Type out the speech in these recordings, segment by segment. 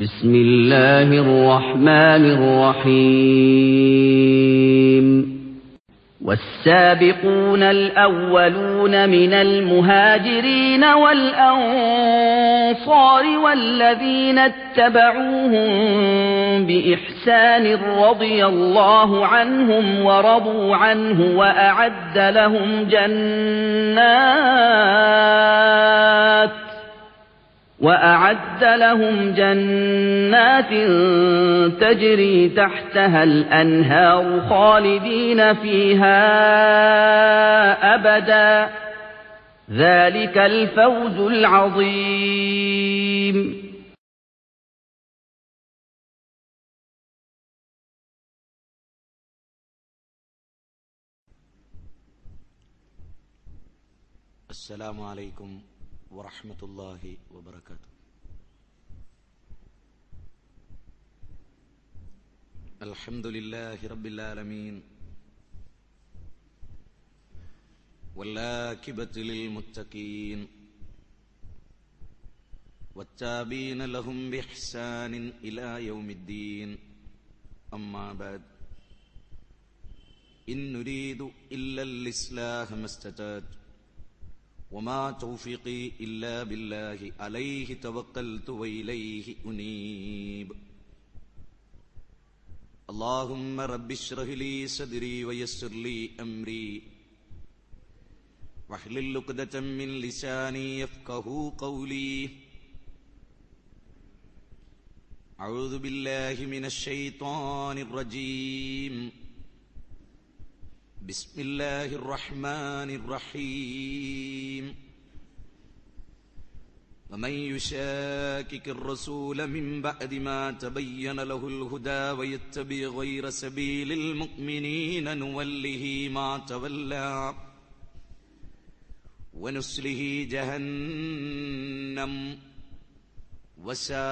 بسم الله الرحمن الرحيم. والسابقون الأولون من المهاجرين والأنصار والذين اتبعوهم بإحسان رضي الله عنهم ورضوا عنه وأعد لهم جنات وأعد لهم جنات تجري تحتها الأنهار خالدين فيها أبدا. ذلك الفوز العظيم. السلام عليكم. ورحمة الله وبركاته. الحمد لله رب العالمين والآكبة للمتقين والتابين لهم بإحسان إلى يوم الدين. أما بعد إن نريد إلا الإصلاح ما استطعت. وما توفيقي إلا بالله عليه توكلت وإليه أنيب. اللهم رب اشرح لي صدري ويسر لي أمري. واحلل عقدة من لساني يفقه قولي. أعوذ بالله من الشيطان الرجيم. بسم الله الرحمن الرحيم. ومن يشاكك الرسول من بعد ما تبين له الهدى ويتبع غير سبيل المؤمنين نوله ما تولى ونسله جهنم وساءت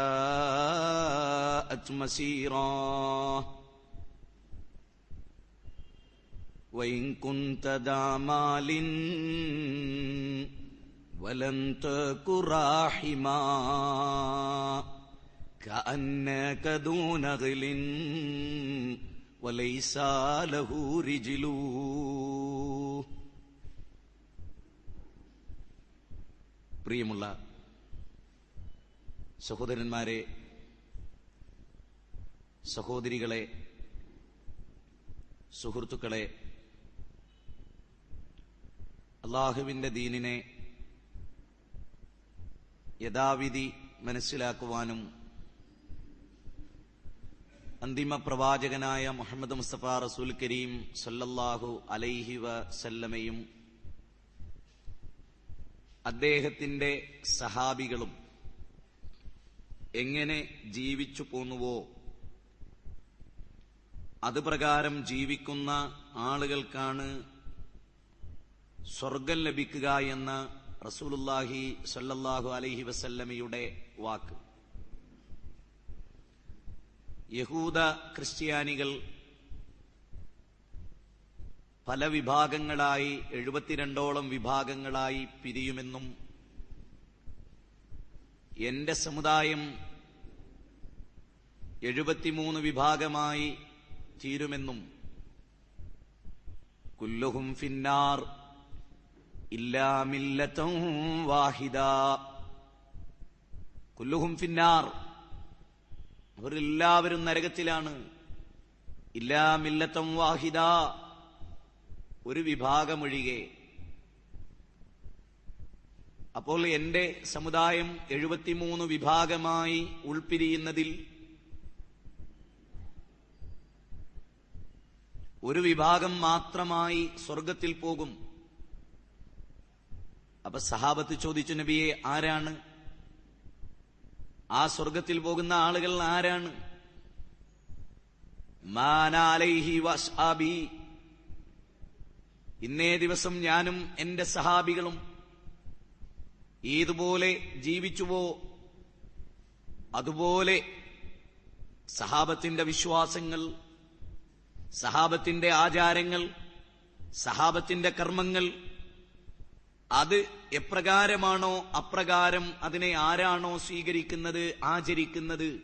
مسيرا. وإن كنت ذا مال ولم تك راحما كأنك ذو نغل وليس له رجل പ്രിയമുള്ള സഹോദരന്മാരെ സഹോദരികളെ സുഹൃത്തുക്കളെ അള്ളാഹുവിന്റെ ദീനിനെ യഥാവിധി മനസ്സിലാക്കുവാനും അന്തിമ പ്രവാചകനായ മുഹമ്മദ് മുസ്തഫ റസൂൽ കരീം സല്ലല്ലാഹു അലൈഹി വസല്ലമയും അദ്ദേഹത്തിന്റെ സഹാബികളും എങ്ങനെ ജീവിച്ചു പോന്നുവോ അത് പ്രകാരം ജീവിക്കുന്ന ആളുകൾക്കാണ് സ്വർഗം ലഭിക്കുക എന്ന് റസൂലുല്ലാഹി സല്ലല്ലാഹു അലൈഹി വസല്ലമയുടെ വാക്ക്. യഹൂദ ക്രിസ്ത്യാനികൾ പല വിഭാഗങ്ങളായി എഴുപത്തിരണ്ടോളം വിഭാഗങ്ങളായി പിരിയുമെന്നും എന്റെ സമുദായം എഴുപത്തിമൂന്ന് വിഭാഗമായി തീരുമെന്നും കുല്ലുഹും ഫിന്നാർ ഇല്ലാമില്ലത്തും വാഹിദ. കുല്ലുഹും ഫിന്നാർ. അവരെല്ലാവരും നരകത്തിലാണ്. ഇല്ലാമില്ലത്തം വാഹിദ. ഒരു വിഭാഗമൊഴികെ. അപ്പോൾ എന്റെ സമുദായം എഴുപത്തിമൂന്ന് വിഭാഗമായി ഉൾപ്പിരിയുന്നതിൽ ഒരു വിഭാഗം മാത്രമായി സ്വർഗത്തിൽ പോകും. അപ്പൊ സഹാബത്ത് ചോദിച്ചു നബിയെ ആരാണ്? ആ സ്വർഗത്തിൽ പോകുന്ന ആളുകൾ ആരാണ്? ഇന്നേ ദിവസം ഞാനും എന്റെ സഹാബികളും ഏതുപോലെ ജീവിച്ചുവോ? അതുപോലെ സഹാബത്തിന്റെ വിശ്വാസങ്ങൾ സഹാബത്തിന്റെ ആചാരങ്ങൾ സഹാബത്തിന്റെ കർമ്മങ്ങൾ അത് എപ്രകാരമാണോ അപ്രകാരം അതിനെ ആരാണോ സ്വീകരിക്കുന്നത് ആചരിക്കുന്നത്?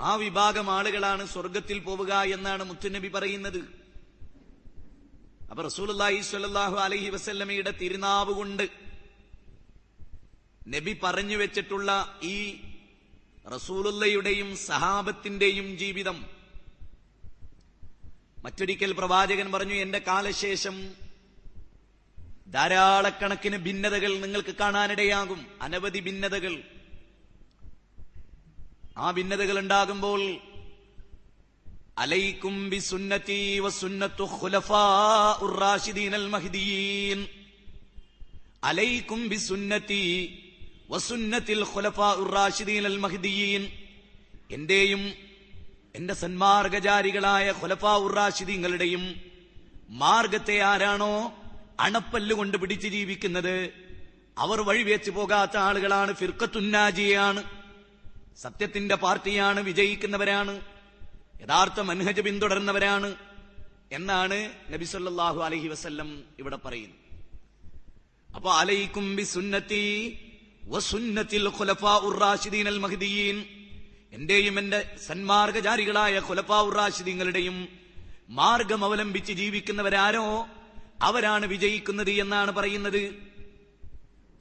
ആ വിഭാഗം ആളുകളാണ് സ്വർഗത്തിൽ പോവുക എന്നാണ് മുത്തുനബി പറയുന്നത്. അപ്പൊ റസൂലുള്ളാഹി സ്വല്ലല്ലാഹു അലഹി വസല്ലമയുടെ തിരുനാവ് കൊണ്ട് നബി പറഞ്ഞു വെച്ചിട്ടുള്ള ഈ റസൂലുള്ളയുടെയും സഹാബത്തിന്റെയും ജീവിതം. മറ്റൊരിക്കൽ പ്രവാചകൻ പറഞ്ഞു എന്റെ കാലശേഷം ധാരാളക്കണക്കിന് ഭിന്നതകൾ നിങ്ങൾക്ക് കാണാനിടയാകും. അനവധി ഭിന്നതകൾ. ആ ഭിന്നതകൾ ഉണ്ടാകുമ്പോൾ അലൈക്കും ബി സുന്നത്തി വസുന്നത്തു ഖുലഫാഉർ അൽ മഹ്ദിയീൻ അലൈക്കും ബി സുന്നത്തി വസുന്നത്തിൽ ഖുലഫാ ഉറാഷിദീൻ അൽ മഹ്ദിയീൻ എന്റെയും എന്റെ സന്മാർഗചാരികളായ ഖുലഫാ ഉറാഷിദീങ്ങളുടെയും മാർഗത്തെ ആരാണോ അണപ്പല്ലുകൊണ്ട് പിടിച്ച് ജീവിക്കുന്നത് അവർ വഴിവെച്ച് പോകാത്ത ആളുകളാണ്. ഫിർക്കത്തുന്നാജിയാണ് സത്യത്തിന്റെ പാർട്ടിയാണ് വിജയിക്കുന്നവരാണ്. യഥാർത്ഥ മൻഹജ് പിന്തുടർന്നവരാണ് എന്നാണ് നബി അലഹി വസല്ലം ഇവിടെ പറയുന്നത്. അപ്പൊ അലൈക്കും ബി സുന്നത്തി എന്റെയും എന്റെ സന്മാർഗജാരികളായ ഖുലഫാ റാഷിദീങ്ങളുടെയും മാർഗം അവലംബിച്ച് ജീവിക്കുന്നവരാരോ അവരാണ് വിജയിക്കുന്നത് എന്നാണ് പറയുന്നത്.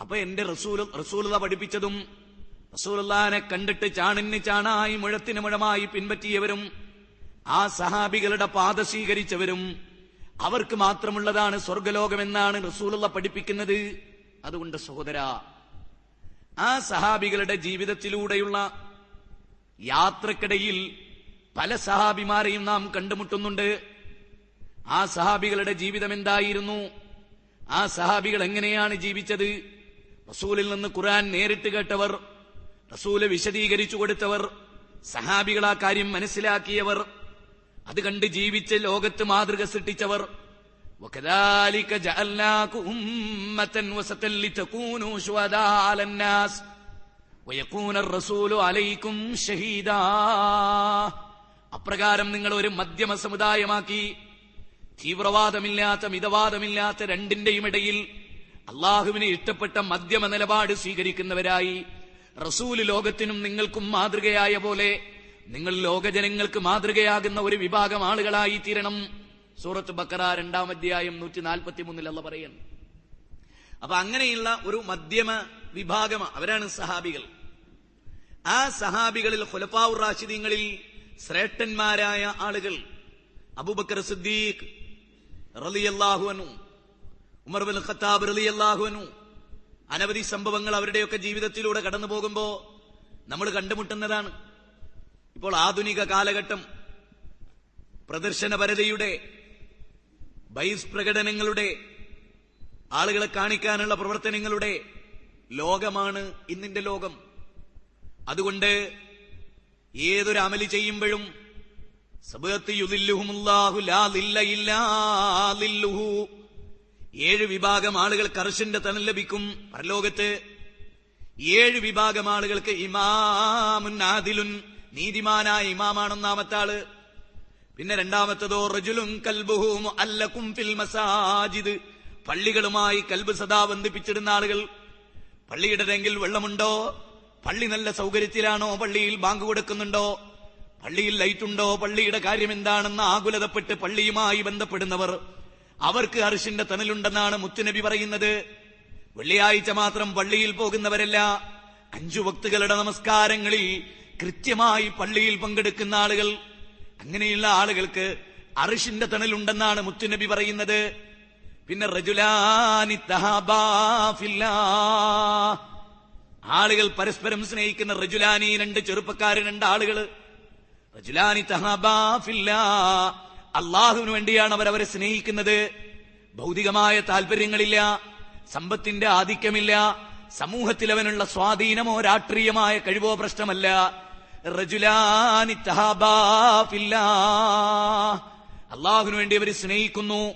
അപ്പൊ എന്റെ റസൂൽ റസൂലത പഠിപ്പിച്ചതും റസൂലുള്ളാനെ കണ്ടിട്ട് ചാണിന് ചാണായി മുഴത്തിന് മുഴമായി പിൻപറ്റിയവരും ആ സഹാബികളുടെ പാത സ്വീകരിച്ചവരും അവർക്ക് മാത്രമുള്ളതാണ് സ്വർഗലോകമെന്നാണ് റസൂലുള്ള പഠിപ്പിക്കുന്നത്. അതുകൊണ്ട് സഹോദര ആ സഹാബികളുടെ ജീവിതത്തിലൂടെയുള്ള യാത്രക്കിടയിൽ പല സഹാബിമാരെയും നാം കണ്ടുമുട്ടുന്നുണ്ട്. ആ സഹാബികളുടെ ജീവിതം എന്തായിരുന്നു? ആ സഹാബികൾ എങ്ങനെയാണ് ജീവിച്ചത്? റസൂലിൽ നിന്ന് ഖുർആൻ നേരിട്ട് കേട്ടവർ റസൂൽ വിശദീകരിച്ചു കൊടുത്തവർ സഹാബികൾ ആ കാര്യം മനസ്സിലാക്കിയവർ അത് കണ്ട് ജീവിച്ച് ലോകത്ത് മാതൃക സൃഷ്ടിച്ചവർ. അപ്രകാരം നിങ്ങൾ ഒരു മധ്യമ സമുദായമാക്കി തീവ്രവാദമില്ലാത്ത മിതവാദമില്ലാത്ത രണ്ടിന്റെയും ഇടയിൽ അള്ളാഹുവിന് ഇഷ്ടപ്പെട്ട മധ്യമ നിലപാട് സ്വീകരിക്കുന്നവരായി റസൂൽ ലോകത്തിനും നിങ്ങൾക്കും മാതൃകയായ പോലെ നിങ്ങൾ ലോകജനങ്ങൾക്ക് മാതൃകയാകുന്ന ഒരു വിഭാഗം ആളുകളായി തീരണം. സൂറത്ത് ബക്കറ രണ്ടാം അധ്യായം നൂറ്റി നാൽപ്പത്തി മൂന്നിലല്ല പറയുന്നു. അപ്പൊ അങ്ങനെയുള്ള ഒരു മധ്യമ വിഭാഗം അവരാണ് സഹാബികൾ. ആ സഹാബികളിൽ ഖുലഫാവുർ റാഷിദീങ്ങളിൽ ശ്രേഷ്ഠന്മാരായ ആളുകൾ Abu Bakr Siddiq Umar bin Khattab അനവധി സംഭവങ്ങൾ അവരുടെയൊക്കെ ജീവിതത്തിലൂടെ കടന്നു പോകുമ്പോ നമ്മൾ കണ്ടുമുട്ടുന്നതാണ്. ഇപ്പോൾ ആധുനിക കാലഘട്ടം പ്രദർശനപരതയുടെ ബൈസ് പ്രകടനങ്ങളുടെ ആളുകളെ കാണിക്കാനുള്ള പ്രവർത്തനങ്ങളുടെ ലോകമാണ് ഇന്നിന്റെ ലോകം. അതുകൊണ്ട് ഏതൊരു അമലി ചെയ്യുമ്പോഴും ഏഴ് വിഭാഗം ആളുകൾ അർഷിന്റെ തണൽ ലഭിക്കും. പരലോകത്ത് ഏഴ് വിഭാഗം ആളുകൾക്ക് ഇമാമുൻ നീതിമാനായ ഇമാമാണൊന്നാമത്തെ ആൾ പിന്നെ രണ്ടാമത്തതോ റജുലും കൽബുഹും അല്ലക്കും ഫിൽ മസാജിദ്. പള്ളികളുമായി കൽബ് സദാ ബന്ധിപ്പിച്ചിടുന്ന ആളുകൾ പള്ളിയുടെ ടെങ്കിൽ വെള്ളമുണ്ടോ? പള്ളി നല്ല സൗകര്യത്തിലാണോ? പള്ളിയിൽ ബാങ്ക് കൊടുക്കുന്നുണ്ടോ? പള്ളിയിൽ ലൈറ്റുണ്ടോ? പള്ളിയുടെ കാര്യം എന്താണെന്ന് ആകുലതപ്പെട്ട് പള്ളിയുമായി ബന്ധപ്പെടുന്നവർ. അവർക്ക് അർഷിന്റെ തണലുണ്ടെന്നാണ് മുത്തുനബി പറയുന്നത്. വെള്ളിയാഴ്ച മാത്രം പള്ളിയിൽ പോകുന്നവരല്ല. അഞ്ചു വക്തുകളുടെ നമസ്കാരങ്ങളിൽ കൃത്യമായി പള്ളിയിൽ പങ്കെടുക്കുന്ന ആളുകൾ. അങ്ങനെയുള്ള ആളുകൾക്ക് അർഷിന്റെ തണലുണ്ടെന്നാണ് മുത്തുനബി പറയുന്നത്. പിന്നെ റജുലാനി. ആളുകൾ പരസ്പരം സ്നേഹിക്കുന്ന റജുലാനി രണ്ട് ചെറുപ്പക്കാരൻ രണ്ട് ആളുകൾ. അള്ളാഹുവിന് വേണ്ടിയാണ് അവർ അവരെ സ്നേഹിക്കുന്നത്. ഭൗതികമായ താല്പര്യങ്ങളില്ല സമ്പത്തിന്റെ ആധിക്യമില്ല സമൂഹത്തിൽ അവനുള്ള സ്വാധീനമോ രാഷ്ട്രീയമായ കഴിവോ പ്രശ്നമല്ല. അള്ളാഹുവിന് വേണ്ടി അവർ സ്നേഹിക്കുന്നു.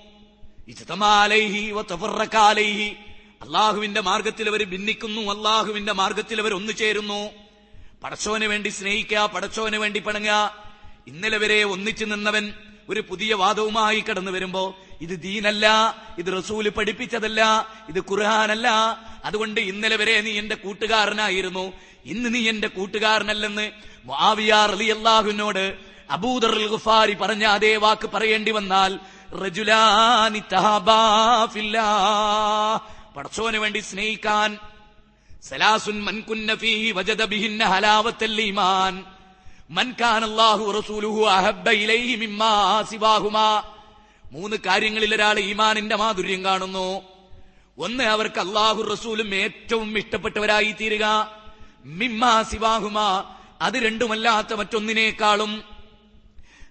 അള്ളാഹുവിന്റെ മാർഗത്തിൽ അവർ ഭിന്നിക്കുന്നു. അള്ളാഹുവിന്റെ മാർഗത്തിൽ അവർ ഒന്നു ചേരുന്നു. പടച്ചോന് വേണ്ടി സ്നേഹിക്കുക പടച്ചോന് വേണ്ടി പണങ്ങുക. ഇന്നലെ വരെ ഒന്നിച്ചു നിന്നവൻ ഒരു പുതിയ വാദവുമായി കടന്നു വരുമ്പോ ഇത് ദീനല്ല ഇത് റസൂൽ പഠിപ്പിച്ചതല്ല ഇത് ഖുർഹാനല്ല അതുകൊണ്ട് ഇന്നലെ വരെ നീ എന്റെ കൂട്ടുകാരനായിരുന്നു. ഇന്ന് നീ എന്റെ കൂട്ടുകാരനല്ലെന്ന് മാവിയാർ അലി അള്ളാഹുവിനോട് അബൂദർ ഗുഫാരി പറഞ്ഞ അതേ വാക്ക് പറയേണ്ടി വന്നാൽ റജുലാനി. പടച്ചോന് വേണ്ടി സ്നേഹിക്കാൻ സലാസുൻ വജദ ഈമാൻ. മൻ കാന അല്ലാഹു റസൂലുഹു അഹബ്ബ ഇലൈഹി മിമ്മാ മൂന്ന് കാര്യങ്ങളിൽ ഒരാൾ ഈമാനിന്റെ മാധുര്യം കാണുന്നു. ഒന്ന് അവർക്ക് അള്ളാഹു റസൂലും ഏറ്റവും ഇഷ്ടപ്പെട്ടവരായി തീരുക. മിമ്മാ സിവാഹുമാ. അത് രണ്ടുമല്ലാത്ത മറ്റൊന്നിനേക്കാളും.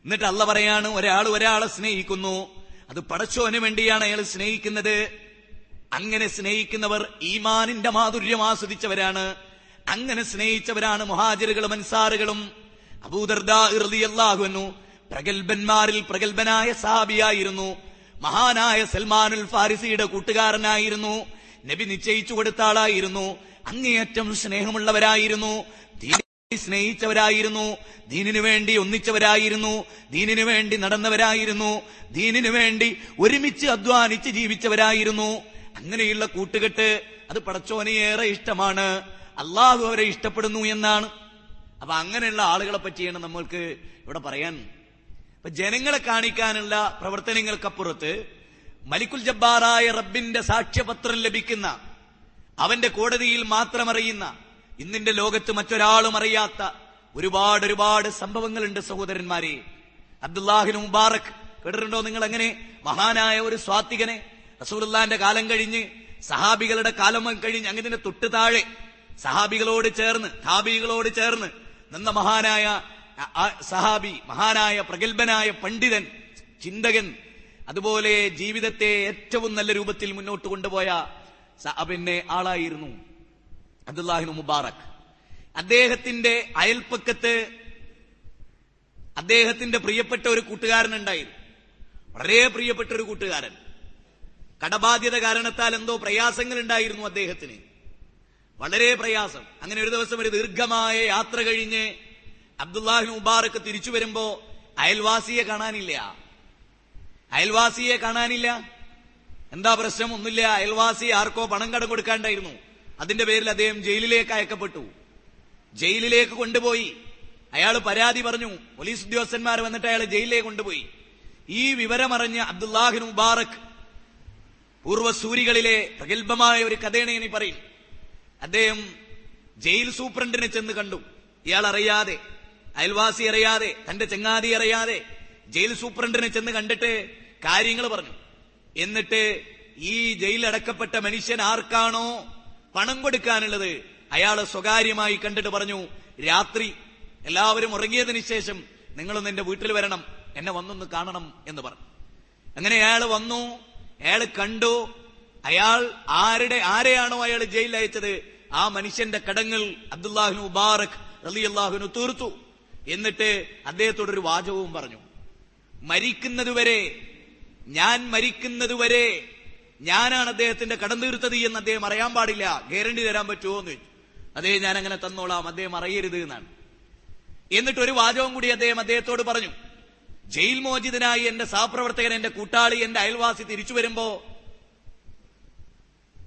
എന്നിട്ട് അല്ല പറയാണ് ഒരാൾ ഒരാളെ സ്നേഹിക്കുന്നു. അത് പടച്ചോന് വേണ്ടിയാണ് അയാൾ സ്നേഹിക്കുന്നത്. അങ്ങനെ സ്നേഹിക്കുന്നവർ ഈമാനിന്റെ മാധുര്യം ആസ്വദിച്ചവരാണ്. അങ്ങനെ സ്നേഹിച്ചവരാണ് മുഹാജിറുകളും അൻസാറുകളും. അബൂദർദാഹുവെന്നു പ്രഗത്ഭന്മാരിൽ പ്രഗത്ഭനായ സാബിയായിരുന്നു മഹാനായ സൽമാനുൽ ഫാരിസിയുടെ കൂട്ടുകാരനായിരുന്നു. നബി നിശ്ചയിച്ചു കൊടുത്ത ആളായിരുന്നു. അങ്ങേയറ്റം സ്നേഹമുള്ളവരായിരുന്നു. സ്നേഹിച്ചവരായിരുന്നു. ദീനിനു വേണ്ടി ഒന്നിച്ചവരായിരുന്നു. ദീനിനു വേണ്ടി നടന്നവരായിരുന്നു. ദീനിനു വേണ്ടി ഒരുമിച്ച് അധ്വാനിച്ച് ജീവിച്ചവരായിരുന്നു. അങ്ങനെയുള്ള കൂട്ടുകെട്ട് അത് പടച്ചോനെ ഏറെ ഇഷ്ടമാണ്. അള്ളാഹു അവരെ ഇഷ്ടപ്പെടുന്നു എന്നാണ്. അപ്പൊ അങ്ങനെയുള്ള ആളുകളെ പറ്റിയാണ് നമ്മൾക്ക് ഇവിടെ പറയാൻ. ഇപ്പൊ ജനങ്ങളെ കാണിക്കാനുള്ള പ്രവർത്തനങ്ങൾക്കപ്പുറത്ത് മലിക്കുൽ ജബ്ബാറായ റബ്ബിന്റെ സാക്ഷ്യപത്രം ലഭിക്കുന്ന അവന്റെ കോടതിയിൽ മാത്രം അറിയുന്ന ഇന്നിന്റെ ലോകത്ത് മറ്റൊരാളും അറിയാത്ത ഒരുപാട് ഒരുപാട് സംഭവങ്ങളുണ്ട് സഹോദരന്മാരെ. അബ്ദുല്ലാഹിന് മുബാറക് കേട്ടിട്ടുണ്ടോ നിങ്ങൾ എങ്ങനെ മഹാനായ ഒരു സ്വാത്തികനെ റസൂലുള്ളാന്റെ കാലം കഴിഞ്ഞ് സഹാബികളുടെ കാലം കഴിഞ്ഞ് അങ്ങനെ തൊട്ട് താഴെ സഹാബികളോട് ചേർന്ന് താബികളോട് ചേർന്ന് നിന്ന മഹാനായ സഹാബി മഹാനായ പ്രഗത്ഭനായ പണ്ഡിതൻ ചിന്തകൻ അതുപോലെ ജീവിതത്തെ ഏറ്റവും നല്ല രൂപത്തിൽ മുന്നോട്ട് കൊണ്ടുപോയ പിന്നെ ആളായിരുന്നു അബ്ദുല്ലാഹിന് മുബാറക്. അദ്ദേഹത്തിന്റെ അയൽപ്പക്കത്ത് അദ്ദേഹത്തിന്റെ പ്രിയപ്പെട്ട ഒരു കൂട്ടുകാരൻ ഉണ്ടായിരുന്നു വളരെ പ്രിയപ്പെട്ട ഒരു കൂട്ടുകാരൻ. കടബാധ്യത കാരണത്താൽ എന്തോ പ്രയാസങ്ങൾ ഉണ്ടായിരുന്നു അദ്ദേഹത്തിന്. വളരെ പ്രയാസം. അങ്ങനെ ഒരു ദിവസം ഒരു ദീർഘമായ യാത്ര കഴിഞ്ഞ് അബ്ദുല്ലാഹി മുബാറക്ക് തിരിച്ചു വരുമ്പോ അയൽവാസിയെ കാണാനില്ല. അയൽവാസിയെ കാണാനില്ല. എന്താ പ്രശ്നം? ഒന്നുമില്ല. അയൽവാസി ആർക്കോ പണം കടം കൊടുക്കാണ്ടായിരുന്നു. അതിന്റെ പേരിൽ അദ്ദേഹം ജയിലിലേക്ക് അയക്കപ്പെട്ടു. ജയിലിലേക്ക് കൊണ്ടുപോയി. അയാൾ പരാതി പറഞ്ഞു. പോലീസ് ഉദ്യോഗസ്ഥന്മാർ വന്നിട്ട് അയാൾ ജയിലിലേക്ക് കൊണ്ടുപോയി. ഈ വിവരമറിഞ്ഞ് അബ്ദുല്ലാഹിൻ മുബാറക് പൂർവസൂരികളിലെ പ്രഗത്ഭമായ ഒരു കഥയാണ് ഇനി പറയും. അദ്ദേഹം ജയിൽ സൂപ്രണ്ടിനെ ചെന്ന് കണ്ടു. ഇയാൾ അറിയാതെ അയൽവാസി അറിയാതെ തന്റെ ചെങ്ങാതി അറിയാതെ ജയിൽ സൂപ്രണ്ടിനെ ചെന്ന് കണ്ടിട്ട് കാര്യങ്ങൾ പറഞ്ഞു. എന്നിട്ട് ഈ ജയിലടക്കപ്പെട്ട മനുഷ്യൻ ആർക്കാണോ പണം കൊടുക്കാനുള്ളത് അയാൾ സ്വകാര്യമായി കണ്ടിട്ട് പറഞ്ഞു രാത്രി എല്ലാവരും ഉറങ്ങിയതിന് ശേഷം നിങ്ങളൊന്ന് എന്റെ വീട്ടിൽ വരണം എന്നെ വന്നൊന്ന് കാണണം എന്ന് പറഞ്ഞു. അങ്ങനെ അയാൾ വന്നു അയാൾ കണ്ടു. അയാൾ ആരുടെ ആരെയാണോ അയാൾ ജയിലിൽ അയച്ചത്? ആ മനുഷ്യന്റെ കടങ്ങൾ അബ്ദുല്ലാഹിനു മുബാറക് റലിയല്ലാഹുനു തീർത്തു. എന്നിട്ട് അദ്ദേഹത്തോട് ഒരു വാചകവും പറഞ്ഞു. മരിക്കുന്നതുവരെ ഞാൻ മരിക്കുന്നതുവരെ ഞാനാണ് അദ്ദേഹത്തിന്റെ കടം തീർത്തത് എന്ന് അദ്ദേഹം അറിയാൻ പാടില്ല. ഗ്യാരണ്ടി തരാൻ പറ്റുമോ എന്ന് ചോദിച്ചു. അതേ ഞാൻ അങ്ങനെ തന്നോളാം. അദ്ദേഹം അറിയരുത് എന്നാണ്. എന്നിട്ട് ഒരു വാചകം കൂടി അദ്ദേഹം അദ്ദേഹത്തോട് പറഞ്ഞു. ജയിൽ മോചിതനായി എന്റെ സഹപ്രവർത്തകൻ എന്റെ കൂട്ടാളി എന്റെ അയൽവാസി തിരിച്ചു വരുമ്പോ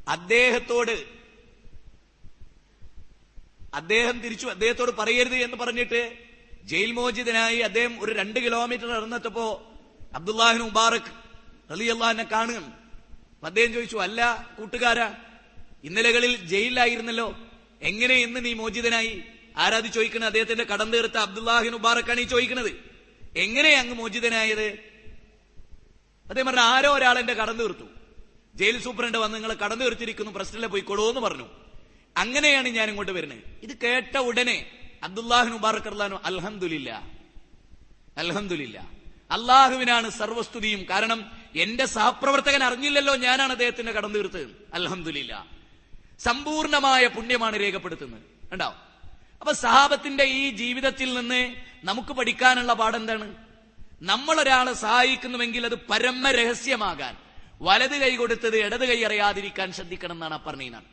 അദ്ദേഹത്തോട് അദ്ദേഹം തിരിച്ചു അദ്ദേഹത്തോട് പറയരുത് എന്ന് പറഞ്ഞിട്ട് ജയിൽ മോചിതനായി അദ്ദേഹം ഒരു രണ്ട് കിലോമീറ്റർ ഇറന്നെത്തപ്പോ അബ്ദുല്ലാഹിൻ മുബാറക് അലി അള്ളാഹിനെ കാണുകയാണ്. അദ്ദേഹം ചോദിച്ചു അല്ല കൂട്ടുകാരാ ഇന്നലകളിൽ ജയിലിലായിരുന്നല്ലോ. എങ്ങനെ ഇന്ന് നീ മോചിതനായി? ആരാധി ചോദിക്കുന്നത് അദ്ദേഹത്തിന്റെ കടം തീർത്ത അബ്ദുല്ലാഹിൻ മുബാറക്കാണ് ഈ ചോദിക്കുന്നത് എങ്ങനെ അങ്ങ് മോചിതനായത്? അദ്ദേഹം പറഞ്ഞു ആരോ ഒരാൾ എന്റെ കടന്നു തീർത്തു ജയിൽ സൂപ്രണ്ട് വന്ന് നിങ്ങൾ കടന്നു തീർത്തിരിക്കുന്നു പ്രശ്നത്തിലെ പോയിക്കോളൂ എന്ന് പറഞ്ഞു. അങ്ങനെയാണ് ഞാൻ ഇങ്ങോട്ട് വരുന്നത്. ഇത് കേട്ട ഉടനെ അബ്ദുല്ലാഹി മുബാറക് അൽഹന്ദില്ല അൽഹന്ദില്ല അള്ളാഹുവിനാണ് സർവസ്തുതിയും. കാരണം എന്റെ സഹപ്രവർത്തകൻ അറിഞ്ഞില്ലല്ലോ ഞാനാണ് അദ്ദേഹത്തിന്റെ കടന്നു തീർത്തത് അൽഹന്ദില്ല സമ്പൂർണമായ പുണ്യമാണ് രേഖപ്പെടുത്തുന്നത്. ഉണ്ടാവും അപ്പൊ സഹാബത്തിന്റെ ഈ ജീവിതത്തിൽ നിന്ന് നമുക്ക് പഠിക്കാനുള്ള പാടെന്താണ്? നമ്മൾ ഒരാളെ സഹായിക്കുന്നുവെങ്കിൽ അത് പരമ രഹസ്യമാകാൻ വലത് കൈ കൊടുത്തത് ഇടത് കൈ അറിയാതിരിക്കാൻ ശ്രദ്ധിക്കണം എന്നാണ് പറഞ്ഞാണ്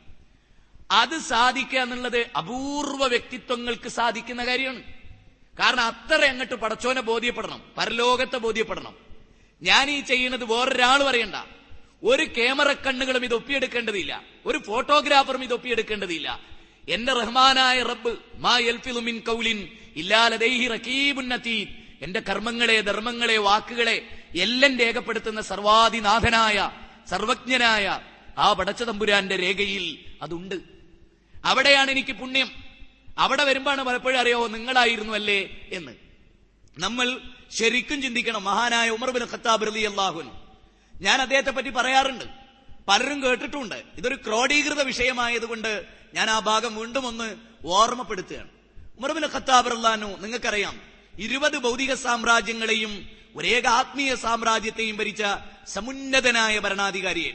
അത് സാധിക്കുക എന്നുള്ളത് അപൂർവ വ്യക്തിത്വങ്ങൾക്ക് സാധിക്കുന്ന കാര്യമാണ്. കാരണം അത്ര അങ്ങോട്ട് പടച്ചോനെ ബോധ്യപ്പെടണം പരലോകത്തെ ബോധ്യപ്പെടണം. ഞാൻ ഈ ചെയ്യുന്നത് വേറൊരാൾ പറയണ്ട. ഒരു ക്യാമറ കണ്ണുകളും ഇത് ഒപ്പിയെടുക്കേണ്ടതില്ല. ഒരു ഫോട്ടോഗ്രാഫറും ഇത് ഒപ്പിയെടുക്കേണ്ടതില്ല. എന്റെ റഹ്മാനായ റബ്ബ് മാ എൽഫിലുമിൻ മിൻ കൗലിൻ ഇല്ലാ ലദൈഹി റഖീബുൻ നതീദ് എന്റെ കർമ്മങ്ങളെ ധർമ്മങ്ങളെ വാക്കുകളെ എല്ലാം രേഖപ്പെടുത്തുന്ന സർവാധിനാഥനായ സർവജ്ഞനായ ആ പടച്ച തമ്പുരാന്റെ രേഖയിൽ അതുണ്ട്. അവിടെയാണ് എനിക്ക് പുണ്യം. അവിടെ വരുമ്പോഴാണ് പലപ്പോഴും അറിയാവോ നിങ്ങളായിരുന്നു അല്ലേ എന്ന്. നമ്മൾ ശരിക്കും ചിന്തിക്കണം. മഹാനായ ഉമർ ബിൻ ഖത്താബ് റലി അള്ളാഹുൻ ഞാൻ അദ്ദേഹത്തെ പറ്റി പറയാറുണ്ട്. പലരും കേട്ടിട്ടുണ്ട്. ഇതൊരു ക്രോഡീകൃത വിഷയമായതുകൊണ്ട് ഞാൻ ആ ഭാഗം വീണ്ടും ഒന്ന് ഓർമ്മപ്പെടുത്തുകയാണ്. ഉമർ ബിൻ ഖത്താബ് റല്ലാനു നിങ്ങൾക്കറിയാം. ഇരുപത് ഭൗതിക സാമ്രാജ്യങ്ങളെയും ഒരേക ആത്മീയ സാമ്രാജ്യത്തെയും ഭരിച്ച സമുന്നതനായ ഭരണാധികാരിയെ.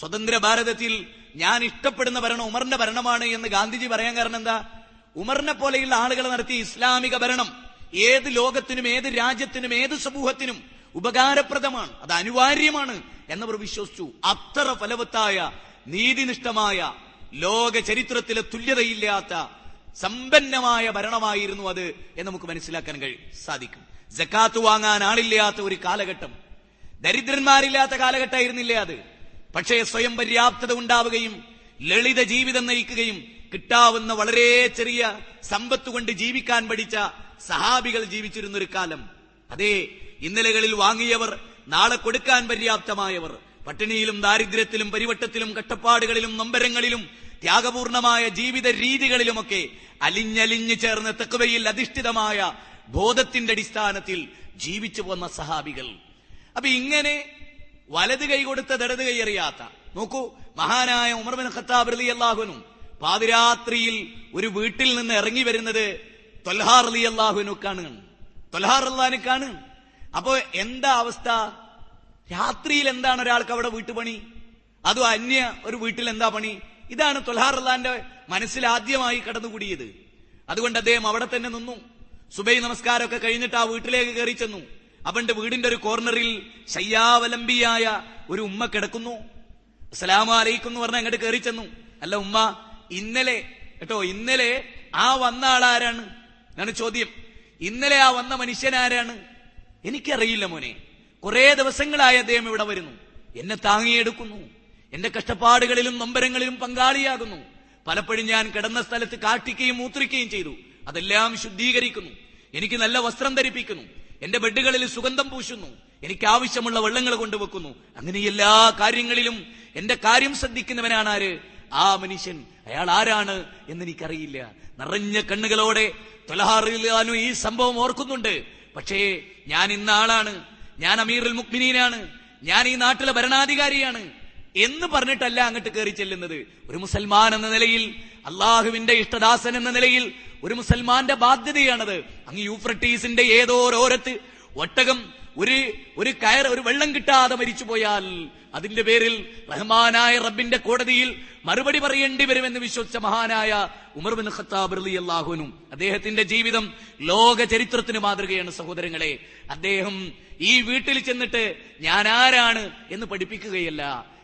സ്വതന്ത്ര ഭാരതത്തിൽ ഞാൻ ഇഷ്ടപ്പെടുന്ന ഭരണം ഉമറിന്റെ ഭരണമാണ് എന്ന് ഗാന്ധിജി പറയാൻ കാരണം എന്താ? ഉമറിനെ പോലെയുള്ള ആളുകൾ നടത്തിയ ഇസ്ലാമിക ഭരണം ഏത് ലോകത്തിനും ഏത് രാജ്യത്തിനും ഏത് സമൂഹത്തിനും ഉപകാരപ്രദമാണ്. അത് അനിവാര്യമാണ്. എന്നവർ വിശ്വസിച്ചു. അത്ര ഫലവത്തായ നീതിനിഷ്ഠമായ ലോക ചരിത്രത്തിലെ തുല്യതയില്ലാത്ത സമ്പന്നമായ ഭരണമായിരുന്നു അത് എന്ന് നമുക്ക് മനസ്സിലാക്കാൻ കഴിയും സാധിക്കും. ജക്കാത്ത് വാങ്ങാൻ ആളില്ലാത്ത ഒരു കാലഘട്ടം. ദരിദ്രന്മാരില്ലാത്ത കാലഘട്ടമായിരുന്നില്ലേ അത്? പക്ഷേ സ്വയം പര്യാപ്തത ഉണ്ടാവുകയും ലളിത ജീവിതം നയിക്കുകയും കിട്ടാവുന്ന വളരെ ചെറിയ സമ്പത്ത് കൊണ്ട് ജീവിക്കാൻ പഠിച്ച സഹാബികൾ ജീവിച്ചിരുന്നൊരു കാലം. അതെ ഇന്നലകളിൽ വാങ്ങിയവർ നാളെ കൊടുക്കാൻ പര്യാപ്തമായവർ. പട്ടിണിയിലും ദാരിദ്ര്യത്തിലും പരിവട്ടത്തിലും കട്ടപ്പാടുകളിലും നൊമ്പരങ്ങളിലും ത്യാഗപൂർണമായ ജീവിത രീതികളിലുമൊക്കെ അലിഞ്ഞലിഞ്ഞു ചേർന്ന് തെക്കുവയിൽ അധിഷ്ഠിതമായ ബോധത്തിന്റെ അടിസ്ഥാനത്തിൽ ജീവിച്ചു പോന്ന സഹാബികൾ. അപ്പൊ ഇങ്ങനെ വലത് കൈ കൊടുത്ത ഇടത് കൈ അറിയാത്ത നോക്കൂ മഹാനായ ഉമർ ബിൻ ഖത്താബ് റലി അള്ളാഹുനും പാതിരാത്രിയിൽ ഒരു വീട്ടിൽ നിന്ന് ഇറങ്ങി വരുന്നത് തൊൽഹാർ അലി അള്ളാഹുനുക്കാണ് തൊൽഹാർ അള്ളഹാനുക്കാണ് അപ്പോ എന്താ അവസ്ഥ? രാത്രിയിൽ എന്താണ് ഒരാൾക്ക് അവിടെ വീട്ടുപണി? അതും അന്യ ഒരു വീട്ടിൽ എന്താ പണി? ഇതാണ് അള്ളഹാന്റെ മനസ്സിൽ ആദ്യമായി കടന്നുകൂടിയത്. അതുകൊണ്ട് അദ്ദേഹം അവിടെ തന്നെ നിന്നു. സുബൈ നമസ്കാരമൊക്കെ കഴിഞ്ഞിട്ട് ആ വീട്ടിലേക്ക് കയറി ചെന്നു. അവന്റെ വീടിന്റെ ഒരു കോർണറിൽ ശയ്യാവലംബിയായ ഒരു ഉമ്മ കിടക്കുന്നു. അസ്സലാമു അലൈക്കും എന്ന് പറഞ്ഞ അങ്ങോട്ട് കയറി ചെന്നു. അല്ല ഉമ്മ ഇന്നലെ കേട്ടോ ഇന്നലെ ആ വന്ന ആളാരാണ്? എന്നാണ് ചോദ്യം. ഇന്നലെ ആ വന്ന മനുഷ്യൻ ആരാണ്? എനിക്കറിയില്ല മോനെ. കുറെ ദിവസങ്ങളായി അദ്ദേഹം ഇവിടെ വരുന്നു. എന്നെ താങ്ങിയെടുക്കുന്നു. എന്റെ കഷ്ടപ്പാടുകളിലും നൊമ്പരങ്ങളിലും പങ്കാളിയാകുന്നു. പലപ്പോഴും ഞാൻ കിടന്ന സ്ഥലത്ത് കാട്ടിക്കുകയും മൂത്രിക്കുകയും ചെയ്തു. അതെല്ലാം ശുദ്ധീകരിക്കുന്നു. എനിക്ക് നല്ല വസ്ത്രം ധരിപ്പിക്കുന്നു. എന്റെ ബെഡുകളിൽ സുഗന്ധം പൂശുന്നു. എനിക്ക് ആവശ്യമുള്ള വെള്ളങ്ങൾ കൊണ്ടുവെക്കുന്നു. അങ്ങനെ എല്ലാ കാര്യങ്ങളിലും എന്റെ കാര്യം ശ്രദ്ധിക്കുന്നവനാണ് ആര് ആ മനുഷ്യൻ. അയാൾ ആരാണ് എന്ന് എനിക്കറിയില്ല നിറഞ്ഞ കണ്ണുകളോടെ തൊലഹാറിലാനു ഈ സംഭവം ഓർക്കുന്നുണ്ട്. പക്ഷേ ഞാൻ ഇന്ന ആളാണ് ഞാൻ അമീറുൽ മുക്മിനീനാണ് ഞാൻ ഈ നാട്ടിലെ ഭരണാധികാരിയാണ്. എന്ന് പറഞ്ഞിട്ടല്ല അങ്ങോട്ട് കയറി ചെല്ലുന്നത്. ഒരു മുസൽമാൻ എന്ന നിലയിൽ അള്ളാഹുവിന്റെ ഇഷ്ടദാസൻ എന്ന നിലയിൽ ഒരു മുസൽമാന്റെ ബാധ്യതയാണത്. അങ്ങ് യൂഫ്രട്ടീസിന്റെ ഏതോ ഓരത്ത് ഒട്ടകം ഒരു ഒരു കയർ ഒരു വെള്ളം കിട്ടാതെ മരിച്ചു പോയാൽ അതിന്റെ പേരിൽ റഹ്മാനായ റബ്ബിന്റെ കോടതിയിൽ മറുപടി പറയേണ്ടി വരുമെന്ന് വിശ്വസിച്ച മഹാനായ ഉമർ ബിൻ ഖത്താബ് റളി അള്ളാഹുനും അദ്ദേഹത്തിന്റെ ജീവിതം ലോക ചരിത്രത്തിന് മാതൃകയാണ് സഹോദരങ്ങളെ. അദ്ദേഹം ഈ വീട്ടിൽ ചെന്നിട്ട് ഞാൻ ആരാണ് എന്ന് പഠിപ്പിക്കുകയല്ല.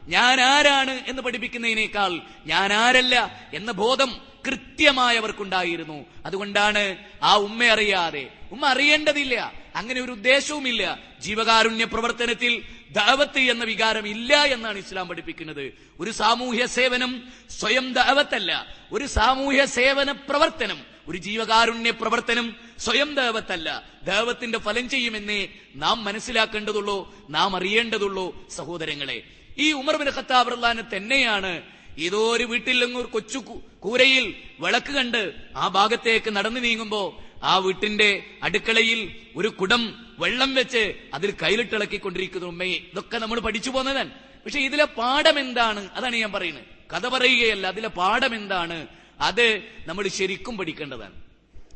ഞാൻ ആരാണ് എന്ന് പഠിപ്പിക്കുന്നതിനേക്കാൾ ഞാൻ ആരല്ല എന്ന ബോധം കൃത്യമായവർക്കുണ്ടായിരുന്നു. അതുകൊണ്ടാണ് ആ ഉമ്മ അറിയാതെ. ഉമ്മ അറിയേണ്ടതില്ല. അങ്ങനെ ഒരു ഉദ്ദേശവുമില്ല. ജീവകാരുണ്യ പ്രവർത്തനത്തിൽ ദാവത്ത് എന്ന വികാരം ഇല്ല എന്നാണ് ഇസ്ലാം പഠിപ്പിക്കുന്നത്. ഒരു സാമൂഹ്യ സേവനം സ്വയം ദാവത്തല്ല ഒരു സാമൂഹ്യ സേവന പ്രവർത്തനം ഒരു ജീവകാരുണ്യ പ്രവർത്തനം സ്വയം ദേവത്തല്ല ദേവത്തിന്റെ ഫലം ചെയ്യുമെന്നേ നാം മനസ്സിലാക്കേണ്ടതുള്ളൂ നാം അറിയേണ്ടതുള്ളൂ സഹോദരങ്ങളെ. ഈ ഉമർ ബിൻ ഖത്താബ് തന്നെയാണ് ഏതോ ഒരു ഒരു കൊച്ചു കൂരയിൽ വിളക്ക് കണ്ട് ആ ഭാഗത്തേക്ക് നടന്നു നീങ്ങുമ്പോ ആ വീട്ടിന്റെ അടുക്കളയിൽ ഒരു കുടം വെള്ളം വെച്ച് അതിൽ കയ്യിലിട്ടിളക്കിക്കൊണ്ടിരിക്കുന്നു ഉമ്മയെ ഇതൊക്കെ നമ്മൾ പഠിച്ചു പോന്നതാണ് പക്ഷെ ഇതിലെ പാഠം എന്താണ്? അതാണ് ഞാൻ പറയുന്നത്. കഥ പറയുകയല്ല അതിലെ പാഠം എന്താണ്? അത് നമ്മൾ ശരിക്കും പഠിക്കേണ്ടതാണ്.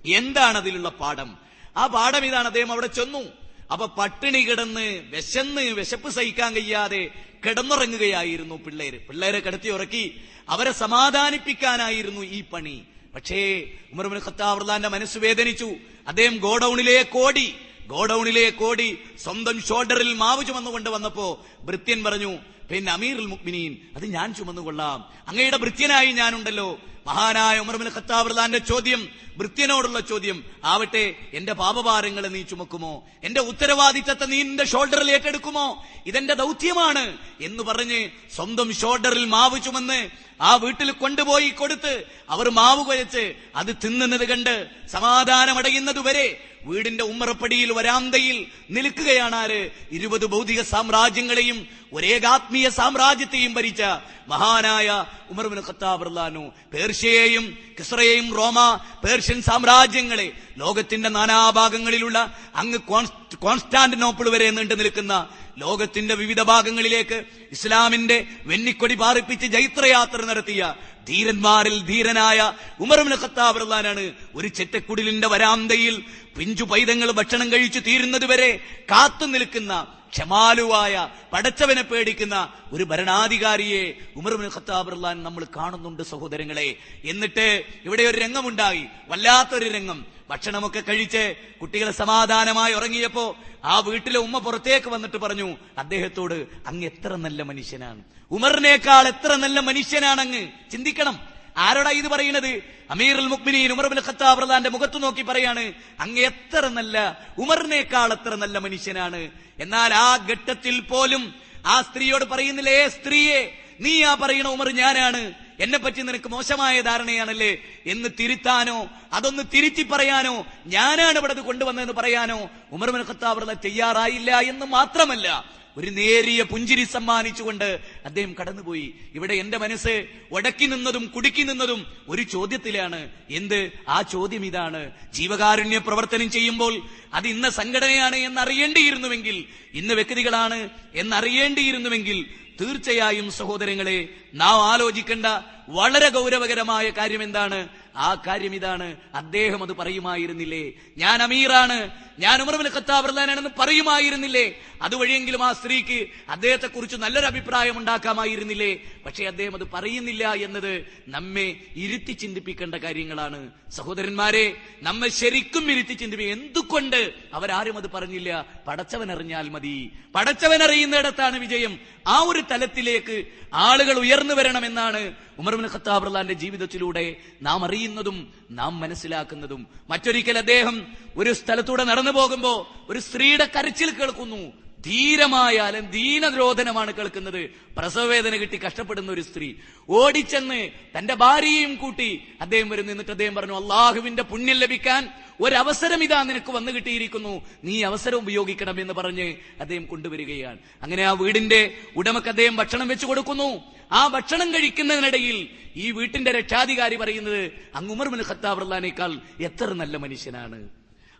എന്താണ് അതിലുള്ള പാഠം? ആ പാഠം ഇതാണ്. അദ്ദേഹം അവിടെ ചെന്നു. അപ്പൊ പട്ടിണി കിടന്ന് വിശന്ന് വിശപ്പ് സഹിക്കാൻ കഴിയാതെ കിടന്നുറങ്ങുകയായിരുന്നു പിള്ളേര്. പിള്ളേരെ കിടത്തി ഉറക്കി. അവരെ സമാധാനിപ്പിക്കാനായിരുന്നു ഈ പണി. പക്ഷേ ഉമർബിൻ ഖത്താബ്ലാന്റെ മനസ്സ് വേദനിച്ചു. അദ്ദേഹം ഗോഡൌണിലേക്ക് ഓടി. ഗോഡൌണിലേക്ക് ഓടി സ്വന്തം ഷോൾഡറിൽ മാവ് ചുമന്നുകൊണ്ട് വന്നപ്പോ ഭൃത്യൻ പറഞ്ഞു പിന്നെ അമീറുൽ മുക്മിനീൻ അത് ഞാൻ ചുമന്നുകൊള്ളാം. അങ്ങയുടെ ഭൃത്യനായി ഞാനുണ്ടല്ലോ. മഹാനായ ഉമർമിൽ ഖത്താബ്ലാന്റെ ചോദ്യം വൃത്യനോടുള്ള ചോദ്യം ആവട്ടെ എന്റെ പാപഭാരങ്ങൾ നീ ചുമക്കുമോ? എന്റെ ഉത്തരവാദിത്തത്തെ നീ നിന്റെ ഷോൾഡറിൽ ഏറ്റെടുക്കുമോ? ഇതെന്റെ ദൗത്യമാണ് എന്ന് പറഞ്ഞ് സ്വന്തം ഷോൾഡറിൽ മാവ് ചുമന്ന് ആ വീട്ടിൽ കൊണ്ടുപോയി കൊടുത്ത് അവർ മാവ് കുഴച്ച് അത് തിന്നുന്നത് കണ്ട് സമാധാനമടയുന്നതുവരെ വീടിന്റെ ഉമ്മറപ്പടിയിൽ വരാന്തയിൽ നിൽക്കുകയാണ് ആര്? ഇരുപത് ഭൗതിക സാമ്രാജ്യങ്ങളെയും ഒരേകാത്മീയ സാമ്രാജ്യത്തെയും ഭരിച്ച മഹാനായ ഉമർബിൻ ഖത്താബ് റഹ്ലാനു പേർഷ്യയെയും കിസ്രയെയും റോമ പേർഷ്യൻ സാമ്രാജ്യങ്ങളെ ലോകത്തിന്റെ നാനാഭാഗങ്ങളിലുള്ള അങ്ങ് കോൺസ്- കോൺസ്റ്റാന്റിനോപ്പിൾ വരെ നീണ്ടു നിൽക്കുന്ന ലോകത്തിന്റെ വിവിധ ഭാഗങ്ങളിലേക്ക് ഇസ്ലാമിന്റെ വെന്നിക്കൊടി പാറിപ്പിച്ച് ജൈത്രയാത്ര നടത്തിയ ധീരന്മാരിൽ ധീരനായ ഉമർമിന് ഖത്താബ് റഹ്ലാനാണ് ഒരു ചെറ്റക്കുടിലിന്റെ വരാന്തയിൽ പിഞ്ചു പൈതങ്ങൾ ഭക്ഷണം കഴിച്ചു തീരുന്നതുവരെ കാത്തു നിൽക്കുന്ന ക്ഷമാലുവായ പടച്ചവനെ പേടിക്കുന്ന ഒരു ഭരണാധികാരിയെ ഉമർബിൻ ഖത്താബ് റഹ്ലാൻ നമ്മൾ കാണുന്നുണ്ട് സഹോദരങ്ങളെ. എന്നിട്ട് ഇവിടെ ഒരു രംഗമുണ്ടായി. വല്ലാത്തൊരു രംഗം. ഭക്ഷണമൊക്കെ കഴിച്ച് കുട്ടികൾ സമാധാനമായി ഉറങ്ങിയപ്പോ ആ വീട്ടിലെ ഉമ്മ പുറത്തേക്ക് വന്നിട്ട് പറഞ്ഞു അദ്ദേഹത്തോട് അങ്ങ് എത്ര നല്ല മനുഷ്യനാണ്. ഉമറിനേക്കാൾ എത്ര നല്ല മനുഷ്യനാണ് അങ്ങ് ചിന്തിക്കണം. ആരോടാ ഇത് പറയുന്നത്? അമീറുൽ മുക്മിനീൻ ഉമർബിൻ ഖത്താബ് റഹ്ലാന്റെ മുഖത്ത് നോക്കി പറയാണ് അങ്ങ് എത്ര നല്ല ഉമറിനേക്കാൾ എത്ര നല്ല മനുഷ്യനാണ്. എന്നാൽ ആ ഘട്ടത്തിൽ പോലും ആ സ്ത്രീയോട് പറയുന്നില്ലേ സ്ത്രീയെ നീ ആ പറയുന്ന ഉമർ ഞാനാണ്. എന്നെ പറ്റി നിനക്ക് മോശമായ ധാരണയാണല്ലേ? എന്ന് തിരുത്താനോ അതൊന്ന് തിരുത്തി പറയാനോ ഞാനാണ് ഇവിടെ കൊണ്ടുവന്നതെന്ന് പറയാനോ ഉമർ ഖത്താബ് തയ്യാറായില്ല എന്ന് മാത്രമല്ല ഒരു നേരിയ പുഞ്ചിരി സമ്മാനിച്ചുകൊണ്ട് അദ്ദേഹം കടന്നുപോയി. ഇവിടെ എന്റെ മനസ്സ് ഉടക്കി നിന്നതും കുടുക്കി നിന്നതും ഒരു ചോദ്യത്തിലാണ്. എന്ത്? ആ ചോദ്യം ഇതാണ്. ജീവകാരുണ്യ പ്രവർത്തനം ചെയ്യുമ്പോൾ അത് ഇന്ന സംഘടനയാണ് എന്നറിയേണ്ടിയിരുന്നുവെങ്കിൽ ഇന്ന് വ്യക്തികളാണ് എന്നറിയേണ്ടിയിരുന്നുവെങ്കിൽ തീർച്ചയായും സഹോദരങ്ങളെ നാം ആലോചിക്കേണ്ട വളരെ ഗൗരവകരമായ കാര്യം എന്താണ് ആ കാര്യം ഇതാണ് അദ്ദേഹം അത് പറയുമായിരുന്നില്ലേ? ഞാൻ അമീറാണ്. ഞാൻ ഉമർബിൻ ഖത്താബ്രലാനാണെന്ന് പറയുമായിരുന്നില്ലേ? അതുവഴിയെങ്കിലും ആ സ്ത്രീക്ക് അദ്ദേഹത്തെ കുറിച്ച് നല്ലൊരു അഭിപ്രായം ഉണ്ടാക്കാമായിരുന്നില്ലേ? പക്ഷേ അദ്ദേഹം അത് പറയുന്നില്ല എന്നത് നമ്മെ ഇരുത്തി ചിന്തിപ്പിക്കേണ്ട കാര്യങ്ങളാണ്. സഹോദരന്മാരെ നമ്മെ ശരിക്കും ഇരുത്തി ചിന്തിക്കും എന്തുകൊണ്ട് അവരാരും അത് പറഞ്ഞില്ല? പടച്ചവൻ അറിഞ്ഞാൽ മതി. പടച്ചവൻ അറിയുന്നിടത്താണ് വിജയം. ആ ഒരു തലത്തിലേക്ക് ആളുകൾ ഉയർന്നു വരണമെന്നാണ് ഉമർബിൻ ഖത്താബ് ജീവിതത്തിലൂടെ നാം അറിയുന്നതും നാം മനസ്സിലാക്കുന്നതും. മറ്റൊരിക്കൽ അദ്ദേഹം ഒരു സ്ഥലത്തൂടെ നടന്നു പോകുമ്പോ ഒരു സ്ത്രീയുടെ കരച്ചിൽ കേൾക്കുന്നു. ധീരമായ ദീനദ്രോധനമാണ് കേൾക്കുന്നത്. പ്രസവവേദന കിട്ടി കഷ്ടപ്പെടുന്ന ഒരു സ്ത്രീ. ഓടിച്ചെന്ന് തന്റെ ഭാര്യയും കൂട്ടി അദ്ദേഹം വരെ നിന്നിട്ട് അദ്ദേഹം പറഞ്ഞു അള്ളാഹുവിന്റെ പുണ്യം ലഭിക്കാൻ ഒരവസരം ഇതാ നിനക്ക് വന്നു കിട്ടിയിരിക്കുന്നു. നീ അവസരം ഉപയോഗിക്കണം എന്ന് പറഞ്ഞ് അദ്ദേഹം കൊണ്ടുവരികയാണ്. അങ്ങനെ ആ വീടിന്റെ ഉടമക്ക് അദ്ദേഹം ഭക്ഷണം വെച്ചു കൊടുക്കുന്നു. ആ ഭക്ഷണം കഴിക്കുന്നതിനിടയിൽ ഈ വീട്ടിന്റെ രക്ഷാധികാരി പറയുന്നത് അങ്ങ് ഉമർബിൻ ഖത്താബ് റഹ്ലാനേക്കാൾ എത്ര നല്ല മനുഷ്യനാണ്?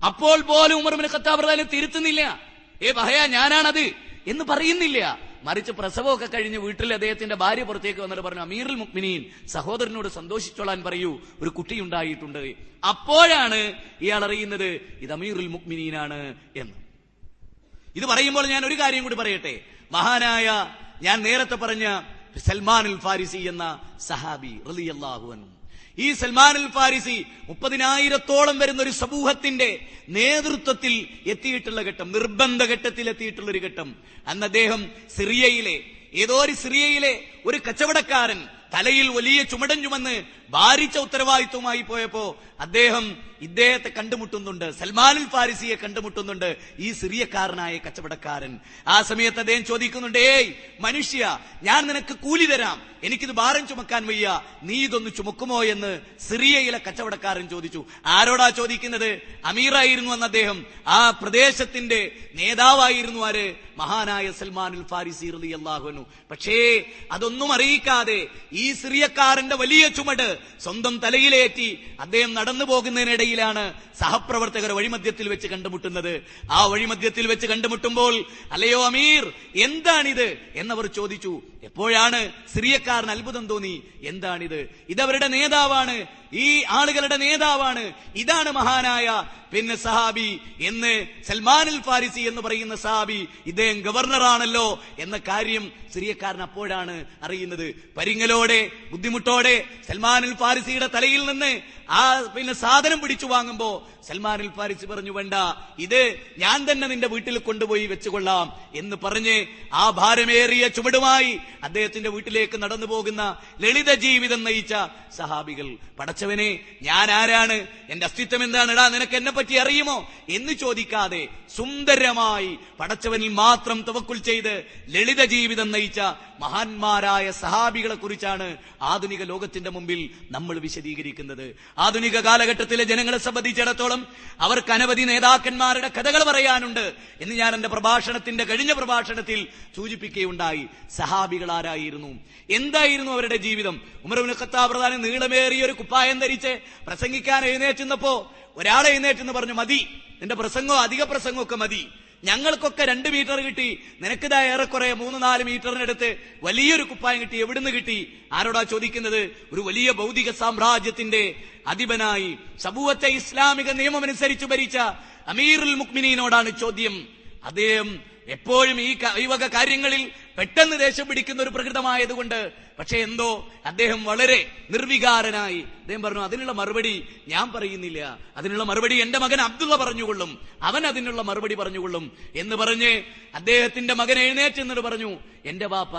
അപ്പോൾ പോലും ഉമർബിൻ ഖത്താബ് റഹ്ലാനെ തിരുത്തുന്നില്ല. ഏ ഭയ ഞാനാണത് എന്ന് പറയുന്നില്ല. മറിച്ച് പ്രസവമൊക്കെ കഴിഞ്ഞ് വീട്ടിൽ അദ്ദേഹത്തിന്റെ ഭാര്യ പുറത്തേക്ക് വന്നിട്ട് പറഞ്ഞു അമീറിൽ മുക്മിനീൻ സഹോദരനോട് സന്തോഷിച്ചോളാൻ പറയൂ ഒരു കുട്ടി ഉണ്ടായിട്ടുണ്ട്. അപ്പോഴാണ് ഇയാൾ അറിയുന്നത് ഇത് അമീറുൽ മുക്മിനീനാണ് എന്ന്. ഇത് പറയുമ്പോൾ ഞാൻ ഒരു കാര്യം കൂടി പറയട്ടെ. മഹാനായ ഞാൻ നേരത്തെ പറഞ്ഞ സൽമാൻ ഉൽ ഫാരിസി എന്ന സഹാബി റളിയല്ലാഹു അൻഹു. ഈ സൽമാൻ അൽ ഫാരിസി മുപ്പതിനായിരത്തോളം വരുന്ന ഒരു സമൂഹത്തിന്റെ നേതൃത്വത്തിൽ എത്തിയിട്ടുള്ള ഘട്ടം നിർബന്ധ ഘട്ടത്തിൽ എത്തിയിട്ടുള്ള ഒരു ഘട്ടം. അന്ന് അദ്ദേഹം സിറിയയിലെ ഏതോ ഒരു സിറിയയിലെ ഒരു കച്ചവടക്കാരൻ തലയിൽ വലിയ ചുമടൻ ചുമന്ന് ഭാരിച്ച ഉത്തരവാദിത്വമായി പോയപ്പോ അദ്ദേഹം ഇദ്ദേഹത്തെ കണ്ടുമുട്ടുന്നുണ്ട്. സൽമാനുൽ ഫാരിസിയെ കണ്ടുമുട്ടുന്നുണ്ട്. ഈ സിറിയക്കാരനായ കച്ചവടക്കാരൻ. ആ സമയത്ത് അദ്ദേഹം ചോദിക്കുന്നുണ്ട് ഏയ് മനുഷ്യ ഞാൻ നിനക്ക് കൂലി തരാം. എനിക്കിത് ഭാരം ചുമക്കാൻ വയ്യ. നീ ഇതൊന്ന് ചുമക്കുമോ? എന്ന് സിറിയയിലെ കച്ചവടക്കാരൻ ചോദിച്ചു. ആരോടാ ചോദിക്കുന്നത്? അമീറായിരുന്നു എന്ന് അദ്ദേഹം. ആ പ്രദേശത്തിന്റെ നേതാവായിരുന്നു ആര്? മഹാനായ സൽമാനുൽ ഫാരിസി റളിയല്ലാഹുവിനു പക്ഷേ അതൊന്നും അറിയിക്കാതെ ഈ സിറിയക്കാരന്റെ വലിയ ചുമട് സ്വന്തം തലയിലേറ്റി അദ്ദേഹം നടന്നു പോകുന്നതിനിടയിലാണ് സഹപ്രവർത്തകർ വഴിമധ്യത്തിൽ വെച്ച് കണ്ടുമുട്ടുന്നത്. ആ വഴിമധ്യത്തിൽ വെച്ച് കണ്ടുമുട്ടുമ്പോൾ അല്ലയോ അമീർ എന്താണിത്? എന്നവർ ചോദിച്ചു എപ്പോഴാണ് സിറിയക്കാരന് അത്ഭുതം തോന്നി? എന്താണിത്? ഇതവരുടെ നേതാവാണ് ഈ ആളുകളുടെ നേതാവാണ്. ഇതാണ് മഹാനായ പിന്നെ സഹാബി എന്ന് സൽമാനുൽ ഫാരിസി എന്ന് പറയുന്ന സഹാബി ഇദ്ദേഹം ഗവർണറാണല്ലോ എന്ന കാര്യം സിറിയക്കാരൻ അപ്പോഴാണ് അറിയുന്നത്. പരിങ്ങലോടെ ബുദ്ധിമുട്ടോടെ സൽമാനുൽ ഫാരിസിയുടെ തലയിൽ നിന്ന് ആ പിന്നെ സാധനം പിടിച്ചു വാങ്ങുമ്പോ സൽമാനിൽ പാരിച്ച് പറഞ്ഞു വേണ്ട ഇത് ഞാൻ തന്നെ നിന്റെ വീട്ടിൽ കൊണ്ടുപോയി വെച്ചുകൊള്ളാം എന്ന് പറഞ്ഞ് ആ ഭാരമേറിയ ചുവടുമായി അദ്ദേഹത്തിന്റെ വീട്ടിലേക്ക് നടന്നു പോകുന്ന ലളിത ജീവിതം നയിച്ച സഹാബികൾ പടച്ചവനെ ഞാൻ ആരാണ്? എന്റെ അസ്തിത്വം എന്താണ് എടാ നിനക്ക് എന്നെ പറ്റി അറിയുമോ? എന്ന് ചോദിക്കാതെ സുന്ദരമായി പടച്ചവനിൽ മാത്രം തവക്കുൽ ചെയ്ത് ലളിത ജീവിതം നയിച്ച മഹാന്മാരായ സഹാബികളെ കുറിച്ചാണ് ആധുനിക ലോകത്തിന്റെ മുമ്പിൽ നമ്മൾ വിശദീകരിക്കുന്നത്. ആധുനിക കാലഘട്ടത്തിലെ ജനങ്ങളെ സംബന്ധിച്ചിടത്തോളം അവർക്ക് അനവധി നേതാക്കന്മാരുടെ കഥകൾ പറയാനുണ്ട് എന്ന് ഞാൻ എന്റെ പ്രഭാഷണത്തിന്റെ കഴിഞ്ഞ പ്രഭാഷണത്തിൽ സൂചിപ്പിക്കുകയുണ്ടായി. സഹാബികൾ ആരായിരുന്നു? എന്തായിരുന്നു അവരുടെ ജീവിതം? ഉമർബിൻ ഖത്താബ് പ്രധാനം നീളമേറിയ ഒരു കുപ്പായം ധരിച്ച് പ്രസംഗിക്കാൻ എഴുന്നേറ്റുന്നപ്പോ ഒരാളെ എഴുന്നേറ്റെന്ന് പറഞ്ഞു മതി. എന്റെ പ്രസംഗമോ അധിക പ്രസംഗമൊക്കെ മതി. ഞങ്ങൾക്കൊക്കെ രണ്ട് മീറ്റർ കിട്ടി. നിനക്കിതാ ഏറെക്കുറെ മൂന്ന് നാല് മീറ്ററിനടുത്ത് വലിയൊരു കുപ്പായം കിട്ടി. എവിടുന്ന് കിട്ടി? ആരോടാ ചോദിക്കുന്നത്? ഒരു വലിയ ഭൗതിക സാമ്രാജ്യത്തിന്റെ അധിപനായി സമൂഹത്തെ ഇസ്ലാമിക നിയമമനുസരിച്ച് ഭരിച്ച അമീറുൽ മുക്മിനീനോടാണ് ചോദ്യം. അദ്ദേഹം എപ്പോഴും ഈ ഈ വക കാര്യങ്ങളിൽ പെട്ടെന്ന് ദേഷ്യം പിടിക്കുന്ന ഒരു പ്രകൃതമായതുകൊണ്ട് പക്ഷെ എന്തോ അദ്ദേഹം വളരെ നിർവികാരനായി അദ്ദേഹം പറഞ്ഞു അതിനുള്ള മറുപടി ഞാൻ പറയുന്നില്ല. അതിനുള്ള മറുപടി എന്റെ മകൻ അബ്ദുള്ള പറഞ്ഞുകൊള്ളും. അവൻ അതിനുള്ള മറുപടി പറഞ്ഞുകൊള്ളും. എന്ന് പറഞ്ഞ് അദ്ദേഹത്തിന്റെ മകൻ എഴുന്നേറ്റ് പറഞ്ഞു എന്റെ ബാപ്പ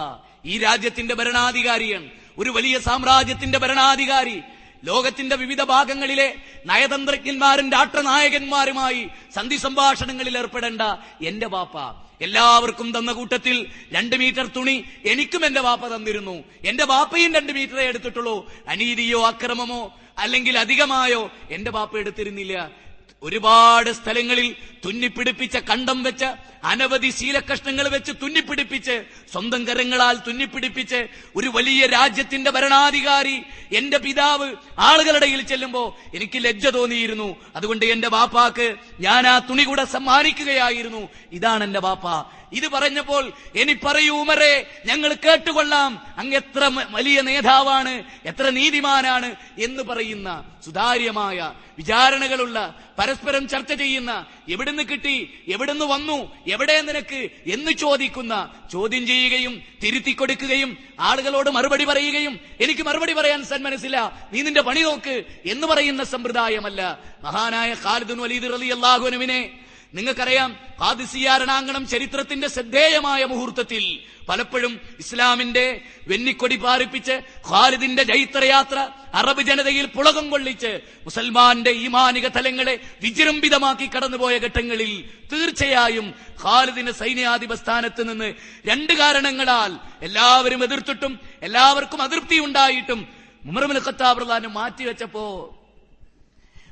ഈ രാജ്യത്തിന്റെ ഭരണാധികാരിയാണ് ഒരു വലിയ സാമ്രാജ്യത്തിന്റെ ഭരണാധികാരി ലോകത്തിന്റെ വിവിധ ഭാഗങ്ങളിലെ നയതന്ത്രജ്ഞന്മാരും രാഷ്ട്രനായകന്മാരുമായി സന്ധി സംഭാഷണങ്ങളിൽ ഏർപ്പെടേണ്ട എന്റെ വാപ്പ എല്ലാവർക്കും തന്ന കൂട്ടത്തിൽ രണ്ട് മീറ്റർ തുണി എനിക്കും എന്റെ വാപ്പ തന്നിരുന്നു. എന്റെ വാപ്പയും രണ്ട് മീറ്ററേ എടുത്തിട്ടുള്ളൂ. അനീതിയോ അക്രമമോ അല്ലെങ്കിൽ അധികമായോ എന്റെ വാപ്പ എടുത്തിരുന്നില്ല. ഒരുപാട് സ്ഥലങ്ങളിൽ തുന്നിപ്പിടിപ്പിച്ച കണ്ടം വെച്ച് അനവധി ശീലകഷ്ണങ്ങൾ വെച്ച് തുന്നിപ്പിടിപ്പിച്ച് സ്വന്തം കരങ്ങളാൽ തുന്നിപ്പിടിപ്പിച്ച് ഒരു വലിയ രാജ്യത്തിന്റെ ഭരണാധികാരി എന്റെ പിതാവ് ആളുകളുടെ ചെല്ലുമ്പോ എനിക്ക് ലജ്ജ തോന്നിയിരുന്നു. അതുകൊണ്ട് എന്റെ ബാപ്പാക്ക് ഞാൻ ആ തുണി കൂടെ സമ്മാനിക്കുകയായിരുന്നു. ഇതാണ് എന്റെ ബാപ്പ ഇത് പറഞ്ഞപ്പോൾ ഇനി പറയൂ ഉമരെ ഞങ്ങൾ കേട്ടുകൊള്ളാം. അങ്ങ് എത്ര വലിയ നേതാവാണ് എത്ര നീതിമാനാണ് എന്ന് പറയുന്ന സുതാര്യമായ വിചാരണകളുള്ള പരസ്പരം ചർച്ച ചെയ്യുന്ന എവിടുന്ന് കിട്ടി എവിടുന്ന് വന്നു എവിടെ നിനക്ക് എന്ന് ചോദിക്കുന്ന ചോദ്യം ചെയ്യുകയും തിരുത്തി കൊടുക്കുകയും ആളുകളോട് മറുപടി പറയുകയും എനിക്ക് മറുപടി പറയാൻ സന്മനസ്സില്ല. നീ നിന്റെ പണി നോക്ക് എന്ന് പറയുന്ന സമ്പ്രദായമല്ല. മഹാനായ ഖാലിദുൻ വലീദ് അലി അള്ളാഹുനുവിനെ നിങ്ങൾക്കറിയാം ഖാദിസിയ രണാങ്കണം ചരിത്രത്തിന്റെ ശ്രദ്ധേയമായ മുഹൂർത്തത്തിൽ പലപ്പോഴും ഇസ്ലാമിന്റെ വെന്നിക്കൊടി പാറിപ്പിച്ച് ഖാലിദിന്റെ ജൈത്രയാത്ര അറബ് ജനതയിൽ പുളകം കൊള്ളിച്ച് മുസൽമാന്റെ ഈമാനിക തലങ്ങളെ വിജൃംഭിതമാക്കി കടന്നുപോയ ഘട്ടങ്ങളിൽ തീർച്ചയായും ഖാലിദിന്റെ സൈന്യാധിപ സ്ഥാനത്ത് നിന്ന് രണ്ട് കാരണങ്ങളാൽ എല്ലാവരും എതിർത്തിട്ടും എല്ലാവർക്കും അതൃപ്തി ഉണ്ടായിട്ടും മുമർമുൽ ഖത്താബ് മാറ്റിവെച്ചപ്പോ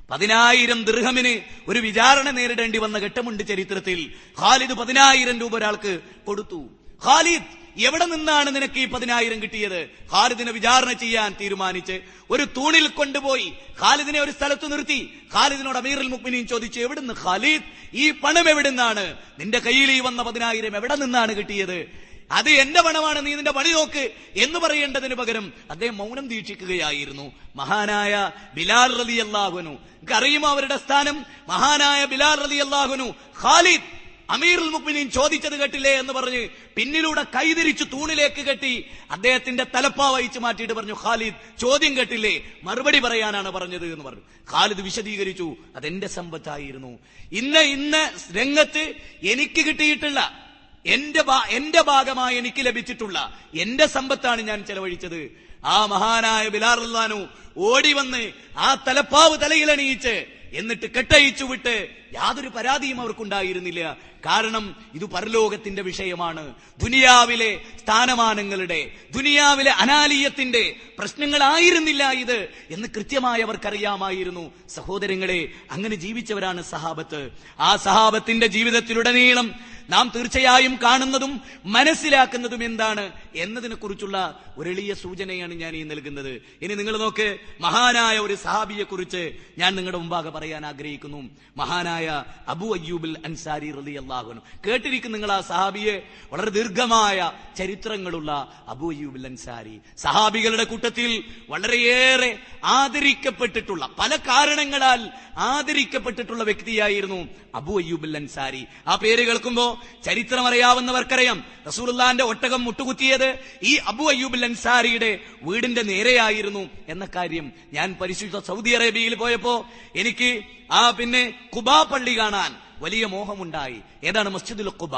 പതിനായിരം ദൃഹമിന് ഒരു വിചാരണ നേരിടേണ്ടി വന്ന ഘട്ടമുണ്ട് ചരിത്രത്തിൽ. ഖാലിദ് പതിനായിരം രൂപ ഒരാൾക്ക് കൊടുത്തു. ഖാലിദ് എവിടെ നിന്നാണ് നിനക്ക് ഈ പതിനായിരം കിട്ടിയത്? ഖാലിദിനെ വിചാരണ ചെയ്യാൻ തീരുമാനിച്ച് ഒരു തൂണിൽ കൊണ്ടുപോയി ഖാലിദിനെ ഒരു സ്ഥലത്ത് നിർത്തി. ഖാലിദിനോട് അമീറുൽ മുക്മിനീൻ ചോദിച്ചു എവിടുന്ന് ഖാലിദ്? ഈ പണം എവിടുന്നാണ്? നിന്റെ കയ്യിൽ ഈ വന്ന പതിനായിരം എവിടെ നിന്നാണ് കിട്ടിയത്? അത് എന്റെ പണമാണ് നീ നിന്റെ പണി നോക്ക് എന്ന് പറയേണ്ടതിന് പകരം അദ്ദേഹം മൗനം ദീക്ഷിക്കുകയായിരുന്നു. മഹാനായ ബിലാൽ റലി അള്ളാഹുനു അറിയുമോ അവരുടെ സ്ഥാനം? മഹാനായ ബിലാൽ റലി അള്ളാഹുനു ഖാലിദ് അമീറുൽ മുക്മിനീൻ ചോദിച്ചത് കേട്ടില്ലേ എന്ന് പറഞ്ഞ് പിന്നിലൂടെ കൈതിരിച്ചു തൂണിലേക്ക് കെട്ടി അദ്ദേഹത്തിന്റെ തലപ്പാ വഹിച്ചു മാറ്റിയിട്ട് പറഞ്ഞു ഖാലിദ് ചോദ്യം കേട്ടില്ലേ? മറുപടി പറയാനാണ് പറഞ്ഞത് എന്ന് പറഞ്ഞു. ഖാലിദ് വിശദീകരിച്ചു അതെന്റെ സമ്പത്തായിരുന്നു. ഇന്ന് ഇന്ന് രംഗത്ത് എനിക്ക് കിട്ടിയിട്ടുള്ള എന്റെ എന്റെ ഭാഗമായി എനിക്ക് ലഭിച്ചിട്ടുള്ള എന്റെ സമ്പത്താണ് ഞാൻ ചെലവഴിച്ചത്. ആ മഹാനായ ബിലാറുല്ലാനു ഓടി വന്ന് ആ തലപ്പാവ് തലയിലണിയിച്ച് എന്നിട്ട് കെട്ടയിച്ചു വിട്ട് യാതൊരു പരാതിയും അവർക്കുണ്ടായിരുന്നില്ല. കാരണം ഇത് പരലോകത്തിന്റെ വിഷയമാണ്. ദുനിയാവിലെ സ്ഥാനമാനങ്ങളുടെ ദുനിയാവിലെ അനാലീയത്തിന്റെ പ്രശ്നങ്ങളായിരുന്നില്ല ഇത് എന്ന് കൃത്യമായി അവർക്കറിയാമായിരുന്നു. സഹോദരങ്ങളെ അങ്ങനെ ജീവിച്ചവരാണ് സഹാബത്ത്. ആ സഹാബത്തിന്റെ ജീവിതത്തിലുടനീളം നാം തീർച്ചയായും കാണുന്നതും മനസ്സിലാക്കുന്നതും എന്താണ് എന്നതിനെ കുറിച്ചുള്ള ഒരു എളിയ സൂചനയാണ് ഞാൻ ഈ നൽകുന്നത്. ഇനി നിങ്ങൾ നോക്ക് മഹാനായ ഒരു സഹാബിയെ കുറിച്ച് ഞാൻ നിങ്ങളുടെ മുമ്പാകെ പറയാൻ ആഗ്രഹിക്കുന്നു. മഹാനായ അബു അയ്യൂബിൽ അൻസാരി റലി അള്ളാഹുനു കേട്ടിരിക്കും നിങ്ങൾ ആ സഹാബിയെ വളരെ ദീർഘമായ ചരിത്രങ്ങളുള്ള അബു അയ്യൂബിൽ അൻസാരി. സഹാബികളുടെ കൂട്ടത്തിൽ വളരെയേറെ ആദരിക്കപ്പെട്ടിട്ടുള്ള പല കാരണങ്ങളാൽ ആദരിക്കപ്പെട്ടിട്ടുള്ള വ്യക്തിയായിരുന്നു അബു അയ്യൂബിൽ അൻസാരി. ആ പേര് കേൾക്കുമ്പോ ചരിത്രം അറിയാവുന്നവർക്കറിയാം റസൂലുള്ളാന്റെ ഒട്ടകം മുട്ടുകുത്തിയത് ഈ അബു അയ്യൂബ് അൻസാരിയുടെ വീടിന്റെ നേരെയായിരുന്നു എന്ന കാര്യം ഞാൻ പരിശുദ്ധ സൗദി അറേബ്യയിൽ പോയപ്പോ എനിക്ക് ആ പിന്നെ കുബാ പള്ളി കാണാൻ വലിയ മോഹമുണ്ടായി. ഏതാണ് മസ്ജിദുൽ കുബ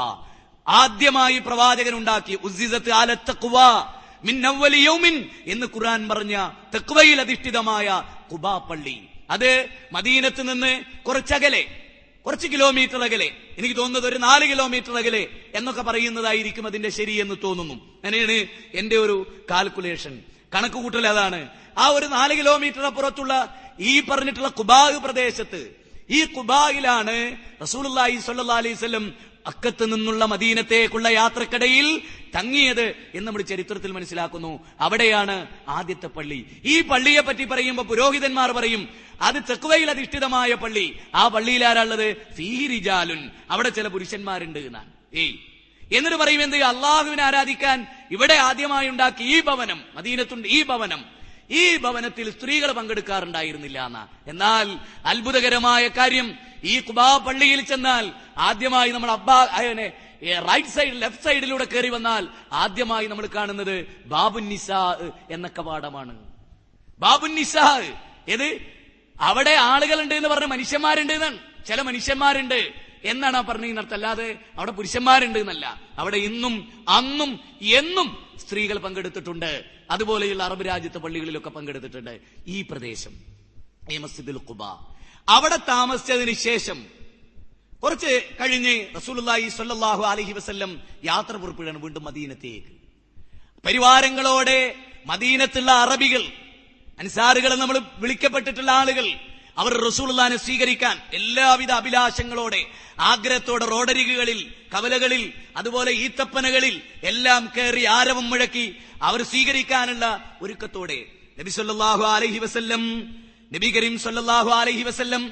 ആദ്യമായി പ്രവാചകൻ ഉണ്ടാക്കി ഉസ്സിസത്ത് ആലത്തക്കുവ മിൻ അവ്വലി യൗമിൻ എന്ന് ഖുർആൻ പറഞ്ഞ തെക്കുവയിൽ അധിഷ്ഠിതമായ കുബാ പള്ളി. അത് മദീനത്ത് നിന്ന് കുറച്ചകലെ കുറച്ച് കിലോമീറ്റർ അകലെ. എനിക്ക് തോന്നുന്നത് ഒരു നാല് കിലോമീറ്റർ അകലെ എന്നൊക്കെ പറയുന്നതായിരിക്കും അതിന്റെ ശരി എന്ന് തോന്നുന്നു. അങ്ങനെയാണ് എന്റെ ഒരു കാൽക്കുലേഷൻ കണക്കുകൂട്ടൽ അതാണ്. ആ ഒരു നാല് കിലോമീറ്റർ അപ്പുറത്തുള്ള ഈ പറഞ്ഞിട്ടുള്ള കുബാഗ് പ്രദേശത്ത് ഈ കുബായിലാണ് റസൂലുള്ളാഹി സ്വല്ലല്ലാഹി അലൈഹി വസല്ലം അക്കത്ത് നിന്നുള്ള മദീനത്തേക്കുള്ള യാത്രക്കിടയിൽ തങ്ങിയത് എന്ന് നമ്മൾ ചരിത്രത്തിൽ മനസ്സിലാക്കുന്നു. അവിടെയാണ് ആദ്യത്തെ പള്ളി. ഈ പള്ളിയെ പറ്റി പറയുമ്പോൾ പുരോഹിതന്മാർ പറയും അത് തെക്കുവയിൽ അധിഷ്ഠിതമായ പള്ളി. ആ പള്ളിയിൽ ആരാളുള്ളത് ഫീരിജാലുൻ അവിടെ ചില പുരുഷന്മാരുണ്ട് എന്നാണ്. ഏയ്. എന്നിട്ട് പറയും എന്ത്? അള്ളാഹുവിനെ ആരാധിക്കാൻ ഇവിടെ ആദ്യമായി ഉണ്ടാക്കി ഈ ഭവനം മദീനത്തുണ്ട് ഈ ഭവനം. ഈ ഭവനത്തിൽ സ്ത്രീകൾ പങ്കെടുക്കാറുണ്ടായിരുന്നില്ല എന്ന. എന്നാൽ അത്ഭുതകരമായ കാര്യം ഈ കുബാ പള്ളിയിൽ ചെന്നാൽ ആദ്യമായി നമ്മൾ അബ്ബാ അയനെ റൈറ്റ് സൈഡ് ലെഫ്റ്റ് സൈഡിലൂടെ കയറി വന്നാൽ ആദ്യമായി നമ്മൾ കാണുന്നത് ബാബുന്നിസാ എന്ന കവാടമാണ്. ബാബുന്നിസാ ഏത്? അവിടെ ആളുകളുണ്ട് എന്ന് പറഞ്ഞ മനുഷ്യന്മാരുണ്ട് എന്നാണ്. ചില മനുഷ്യന്മാരുണ്ട്. എന്നാണ് ആ പറഞ്ഞതിനർത്ഥം അല്ലാതെ അവിടെ പുരുഷന്മാരുണ്ട് എന്നല്ല. അവിടെ ഇന്നും അന്നും എന്നും സ്ത്രീകൾ പങ്കെടുത്തിട്ടുണ്ട്. അതുപോലെയുള്ള അറബ് രാജ്യത്തെ പള്ളികളിലൊക്കെ പങ്കെടുത്തിട്ടുണ്ട്. ഈ പ്രദേശം മസ്ജിദുൽ ഖുബ. അവിടെ താമസിച്ചതിന് ശേഷം കുറച്ച് കഴിഞ്ഞ് റസൂലുള്ളാഹി സ്വല്ലല്ലാഹു അലൈഹി വസല്ലം യാത്ര പുറപ്പെടുകയാണ് വീണ്ടും മദീനത്തേക്ക്. പരിവാരങ്ങളോടെ മദീനത്തുള്ള അറബികൾ അൻസാറുകൾ നമ്മൾ വിളിക്കപ്പെട്ടിട്ടുള്ള ആളുകൾ അവർ റസൂലുള്ളാനെ സ്വീകരിക്കാൻ എല്ലാവിധ അഭിലാഷങ്ങളോടെ ആഗ്രഹത്തോടെ റോഡരികുകളിൽ കവലകളിൽ അതുപോലെ ഈത്തപ്പനകളിൽ എല്ലാം കയറി ആരവം മുഴക്കി അവർ സ്വീകരിക്കാനുള്ള ഒരുക്കത്തോടെ. നബി സല്ലല്ലാഹു അലഹി വസല്ലം നബി കരീം സല്ലല്ലാഹു അലഹി വസല്ലം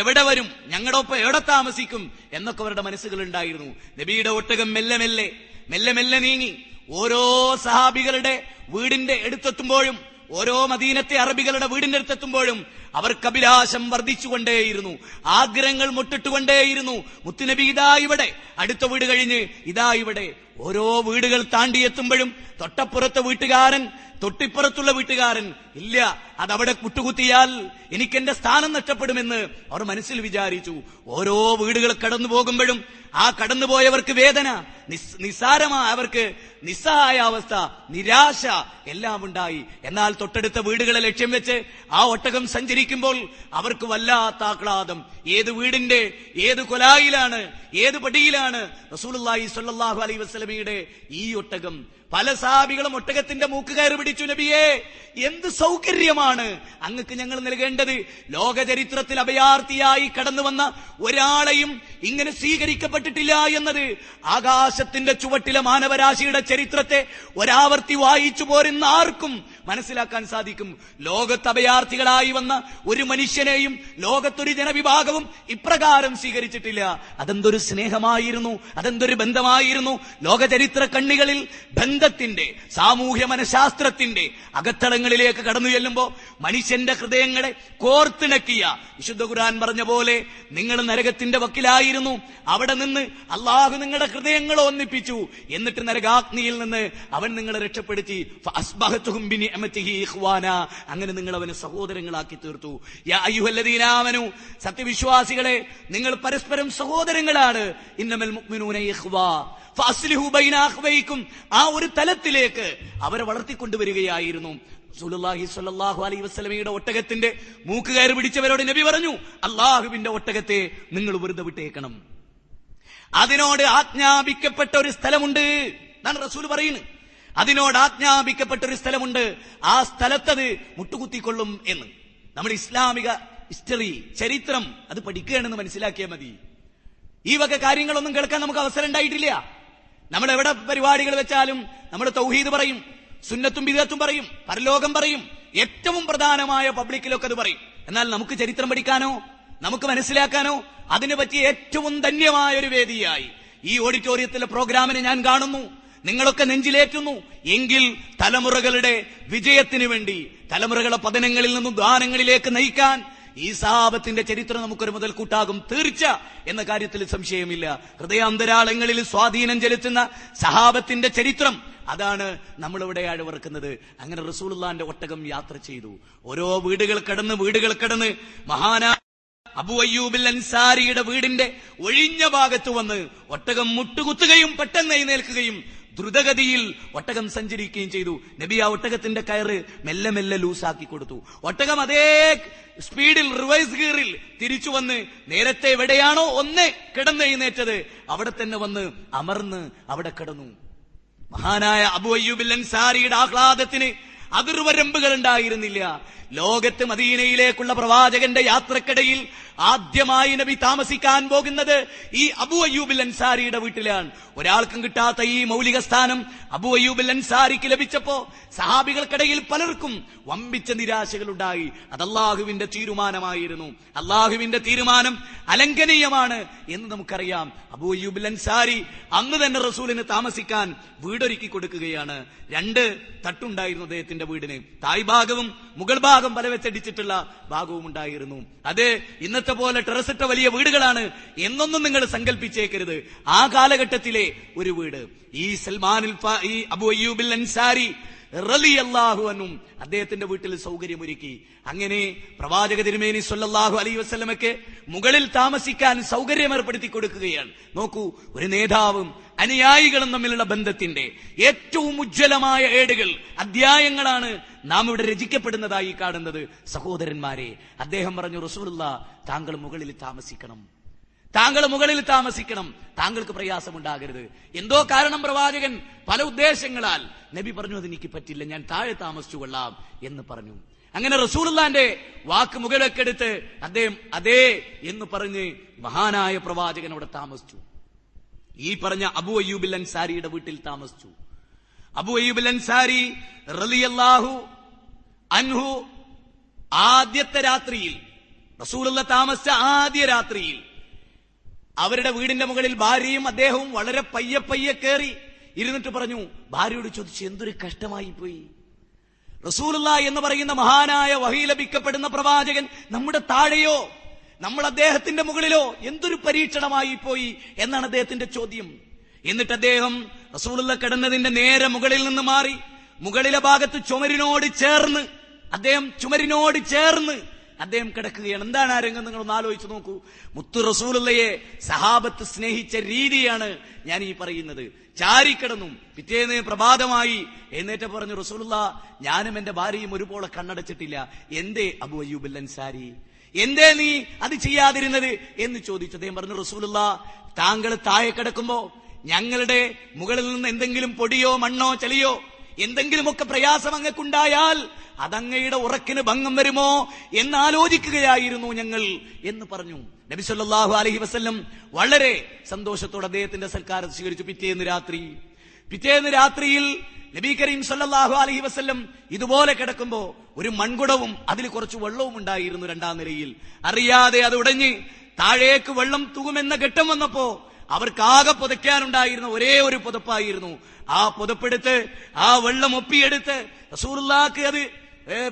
എവിടെ വരും ഞങ്ങളുടെ ഒപ്പം എവിടെ താമസിക്കും എന്നൊക്കെ അവരുടെ മനസ്സുകൾ ഉണ്ടായിരുന്നു. നബിയുടെ ഒട്ടകം മെല്ലെ മെല്ലെ മെല്ലെ മെല്ലെ നീങ്ങി ഓരോ സഹാബികളുടെ വീടിന്റെ അടുത്തെത്തുമ്പോഴും ഓരോ മദീനത്തെ അറബികളുടെ വീടിന്റെ അടുത്തെത്തുമ്പോഴും അവർക്ക് അഭിലാഷം വർദ്ധിച്ചുകൊണ്ടേയിരുന്നു. ആഗ്രഹങ്ങൾ മുട്ടിട്ടുകൊണ്ടേയിരുന്നു. മുത്തുനബി ഇതാ ഇവിടെ. അടുത്ത വീട് കഴിഞ്ഞ് ഇതാ ഇവിടെ. ഓരോ വീടുകൾ താണ്ടിയെത്തുമ്പോഴും തൊട്ടപ്പുറത്തെ വീട്ടുകാരൻ തൊട്ടിപ്പുറത്തുള്ള വീട്ടുകാരൻ ഇല്ല അതവിടെ കുട്ടുകുത്തിയാൽ എനിക്ക് എന്റെ സ്ഥാനം നഷ്ടപ്പെടുമെന്ന് അവർ മനസ്സിൽ വിചാരിച്ചു. ഓരോ വീടുകൾ കടന്നു പോകുമ്പോഴും ആ കടന്നുപോയവർക്ക് വേദന നിസ്- നിസ്സാരമായ അവർക്ക് നിസ്സഹായ അവസ്ഥ നിരാശ എല്ലാം ഉണ്ടായി. എന്നാൽ തൊട്ടടുത്ത വീടുകളെ ലക്ഷ്യം വെച്ച് ആ ഒട്ടകം സഞ്ചരിക്കുമ്പോൾ അവർക്ക് വല്ലാത്ത ആഹ്ലാദം. ഏത് വീടിന്റെ ഏത് കൊലായിലാണ് ഏത് പടിയിലാണ് റസൂലുള്ളാഹി സ്വല്ലല്ലാഹു അലൈ വസ്ലമിയുടെ ഈ ഒട്ടകം പല സാബികളും ഒട്ടകത്തിന്റെ മൂക്ക് കയറി പിടിച്ചു നബിയേ. എന്ത് സൗകര്യമാണ് അങ്ങക്ക് ഞങ്ങൾ നൽകേണ്ടത്? ലോക ചരിത്രത്തിൽ അഭയാർത്ഥിയായി കടന്നു വന്ന ഒരാളെയും ഇങ്ങനെ സ്വീകരിക്കപ്പെട്ടിട്ടില്ല എന്നത് ആകാശത്തിന്റെ ചുവട്ടിലെ മാനവരാശിയുടെ ചരിത്രത്തെ ഒരാവർത്തി വായിച്ചു പോരുന്ന ആർക്കും മനസ്സിലാക്കാൻ സാധിക്കും. ലോകത്ത് അഭയാർത്ഥികളായി വന്ന ഒരു മനുഷ്യനെയും ലോകത്തൊരു ജനവിഭാഗവും ഇപ്രകാരം സ്വീകരിച്ചിട്ടില്ല. അതെന്തൊരു സ്നേഹമായിരുന്നു അതെന്തൊരു ബന്ധമായിരുന്നു. ലോകചരിത്ര കണ്ണികളിൽ ബന്ധത്തിന്റെ സാമൂഹ്യ മനഃശാസ്ത്രത്തിന്റെ അകത്തളങ്ങളിലേക്ക് കടന്നു ചെല്ലുമ്പോ മനുഷ്യന്റെ ഹൃദയങ്ങളെ കോർത്തിണക്കിയ വിശുദ്ധ ഖുരാൻ പറഞ്ഞ പോലെ നിങ്ങൾ നരകത്തിന്റെ വക്കിലായിരുന്നു. അവിടെ നിന്ന് അള്ളാഹു നിങ്ങളുടെ ഹൃദയങ്ങളെ ഒന്നിപ്പിച്ചു. എന്നിട്ട് നരകാഗ്നിയിൽ നിന്ന് അവൻ നിങ്ങളെ രക്ഷപ്പെടുത്തി. അങ്ങനെ നിങ്ങൾ അവനെ സഹോദരങ്ങളാക്കി തീർത്തു. യാ അയ്യുഹല്ലദീന ആമനു സത്യവിശ്വാസികളെ നിങ്ങൾ പരസ്പരം സഹോദരങ്ങളാണ്. ഇന്നമൽ ആ ഒരു തലത്തിലേക്ക് അവരെ വളർത്തിക്കൊണ്ടുവരികയായിരുന്നു. വസല്ലമയുടെ ഒട്ടകത്തിന്റെ മൂക്കുകയർ പിടിച്ചവരോട് നബി പറഞ്ഞു അള്ളാഹുവിന്റെ ഒട്ടകത്തെ നിങ്ങൾ വെറുതെ വിട്ടേക്കണം. അതിനോട് ആജ്ഞാപിക്കപ്പെട്ട ഒരു സ്ഥലമുണ്ട്. എന്നാണ് റസൂൽ പറയുന്നത്. അതിനോട് ആജ്ഞാപിക്കപ്പെട്ട ഒരു സ്ഥലമുണ്ട്. ആ സ്ഥലത്തത് മുട്ടുകുത്തിക്കൊള്ളും എന്ന്. നമ്മുടെ ഇസ്ലാമിക ഹിസ്റ്ററി ചരിത്രം അത് പഠിക്കുകയാണെന്ന് മനസ്സിലാക്കിയാൽ മതി. ഈ വക കാര്യങ്ങളൊന്നും കേൾക്കാൻ നമുക്ക് അവസരം ഉണ്ടായിട്ടില്ല. നമ്മൾ എവിടെ പരിപാടികൾ വെച്ചാലും നമ്മൾ തൗഹീദ് പറയും സുന്നത്തും ബിദത്തും പറയും പരലോകം പറയും ഏറ്റവും പ്രധാനമായ പബ്ലിക്കിലൊക്കെ അത് പറയും. എന്നാൽ നമുക്ക് ചരിത്രം പഠിക്കാനോ നമുക്ക് മനസ്സിലാക്കാനോ അതിനെ പറ്റി ഏറ്റവും ധന്യമായ ഒരു വേദിയായി. ഈ ഓഡിറ്റോറിയത്തിലെ പ്രോഗ്രാമിനെ ഞാൻ കാണുന്നു. നിങ്ങളൊക്കെ നെഞ്ചിലേറ്റുന്നു. എങ്കിൽ തലമുറകളുടെ വിജയത്തിന് വേണ്ടി തലമുറകളെ പതനങ്ങളിൽ നിന്നും ദ്വാരങ്ങളിലേക്ക് നയിക്കാൻ ഈ സഹാബത്തിന്റെ ചരിത്രം നമുക്കൊരു മുതൽക്കൂട്ടാകും. തീർച്ച എന്ന കാര്യത്തിൽ സംശയമില്ല. ഹൃദയാന്തരാളങ്ങളിൽ സ്വാധീനം ചെലുത്തുന്ന സഹാബത്തിന്റെ ചരിത്രം അതാണ് നമ്മളിവിടെ അഴവിറക്കുന്നത്. അങ്ങനെ റസൂലുള്ളാന്റെ ഒട്ടകം യാത്ര ചെയ്തു. ഓരോ വീടുകൾ കടന്ന് വീടുകൾ കടന്ന് മഹാനാ അബു അയ്യൂബിൽ അൻസാരിയുടെ വീടിന്റെ ഒഴിഞ്ഞ ഭാഗത്ത് വന്ന് ഒട്ടകം മുട്ടുകുത്തുകയും പെട്ടെന്ന് എഴുന്നേൽക്കുകയും ദ്രുതഗതിയിൽ ഒട്ടകം സഞ്ചരിക്കുകയും ചെയ്തു. നബി ആ ഒട്ടകത്തിന്റെ കയറ് മെല്ലെ മെല്ലെ ലൂസാക്കി കൊടുത്തു. ഒട്ടകം അതേ സ്പീഡിൽ റിവേഴ്സ് ഗിയറിൽ തിരിച്ചു വന്ന് നേരത്തെ എവിടെയാണോ ഒന്ന് കിടന്നെഴുന്നേറ്റത് അവിടെ തന്നെ വന്ന് അമർന്ന് അവിടെ കിടന്നു. മഹാനായ അബു അയ്യൂബിൽ അൻസാരിയുടെ ആഹ്ലാദത്തിന് അതിർവരമ്പുകൾ ഉണ്ടായിരുന്നില്ല. ലോകത്ത് മദീനയിലേക്കുള്ള പ്രവാചകന്റെ യാത്രക്കിടയിൽ ആദ്യമായി നബി താമസിക്കാൻ പോകുന്നത് ഈ അബു അയ്യൂബിൽ അൻസാരിയുടെ വീട്ടിലാണ്. ഒരാൾക്കും കിട്ടാത്ത ഈ മൗലിക സ്ഥാനം അബു അയ്യൂബിൽ അൻസാരിക്ക് ലഭിച്ചപ്പോ സഹാബികൾക്കിടയിൽ പലർക്കും വമ്പിച്ച നിരാശകൾ ഉണ്ടായി അത് അള്ളാഹുവിന്റെ തീരുമാനമായിരുന്നു. അള്ളാഹുവിന്റെ തീരുമാനം അലംഘനീയമാണ് എന്ന് നമുക്കറിയാം. അബു അയ്യൂബിൽ അൻസാരി അന്ന് തന്നെ റസൂലിന് താമസിക്കാൻ വീടൊരുക്കി കൊടുക്കുകയാണ്. രണ്ട് തട്ടുണ്ടായിരുന്നു അദ്ദേഹത്തിന്റെ വീടിന്. തായ്ഭാഗവും മുകൾ ഭാഗം പല വെച്ചടിച്ചിട്ടുള്ള ഭാഗവും ഉണ്ടായിരുന്നു. അത് ഇന്നത്തെ പോലെ ടെറസിട്ട വലിയ വീടുകളാണ്. എന്നൊന്നും നിങ്ങൾ സങ്കല്പിച്ചേക്കരുത് ആ കാലഘട്ടത്തിലെ ഒരു വീട്. ഈ സൽമാനിൽ ഈ അബു അയ്യൂബിൽ അൻസാരി റളിയല്ലാഹു അൻഹും അദ്ദേഹത്തിന്റെ വീട്ടിൽ സൗകര്യമൊരുക്കി. അങ്ങനെ പ്രവാചക തിരുമേനി സൊല്ലാഹു അലൈ വസല്ലമയ്ക്ക് മുകളിൽ താമസിക്കാൻ സൗകര്യം ഏർപ്പെടുത്തി കൊടുക്കുകയാണ്. നോക്കൂ ഒരു നേതാവും അനുയായികളും തമ്മിലുള്ള ബന്ധത്തിന്റെ ഏറ്റവും ഉജ്ജ്വലമായ ഏടുകൾ അധ്യായങ്ങളാണ് നാം ഇവിടെ രചിക്കപ്പെടുന്നതായി കാണുന്നത് സഹോദരന്മാരെ. അദ്ദേഹം പറഞ്ഞു റസൂലുള്ള താങ്കൾ മുകളിൽ താമസിക്കണം. താങ്കൾ മുകളിൽ താമസിക്കണം. താങ്കൾക്ക് പ്രയാസമുണ്ടാകരുത്. എന്തോ കാരണം പ്രവാചകൻ പല ഉദ്ദേശങ്ങളാൽ നബി പറഞ്ഞു അത് എനിക്ക് പറ്റില്ല. ഞാൻ താഴെ താമസിച്ചു കൊള്ളാം എന്ന് പറഞ്ഞു. അങ്ങനെ റസൂലുള്ളാന്റെ വാക്ക് മുകളിലേക്കെടുത്ത് അദ്ദേഹം അതേ എന്ന് പറഞ്ഞ് മഹാനായ പ്രവാചകൻ അവിടെ താമസിച്ചു. ഈ പറഞ്ഞ അബു അയ്യൂബിൽ അൻസാരിയുടെ വീട്ടിൽ താമസിച്ചു. അബു അയ്യൂബിൽ അൻസാരി റളിയല്ലാഹു അൻഹു ആദ്യത്തെ രാത്രിയിൽ റസൂലുള്ള താമസിച്ച ആദ്യ രാത്രിയിൽ അവരുടെ വീടിന്റെ മുകളിൽ ഭാര്യയും അദ്ദേഹവും വളരെ പയ്യെ പയ്യെ കയറി ഇരുന്നിട്ട് പറഞ്ഞു ഭാര്യയോട് ചോദിച്ചു എന്തൊരു കഷ്ടമായി പോയി റസൂലുള്ള എന്ന് പറയുന്ന മഹാനായ വഹി ലഭിക്കപ്പെടുന്ന പ്രവാചകൻ നമ്മുടെ താഴെയോ നമ്മൾ അദ്ദേഹത്തിന്റെ മുകളിലോ എന്തൊരു പരീക്ഷണമായി പോയി എന്നാണ് അദ്ദേഹത്തിന്റെ ചോദ്യം. എന്നിട്ട് അദ്ദേഹം റസൂലുള്ള കിടന്നതിന്റെ നേരെ മുകളിൽ നിന്ന് മാറി മുകളിലെ ഭാഗത്ത് ചുമരിനോട് ചേർന്ന് അദ്ദേഹം ചുമരിനോട് ചേർന്ന് അദ്ദേഹം കിടക്കുകയാണ്. എന്താണ് ആ രംഗം? നിങ്ങൾ ഒന്ന് ആലോചിച്ച് നോക്കൂ. മുത്തു റസൂലയെ സഹാബത്ത് സ്നേഹിച്ച രീതിയാണ് ഞാൻ ഈ പറയുന്നത്. ചാരിക്കിടന്നു പിറ്റേന്ന് പ്രഭാതമായി എന്നേറ്റ പറഞ്ഞു റസൂലുള്ള ഞാനും എന്റെ ഭാര്യയും ഒരുപോലെ കണ്ണടച്ചിട്ടില്ല. എന്തേ അബു അയ്യൂബ് അൻസാരി എന്തേ നീ അത് ചെയ്യാതിരുന്നത്? എന്ന് ചോദിച്ചു. അദ്ദേഹം പറഞ്ഞു റസൂലുള്ള താങ്കൾ താഴെ കിടക്കുമ്പോ ഞങ്ങളുടെ മുകളിൽ നിന്ന് എന്തെങ്കിലും പൊടിയോ മണ്ണോ ചളിയോ എന്തെങ്കിലുമൊക്കെ പ്രയാസം അങ്ങക്കുണ്ടായാൽ അതങ്ങയുടെ ഉറക്കിന് ഭംഗം വരുമോ എന്നാലോചിക്കുകയായിരുന്നു ഞങ്ങൾ എന്ന് പറഞ്ഞു. നബി സല്ലല്ലാഹു അലൈഹി വസല്ലം വളരെ സന്തോഷത്തോടെ അദ്ദേഹത്തിന്റെ സൽക്കാരം സ്വീകരിച്ചു. പിറ്റേന്ന് രാത്രി പിറ്റേന്ന് രാത്രിയിൽ നബി കരീം സല്ലാഹു അലഹി വസ്ല്ലം ഇതുപോലെ കിടക്കുമ്പോ ഒരു മൺകുടവും അതിൽ കുറച്ച് വെള്ളവും ഉണ്ടായിരുന്നു രണ്ടാം നിലയിൽ. അറിയാതെ അത് ഉടഞ്ഞ് താഴേക്ക് വെള്ളം തൂകുമെന്ന ഘട്ടം വന്നപ്പോ അവർക്കാകെ പുതയ്ക്കാനുണ്ടായിരുന്ന ഒരേ ഒരു പുതപ്പായിരുന്നു. ആ പുതപ്പെടുത്ത് ആ വെള്ളം ഒപ്പിയെടുത്ത് റസൂലുള്ളാക്ക് അത്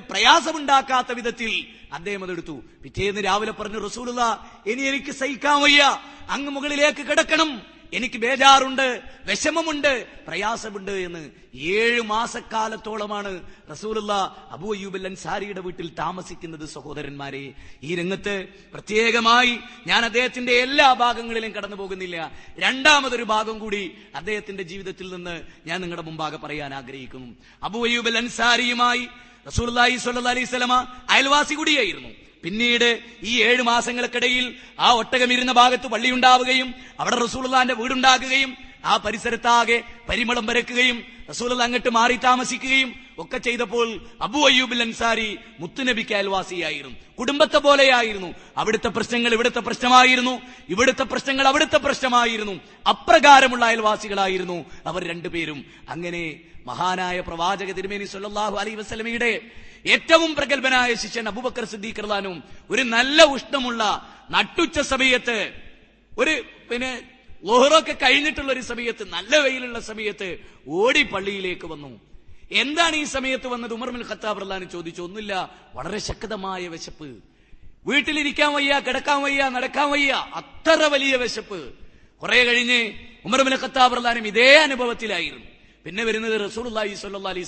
പ്രയാസമുണ്ടാക്കാത്ത വിധത്തിൽ അദ്ദേഹം അതെടുത്തു പിറ്റേന്ന് രാവിലെ പറഞ്ഞു റസൂലുള്ള ഇനി എനിക്ക് സഹിക്കാൻ വയ്യ. അങ്ങ് മുകളിലേക്ക് കിടക്കണം. എനിക്ക് ബേജാറുണ്ട് വിഷമമുണ്ട് പ്രയാസമുണ്ട് എന്ന് ഏഴ് മാസക്കാലത്തോളമാണ് റസൂലുള്ള അബു അയ്യൂബൽ അൻസാരിയുടെ വീട്ടിൽ താമസിക്കുന്നത് സഹോദരന്മാരെ. ഈ രംഗത്ത് പ്രത്യേകമായി ഞാൻ അദ്ദേഹത്തിന്റെ എല്ലാ ഭാഗങ്ങളിലും കടന്നു പോകുന്നില്ല. രണ്ടാമതൊരു ഭാഗം കൂടി അദ്ദേഹത്തിന്റെ ജീവിതത്തിൽ നിന്ന് ഞാൻ നിങ്ങളുടെ മുമ്പാകെ പറയാൻ ആഗ്രഹിക്കുന്നു. അബു അയ്യൂബൽ അൻസാരിയുമായി റസൂൽ അലൈഹി സ്വലമ അയൽവാസി കൂടിയായിരുന്നു. പിന്നീട് ഈ ഏഴ് മാസങ്ങൾക്കിടയിൽ ആ ഒട്ടകമിരുന്ന ഭാഗത്ത് പള്ളിയുണ്ടാവുകയും അവിടെ റസൂലുള്ളാന്റെ വീടുണ്ടാക്കുകയും ആ പരിസരത്താകെ പരിമളം പരക്കുകയും റസൂലുള്ള അങ്ങോട്ട് മാറി താമസിക്കുകയും ഒക്കെ ചെയ്തപ്പോൾ അബു അയ്യൂബിൽ അൻസാരി മുത്തുനബിക്ക് അയൽവാസിയായിരുന്നു. കുടുംബത്തെ പോലെയായിരുന്നു. അവിടുത്തെ പ്രശ്നങ്ങൾ ഇവിടുത്തെ പ്രശ്നമായിരുന്നു. ഇവിടുത്തെ പ്രശ്നങ്ങൾ അവിടുത്തെ പ്രശ്നമായിരുന്നു. അപ്രകാരമുള്ള അയൽവാസികളായിരുന്നു അവർ രണ്ടുപേരും. അങ്ങനെ മഹാനായ പ്രവാചക തിരുമേനി സല്ലാഹു അലൈ വസല്ലമയുടെ ഏറ്റവും പ്രഗത്ഭനായ ശിഷ്യൻ അബൂബക്കർ സിദ്ദീഖ് റളിയല്ലാഹു ഒരു നല്ല ഉഷ്ണമുള്ള നട്ടുച്ച സമയത്ത് ഒരു പിന്നെ ലോഹറൊക്കെ കഴിഞ്ഞിട്ടുള്ള ഒരു സമയത്ത് നല്ല വെയിലുള്ള സമയത്ത് ഓടി പള്ളിയിലേക്ക് വന്നു. എന്താണ് ഈ സമയത്ത് വന്നത്? ഉമർ ബിൻ ഖത്താബ് റളിയല്ലാഹു ചോദിച്ചു. ഒന്നുമില്ല വളരെ ശക്തമായ വിശപ്പ്. വീട്ടിലിരിക്കാൻ വയ്യ കിടക്കാൻ വയ്യ നടക്കാൻ വയ്യ അത്ര വലിയ വിശപ്പ്. കുറെ കഴിഞ്ഞ് ഉമർമിൻ ഖത്താബ് റഹ്ലാനും ഇതേ അനുഭവത്തിലായിരുന്നു. പിന്നെ വരുന്നത് റസൂൽ അലൈഹി സ്വല്ലാ അലൈഹി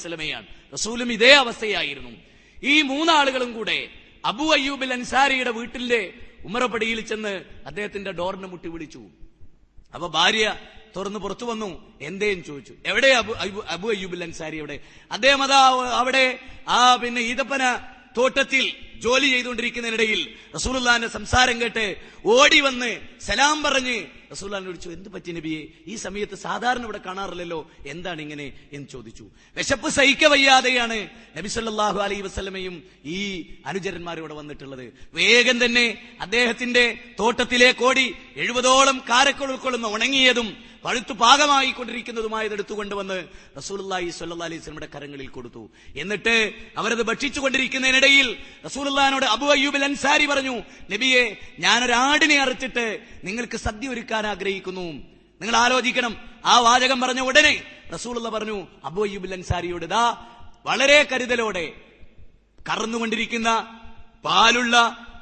റസൂലും ഇതേ അവസ്ഥയായിരുന്നു. ഈ മൂന്നാളുകളും കൂടെ അബു അയ്യൂബിൽ അൻസാരിയുടെ വീട്ടിലെ ഉമറപ്പടിയിൽ ചെന്ന് അദ്ദേഹത്തിന്റെ ഡോറിന് മുട്ടി വിളിച്ചു അപ്പൊ ഭാര്യ തുറന്ന് പുറത്തു വന്നു. എന്തേയും ചോദിച്ചു. എവിടെ അബു അബു അയ്യൂബിൽ അൻസാരി എവിടെ അദ്ദേഹം അതാ അവിടെ ആ പിന്നെ ഈതപ്പന തോട്ടത്തിൽ ജോലി ചെയ്തുകൊണ്ടിരിക്കുന്നതിനിടയിൽ റസൂലുല്ലാന്റെ സംസാരം കേട്ട് ഓടി വന്ന് സലാം പറഞ്ഞ് റസൂല്ലാൻ വിളിച്ചു എന്ത് പറ്റി നബിയെ? ഈ സമയത്ത് സാധാരണ ഇവിടെ കാണാറില്ലല്ലോ. എന്താണ് ഇങ്ങനെ? എന്ന് ചോദിച്ചു. വിശപ്പ് സഹിക്ക വയ്യാതെയാണ് നബി സല്ലാഹു അലൈ വസ്ലമയും ഈ അനുചരന്മാരിവിടെ വന്നിട്ടുള്ളത്. വേഗം തന്നെ അദ്ദേഹത്തിന്റെ തോട്ടത്തിലേക്ക് ഓടി എഴുപതോളം കാരക്കൾ ഉൾക്കൊള്ളുന്ന ഉണങ്ങിയതും പഴുത്തു പാകമായി കൊണ്ടിരിക്കുന്നതുമായത് എടുത്തുകൊണ്ടുവന്ന് റസൂലുള്ളാഹി സല്ലാ അലൈഹി സ്വലമയുടെ കരങ്ങളിൽ കൊടുത്തു. എന്നിട്ട് അവരത് ഭക്ഷിച്ചുകൊണ്ടിരിക്കുന്നതിനിടയിൽ റസൂലുള്ളാഹിനോട് അബു അയ്യൂബിൽ അൻസാരി പറഞ്ഞു നബിയെ ഞാനൊരാടിനെ അറച്ചിട്ട് നിങ്ങൾക്ക് സദ്യ ഒരുക്കാൻ ആഗ്രഹിക്കുന്നു. നിങ്ങൾ ആലോചിക്കണം. ആ വാചകം പറഞ്ഞ ഉടനെ റസൂലുള്ള പറഞ്ഞു അബു അയ്യൂബിൽ അൻസാരിയോട് ദാ വളരെ കരുതലോടെ കറന്നുകൊണ്ടിരിക്കുന്ന പാലുള്ള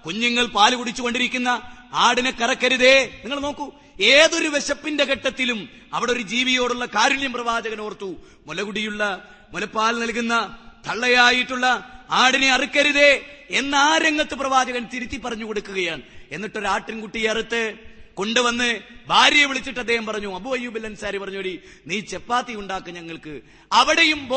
കുഞ്ഞുങ്ങൾ പാൽ കുടിച്ചുകൊണ്ടിരിക്കുന്ന ആടിനെ കറക്കരുതേ. നിങ്ങൾ നോക്കൂ ഏതൊരു വിശപ്പിന്റെ ഘട്ടത്തിലും അവിടെ ഒരു ജീവിയോടുള്ള കാരുണ്യം പ്രവാചകൻ ഓർത്തു. മുലകുടിയുള്ള മുലപ്പാൽ നൽകുന്ന തള്ളയായിട്ടുള്ള ആടിനെ അറുക്കരുതേ എന്ന ആ രംഗത്ത് പ്രവാചകൻ തിരുത്തി പറഞ്ഞു കൊടുക്കുകയാണ്. എന്നിട്ടൊരു ആട്ടിൻകുട്ടിയെ അറുത്ത് കൊണ്ടുവന്ന് ഭാര്യയെ വിളിച്ചിട്ട് അദ്ദേഹം പറഞ്ഞു അബു അയ്യൂബിൽ അൻസാരി പറഞ്ഞു നീ ചപ്പാത്തി ഉണ്ടാക്കും ഞങ്ങൾക്ക്. അവിടെയും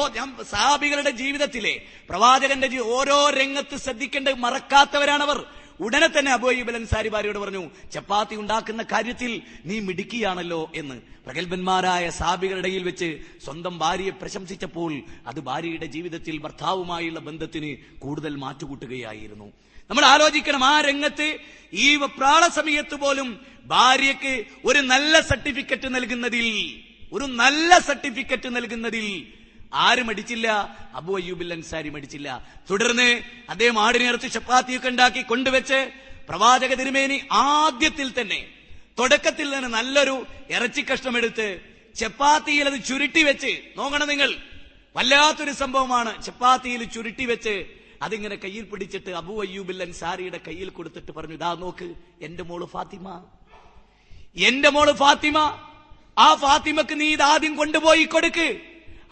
സഹാബികളുടെ ജീവിതത്തിലെ പ്രവാചകന്റെ ഓരോ രംഗത്ത് ശ്രദ്ധിക്കേണ്ട മറക്കാത്തവരാണവർ. ഉടനെ തന്നെ അബോയിബൽ അൻസാരി ഭാര്യയോട് പറഞ്ഞു ചപ്പാത്തി ഉണ്ടാക്കുന്ന കാര്യത്തിൽ നീ മിടുക്കിയാണല്ലോ എന്ന്. പ്രഗത്ഭന്മാരായ സാബികളുടെ ഇടയിൽ വെച്ച് സ്വന്തം ഭാര്യയെ പ്രശംസിച്ചപ്പോൾ അത് ഭാര്യയുടെ ജീവിതത്തിൽ ഭർത്താവുമായുള്ള ബന്ധത്തിന് കൂടുതൽ മാറ്റുകൂട്ടുകയായിരുന്നു. നമ്മൾ ആലോചിക്കണം ആ രംഗത്ത് ഈ പ്രാണ സമയത്ത് പോലും ഭാര്യയ്ക്ക് ഒരു നല്ല സർട്ടിഫിക്കറ്റ് നൽകുന്നതിൽ ഒരു നല്ല സർട്ടിഫിക്കറ്റ് നൽകുന്നതിൽ ആരും അടിച്ചില്ല. അബു അയ്യൂബിൽ അൻസാരി മടിച്ചില്ല തുടർന്ന് അദ്ദേഹം ആടിനെ ഇറച്ചി ചപ്പാത്തിയൊക്കെ ഉണ്ടാക്കി കൊണ്ടുവച്ച് പ്രവാചക തിരുമേനി ആദ്യത്തിൽ തന്നെ തുടക്കത്തിൽ തന്നെ നല്ലൊരു ഇറച്ചി കഷ്ണമെടുത്ത് ചപ്പാത്തിയിൽ അത് ചുരുട്ടി വെച്ച് നോക്കണം നിങ്ങൾ വല്ലാത്തൊരു സംഭവമാണ് ചപ്പാത്തിയിൽ ചുരുട്ടി വെച്ച് അതിങ്ങനെ കയ്യിൽ പിടിച്ചിട്ട് അബു അയ്യൂബിൽ അൻസാരിയുടെ കയ്യിൽ കൊടുത്തിട്ട് പറഞ്ഞു ഇതാ നോക്ക് എന്റെ മോൾ ഫാത്തിമ. എന്റെ മോൾ ഫാത്തിമ. ആ ഫാത്തിമക്ക് നീ ഇത് ആദ്യം കൊണ്ടുപോയി കൊടുക്ക്.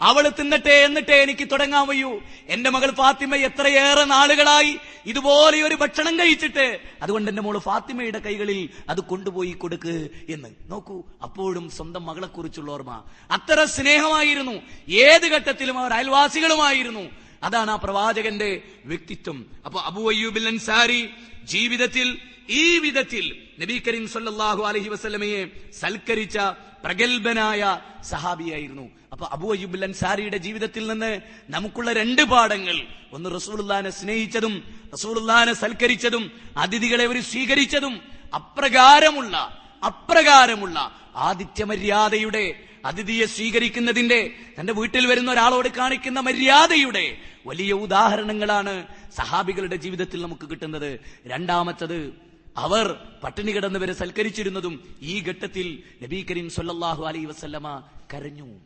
അവൾ തിന്നട്ടെ എന്നിട്ടേ എനിക്ക് തുടങ്ങാൻ വയ്യൂ. എന്റെ മകൾ ഫാത്തിമ എത്രയേറെ നാളുകളായി ഇതുപോലെ ഒരു ഭക്ഷണം കഴിച്ചിട്ട്. അതുകൊണ്ട് എന്റെ മോൾ ഫാത്തിമയുടെ കൈകളിൽ അത് കൊണ്ടുപോയി കൊടുക്ക് എന്ന്. നോക്കൂ അപ്പോഴും സ്വന്തം മകളെ കുറിച്ചുള്ള ഓർമ്മ. അത്ര സ്നേഹമായിരുന്നു. ഏത് ഘട്ടത്തിലും അവർ അയൽവാസികളുമായിരുന്നു. അതാണ് ആ പ്രവാചകന്റെ വ്യക്തിത്വം. അപ്പൊ അബു അയ്യൂബിൽ അൻസാരി ജീവിതത്തിൽ ഈ വിധത്തിൽ നബി കരീം സല്ലാഹു അലഹി വസ്ലമയെ സൽക്കരിച്ച പ്രഗത്ഭനായ സഹാബിയായിരുന്നു. അപ്പൊ അബു അയ്യൂബ് അൻസാരിയുടെ ജീവിതത്തിൽ നിന്ന് നമുക്കുള്ള രണ്ട് പാഠങ്ങൾ. ഒന്ന് റസൂലുള്ളാനെ സ്നേഹിച്ചതും റസൂലുള്ളാനെ സൽക്കരിച്ചതും അതിഥികളെ അവർ സ്വീകരിച്ചതും അപ്രകാരമുള്ള അപ്രകാരമുള്ള ആതിഥ്യ മര്യാദയുടെ അതിഥിയെ സ്വീകരിക്കുന്നതിന്റെ തന്റെ വീട്ടിൽ വരുന്ന ഒരാളോട് കാണിക്കുന്ന മര്യാദയുടെ വലിയ ഉദാഹരണങ്ങളാണ് സഹാബികളുടെ ജീവിതത്തിൽ നമുക്ക് കിട്ടുന്നത്. രണ്ടാമത്തത് അവർ പട്ടിണി കിടന്നവരെ സൽക്കരിച്ചിരുന്നതും ഈ ഘട്ടത്തിൽ നബി കരീം സൊല്ലാഹു അലൈ വസല്ലമ കരഞ്ഞു.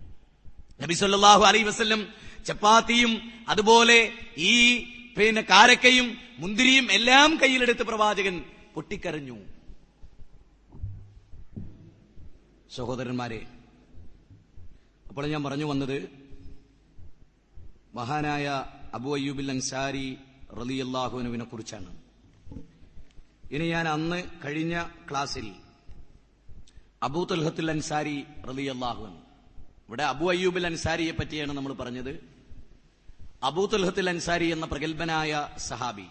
നബി സൊല്ലാഹു അലൈ വസല്ലം ചപ്പാത്തിയും അതുപോലെ ഈ പിന്നെ കാരക്കയും മുന്തിരിയും എല്ലാം കയ്യിലെടുത്ത് പ്രവാചകൻ പൊട്ടിക്കരഞ്ഞു. സഹോദരന്മാരെ അപ്പോൾ ഞാൻ പറഞ്ഞു വന്നത് മഹാനായ അബു അയ്യൂബിൽ അൻസാരി റലിയല്ലാഹുവിനെ കുറിച്ചാണ്. ഇനി ഞാൻ അന്ന് കഴിഞ്ഞ ക്ലാസ്സിൽ അബൂ തുൽഹത്തുൽ അൻസാരി റലിയല്ലാഹു ഇവിടെ അബു അയ്യൂബിൽ അൻസാരിയെ പറ്റിയാണ് നമ്മൾ പറഞ്ഞത്. അബൂ തുൽഹത്തുൽ അൻസാരി എന്ന പ്രഗത്ഭനായ സഹാബി.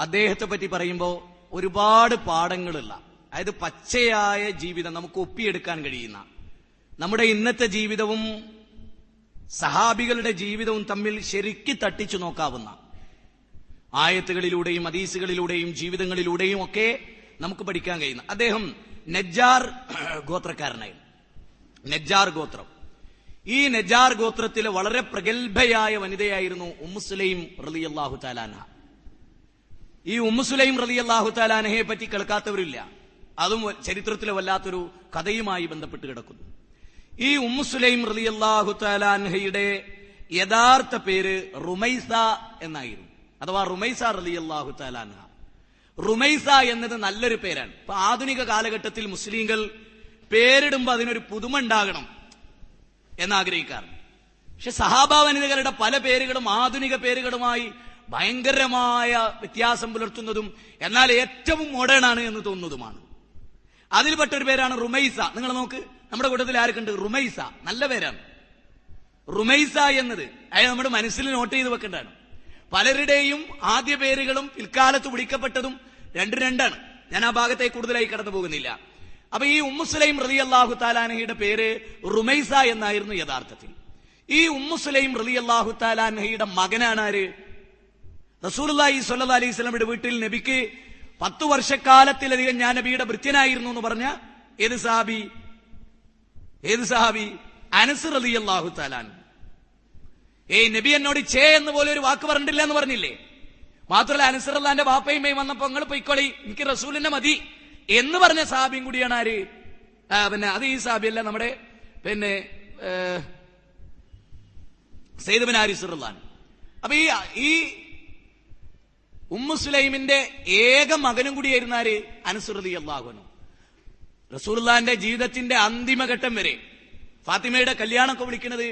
അദ്ദേഹത്തെ പറ്റി പറയുമ്പോൾ ഒരുപാട് പാഠങ്ങളുള്ള അതായത് പച്ചയായ ജീവിതം നമുക്ക് ഒപ്പിയെടുക്കാൻ കഴിയുന്ന നമ്മുടെ ഇന്നത്തെ ജീവിതവും സഹാബികളുടെ ജീവിതവും തമ്മിൽ ശരിക്ക് തട്ടിച്ചു നോക്കാവുന്ന ആയത്തുകളിലൂടെയും അതീസുകളിലൂടെയും ജീവിതങ്ങളിലൂടെയും ഒക്കെ നമുക്ക് പഠിക്കാൻ കഴിയുന്ന അദ്ദേഹം നജ്ജാർ ഗോത്രക്കാരനായിരുന്നു നജ്ജാർ ഗോത്രം. ഈ നജ്ജാർ ഗോത്രത്തിലെ വളരെ പ്രഗത്ഭയായ വനിതയായിരുന്നു ഉമ്മുസുലൈം റലി അള്ളാഹു താലാന ഈ ഉമ്മുസുലൈം റലി അള്ളാഹു താലാനഹയെ പറ്റി കേൾക്കാത്തവരില്ല. അതും ചരിത്രത്തിലെ വല്ലാത്തൊരു കഥയുമായി ബന്ധപ്പെട്ട് കിടക്കുന്നു. ഈ ഉമ്മുസുലൈം റലി അള്ളാഹു താലാൻഹയുടെ യഥാർത്ഥ പേര് റുമൈസ എന്നായിരുന്നു. അഥവാ റുമൈസ റലി അള്ളാഹു റുമൈസ എന്നത് നല്ലൊരു പേരാണ്. ഇപ്പൊ ആധുനിക കാലഘട്ടത്തിൽ മുസ്ലിങ്ങൾ പേരിടുമ്പോൾ അതിനൊരു പുതുമ ഉണ്ടാകണം എന്നാഗ്രഹിക്കാറുണ്ട് പക്ഷെ സഹാബ വനിതകളുടെ പല പേരുകളും ആധുനിക പേരുകളുമായി ഭയങ്കരമായ വ്യത്യാസം പുലർത്തുന്നതും എന്നാൽ ഏറ്റവും മോഡേൺ ആണ് എന്ന് തോന്നുന്നതുമാണ്. അതിൽപ്പെട്ട ഒരു പേരാണ് റുമൈസ. നിങ്ങൾ നോക്ക് നമ്മുടെ കൂട്ടത്തിൽ ആർക്കുണ്ട് റുമൈസ. നല്ല പേരാണ്. റുമൈസ എന്നത് അയാൾ നമ്മുടെ മനസ്സിൽ നോട്ട് ചെയ്ത് വെക്കേണ്ടതാണ്. പലരുടെയും ആദ്യ പേരുകളും പിൽക്കാലത്ത് വിളിക്കപ്പെട്ടതും രണ്ട് രണ്ടാണ്. ഞാൻ ആ ഭാഗത്തെ കൂടുതലായി കടന്നു പോകുന്നില്ല. അപ്പൊ ഈ ഉമ്മുസുലൈം റതി അള്ളാഹു താലാനഹയുടെ പേര് റുമൈസ എന്നായിരുന്നു യഥാർത്ഥത്തിൽ. ഈ ഉമ്മുസുലൈം റതി അള്ളാഹു താലാനഹയുടെ മകനാണ് ആര് റസൂലി സല്ലാ അലൈഹി സ്വലമിയുടെ വീട്ടിൽ നബിക്ക് പത്തു വർഷക്കാലത്തിലധികം ഞാൻ നബിയുടെ ഭൃത്യനായിരുന്നു എന്ന് പറഞ്ഞ ഏത് സഹാബി? ഏത് സഹാബി? അനസ് റതി അള്ളാഹു താലാൻ ഏയ് നബി എന്നോട് ചേ എന്ന് പോലെ ഒരു വാക്ക് പറഞ്ഞിട്ടില്ല എന്ന് പറഞ്ഞില്ലേ? മാത്രമല്ല അനുസറല്ലാന്റെ ബാപ്പയുമായി വന്നപ്പോ നിങ്ങൾ പൊയ്ക്കോളി എനിക്ക് റസൂലിന്റെ മതി എന്ന് പറഞ്ഞ സാബിയും കൂടിയാണ് ആര്? പിന്നെ അത് ഈ സാബിയല്ല നമ്മുടെ പിന്നെ സെയ്ദബിൻ ആരിസുറുള്ളാൻ അപ്പൊ ഈ ഈ ഉമ്മു ഏക മകനും കൂടിയായിരുന്നു ആര്? അനുസൃതി അള്ളാഹുനു റസൂർലാന്റെ ജീവിതത്തിന്റെ അന്തിമഘട്ടം വരെ. ഫാത്തിമയുടെ കല്യാണമൊക്കെ വിളിക്കുന്നത്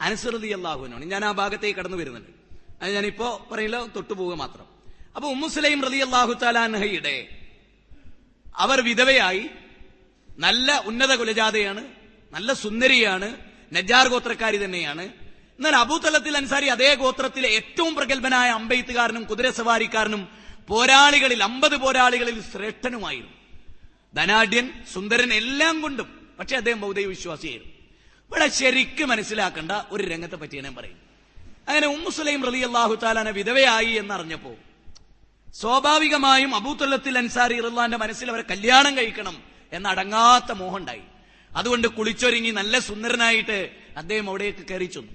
അനുസൃതി അള്ളാഹുവിനാണ് ഞാൻ ആ ഭാഗത്തേക്ക് കടന്നു വരുന്നുണ്ട്. അത് ഞാനിപ്പോ പറയില്ല തൊട്ടുപോവുക മാത്രം. അപ്പൊ ഉമ്മുസ്ലൈം റതി അള്ളാഹു താലാൻഹയുടെ അവർ വിധവയായി നല്ല ഉന്നത കുലജാതയാണ് നല്ല സുന്ദരിയാണ് നജാർ ഗോത്രക്കാരി തന്നെയാണ്. എന്നാൽ അബൂതലത്തിൽ അൻസാരി അതേ ഗോത്രത്തിലെ ഏറ്റവും പ്രഗത്ഭനായ അമ്പെയ്ത്തുകാരനും കുതിരസവാരിക്കാരനും പോരാളികളിൽ അമ്പത് പോരാളികളിൽ ശ്രേഷ്ഠനുമായിരുന്നു. ധനാഢ്യൻ സുന്ദരൻ എല്ലാം കൊണ്ടും പക്ഷെ അദ്ദേഹം ബൗദ്ധ വിശ്വാസിയായിരുന്നു ഇവിടെ ശരിക്കും മനസ്സിലാക്കേണ്ട ഒരു രംഗത്തെ പറ്റി ഞാൻ പറയും അങ്ങനെ ഉമ്മുസുലൈം റലി അള്ളാഹു താലാന വിധവയായി എന്നറിഞ്ഞപ്പോ സ്വാഭാവികമായും അബൂത്തുല്ലത്തിൽ അൻസാരി ഇറുല്ലാന്റെ മനസ്സിൽ അവരെ കല്യാണം കഴിക്കണം എന്ന അടങ്ങാത്ത മോഹം ഉണ്ടായി അതുകൊണ്ട് കുളിച്ചൊരുങ്ങി നല്ല സുന്ദരനായിട്ട് അദ്ദേഹം അവിടേക്ക് കയറി ചെന്നു.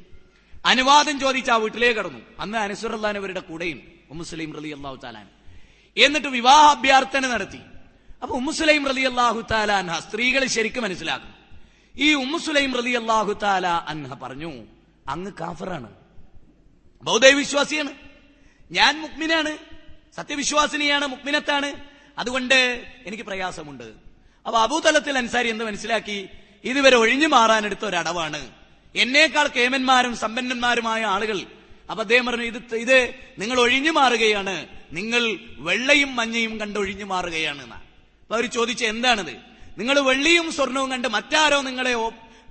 അനുവാദം ചോദിച്ച് ആ വീട്ടിലേക്ക് കടന്നു. അന്ന് അനസുറല്ലാൻ അവരുടെ കൂടെയും ഉമ്മുസ്ലീം റലി അള്ളാഹു താലാൻ എന്നിട്ട് വിവാഹ അഭ്യർത്ഥന നടത്തി. അപ്പൊ ഉമ്മുസ്ലൈം റലി അള്ളാഹു താലാൻ സ്ത്രീകളെ ശരിക്കും മനസ്സിലാക്കും ഈ ഉമ്മുസുലൈം റലി അള്ളാഹു താല അൻഹ പറഞ്ഞു അങ്ങ് കാഫറാണ്. ബൗദ്ധ വിശ്വാസിയാണ് ഞാൻ മുക്മിനാണ് സത്യവിശ്വാസിനിയാണ് മുക്മിനത്താണ് അതുകൊണ്ട് എനിക്ക് പ്രയാസമുണ്ട്. അപ്പൊ അബൂതലത്തിൽ അൻസാരി എന്ത് മനസ്സിലാക്കി ഇതുവരെ ഒഴിഞ്ഞു മാറാനെടുത്ത ഒരടവാണ്. എന്നേക്കാൾ കേമന്മാരും സമ്പന്നന്മാരുമായ ആളുകൾ അപ്പൊ അദ്ദേഹം പറഞ്ഞു ഇത് ഇത് നിങ്ങൾ ഒഴിഞ്ഞു മാറുകയാണ്. നിങ്ങൾ വെള്ളയും മഞ്ഞയും കണ്ട് ഒഴിഞ്ഞു മാറുകയാണ് അവർ ചോദിച്ച എന്താണിത്? നിങ്ങൾ വെള്ളിയും സ്വർണവും കണ്ട് മറ്റാരോ നിങ്ങളെ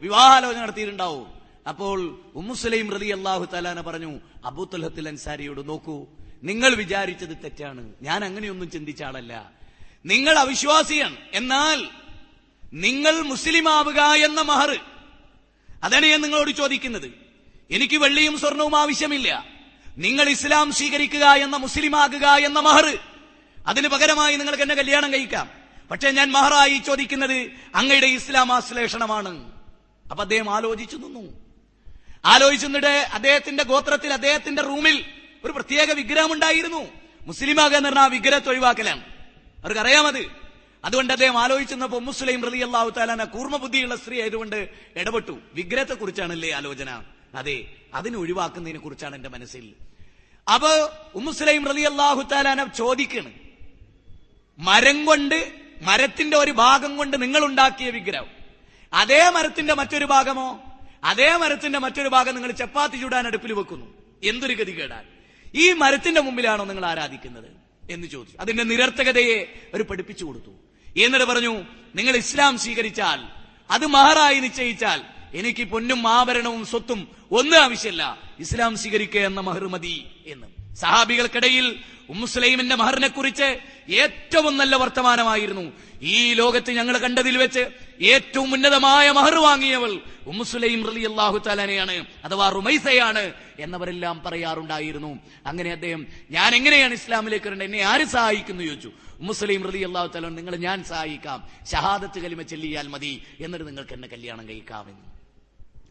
വിവാഹാലോചന നടത്തിയിട്ടുണ്ടാവും? അപ്പോൾ ഉമ്മുസലൈം റതി അള്ളാഹു തലാന പറഞ്ഞു അബൂത്തലഹത്തിൽ അൻസാരിയോട് നോക്കൂ. നിങ്ങൾ വിചാരിച്ചത് തെറ്റാണ്. ഞാൻ അങ്ങനെയൊന്നും ചിന്തിച്ച ആളല്ല. നിങ്ങൾ അവിശ്വാസിയാണ്. എന്നാൽ നിങ്ങൾ മുസ്ലിമാവുക എന്ന മഹർ. അതാണ് ഞാൻ നിങ്ങളോട് ചോദിക്കുന്നത്. എനിക്ക് വെള്ളിയും സ്വർണവും ആവശ്യമില്ല. നിങ്ങൾ ഇസ്ലാം സ്വീകരിക്കുക എന്ന മുസ്ലിമാകുക എന്ന മഹർ. അതിന് പകരമായി നിങ്ങൾക്ക് എന്നെ കല്യാണം കഴിക്കാം. പക്ഷേ ഞാൻ മഹറായി ചോദിക്കുന്നത് അങ്ങയുടെ ഇസ്ലാം ആശ്ലേഷണമാണ്. അപ്പൊ അദ്ദേഹം ആലോചിച്ചു നിന്നു. ആലോചിച്ചു നിന്നിട്ട് അദ്ദേഹത്തിന്റെ ഗോത്രത്തിൽ അദ്ദേഹത്തിന്റെ റൂമിൽ ഒരു പ്രത്യേക വിഗ്രഹം ഉണ്ടായിരുന്നു മുസ്ലിമാകെ എന്ന് പറഞ്ഞാൽ ആ വിഗ്രഹത്തെ ഒഴിവാക്കലാണ്. അവർക്ക് അറിയാമത് അതുകൊണ്ട് അദ്ദേഹം ആലോചിച്ചപ്പോ മുസ്ലിം റലി അള്ളാഹു താലാന കൂർമ്മ ബുദ്ധിയുള്ള സ്ത്രീ ആയതുകൊണ്ട് ഇടപെട്ടു. വിഗ്രഹത്തെ കുറിച്ചാണല്ലേ ആലോചന? അതെ അതിനെ ഒഴിവാക്കുന്നതിനെ കുറിച്ചാണ് എന്റെ മനസ്സിൽ. അപ്പൊ ഉമ്മുസ്ലൈം റലി അള്ളാഹു താലാന ചോദിക്കണ്. മരം കൊണ്ട് മരത്തിന്റെ ഒരു ഭാഗം കൊണ്ട് നിങ്ങൾ ഉണ്ടാക്കിയ വിഗ്രഹം. അതേ മരത്തിന്റെ മറ്റൊരു ഭാഗമോ? അതേ മരത്തിന്റെ മറ്റൊരു ഭാഗം നിങ്ങൾ ചപ്പാത്തി ചൂടാൻ അടുപ്പിൽ വെക്കുന്നു. എന്തൊരു ഗതികേടാൻ ഈ മരത്തിന്റെ മുമ്പിലാണോ നിങ്ങൾ ആരാധിക്കുന്നത്? എന്ന് ചോദിച്ചു. അതിന്റെ നിരർത്ഥകതയെ അവർ പഠിപ്പിച്ചു കൊടുത്തു. എന്നിട്ട് പറഞ്ഞു നിങ്ങൾ ഇസ്ലാം സ്വീകരിച്ചാൽ അത് മഹറായി നിശ്ചയിച്ചാൽ എനിക്ക് പൊന്നും ആഭരണവും സ്വത്തും ഒന്നും ആവശ്യമില്ല. ഇസ്ലാം സ്വീകരിക്കുക എന്ന മഹർ മതി എന്ന്. സഹാബികൾക്കിടയിൽ ഉമ്മുസ്ലൈമിന്റെ മഹറിനെ കുറിച്ച് ഏറ്റവും നല്ല വർത്തമാനമായിരുന്നു. ഈ ലോകത്ത് ഞങ്ങൾ കണ്ടതിൽ വെച്ച് ഏറ്റവും ഉന്നതമായ മഹർ വാങ്ങിയവൾ ഉമ്മുസ്ലൈം റലി അള്ളാഹു താലാനെയാണ് അഥവാ റുമൈസയാണ് എന്നവരെല്ലാം പറയാറുണ്ടായിരുന്നു. അങ്ങനെ അദ്ദേഹം ഞാൻ എങ്ങനെയാണ് ഇസ്ലാമിലേക്ക് വരേണ്ടത്? എന്നെ ആര് സഹായിക്കുന്നു? ചോദിച്ചു. മുസ്ലിം റലി അള്ളാഹു താല നിങ്ങൾ ഞാൻ സഹായിക്കാം. ഷഹാദത്ത് കലിമ ചെല്ലിയാൽ മതി. എന്നിട്ട് നിങ്ങൾക്ക് എന്നെ കല്യാണം കഴിക്കാമെന്ന്.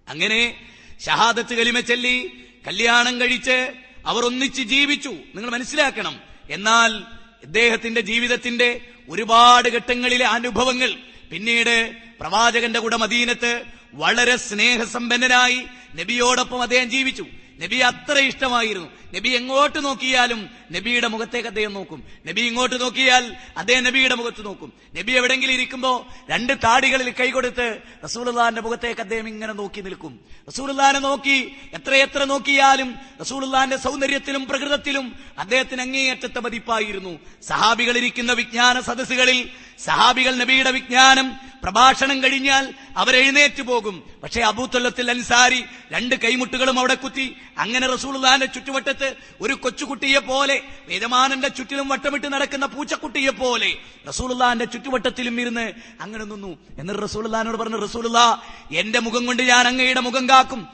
അങ്ങനെ ഷഹാദത്ത് കലിമ ചെല്ലി കല്യാണം കഴിച്ച് അവർ ഒന്നിച്ച് ജീവിച്ചു. നിങ്ങൾ മനസ്സിലാക്കണം. എന്നാൽ ഇദ്ദേഹത്തിന്റെ ജീവിതത്തിന്റെ ഒരുപാട് ഘട്ടങ്ങളിലെ അനുഭവങ്ങൾ പിന്നീട് പ്രവാചകന്റെ കൂടെ മദീനത്ത് വളരെ സ്നേഹസമ്പന്നനായി നബിയോടൊപ്പം അദ്ദേഹം ജീവിച്ചു. നബി അത്ര ഇഷ്ടമായിരുന്നു. നബി എങ്ങോട്ട് നോക്കിയാലും നബിയുടെ മുഖത്തേക്ക് അദ്ദേഹം നോക്കും. നബി ഇങ്ങോട്ട് നോക്കിയാൽ അദ്ദേഹം നബിയുടെ മുഖത്ത് നോക്കും. നബി എവിടെങ്കിലും ഇരിക്കുമ്പോ രണ്ട് താടികളിൽ കൈകൊടുത്ത് റസൂലുള്ളാന്റെ മുഖത്തേക്ക് അദ്ദേഹം ഇങ്ങനെ നോക്കി നിൽക്കും. റസൂലുള്ളാനെ നോക്കി എത്രയെത്ര നോക്കിയാലും റസൂലുള്ളാന്റെ സൗന്ദര്യത്തിലും പ്രകൃതത്തിലും അദ്ദേഹത്തിന് അങ്ങേയറ്റത്തെ മതിപ്പായിരുന്നു സഹാബികൾ ഇരിക്കുന്ന വിജ്ഞാന സദസ്സുകളിൽ സഹാബികൾ നബിയുടെ വിജ്ഞാനം പ്രഭാഷണം കഴിഞ്ഞാൽ അവരെഴുന്നേറ്റ് പോകും. പക്ഷേ അബൂത്തൊല്ലത്തിൽ അൻസാരി രണ്ട് കൈമുട്ടുകളും അവിടെ കുത്തി അങ്ങനെ റസൂൾദാന്റെ ചുറ്റുവട്ടത്ത് ഒരു കൊച്ചുകുട്ടിയെ പോലെ യജമാനന്റെ ചുറ്റിലും വട്ടമിട്ട് നടക്കുന്ന പൂച്ചക്കുട്ടിയെ പോലെ റസൂൾദാന്റെ ചുറ്റുവട്ടത്തിലും ഇരുന്ന് അങ്ങനെ നിന്നു. എന്നിട്ട് റസൂലുള്ളാനോട് പറഞ്ഞു റസൂലുള്ള എന്റെ മുഖം കൊണ്ട് ഞാൻ അങ്ങയുടെ മുഖം കാക്കും.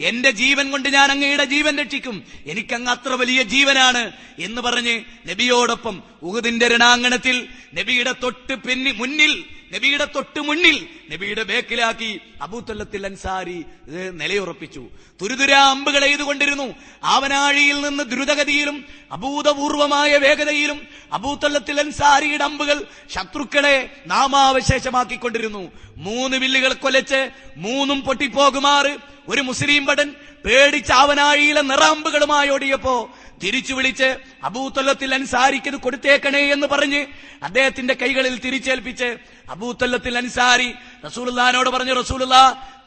എന്റെ ജീവൻ കൊണ്ട് ഞാൻ അങ്ങയുടെ ജീവൻ രക്ഷിക്കും. എനിക്കങ്ങ് അത്ര വലിയ ജീവനാണ്. എന്ന് പറഞ്ഞ് നബിയോടൊപ്പം ഉഹുദിന്റെ രണാങ്കണത്തിൽ നബിയുടെ തൊട്ട് പിന്നി മുന്നിൽ നബിയുടെ തൊട്ട് മുന്നിൽ നബിയുടെ ബേക്കിലാക്കി അബൂത്തല്ലത്തിൽ അൻസാരി നിലയുറപ്പിച്ചു. തുരുതുര അമ്പുകൾ എഴുതുകൊണ്ടിരുന്നു. ആവനാഴിയിൽ നിന്ന് ദ്രുതഗതിയിലും അഭൂതപൂർവമായ വേഗതയിലും അബൂത്തല്ലത്തിൽ അൻസാരിയുടെ അമ്പുകൾ ശത്രുക്കളെ നാമാവശേഷമാക്കിക്കൊണ്ടിരുന്നു. മൂന്ന് വില്ലുകൾ കൊലച്ച് മൂന്നും പൊട്ടിപ്പോകുമാറ്. ഒരു മുസ്ലിം ഭടൻ പേടിച്ച് ആവനാഴിയിലെ നിറാമ്പുകളുമായി ഓടിയപ്പോ തിരിച്ചു വിളിച്ച് അബൂത്തല്ലത്തിൽ അൻസാരിക്കത് കൊടുത്തേക്കണേ എന്ന് പറഞ്ഞ് അദ്ദേഹത്തിന്റെ കൈകളിൽ തിരിച്ചേൽപ്പിച്ച് അബൂത്തല്ലത്തിൽ അൻസാരി റസൂലുള്ളാനോട് പറഞ്ഞു റസൂലുള്ള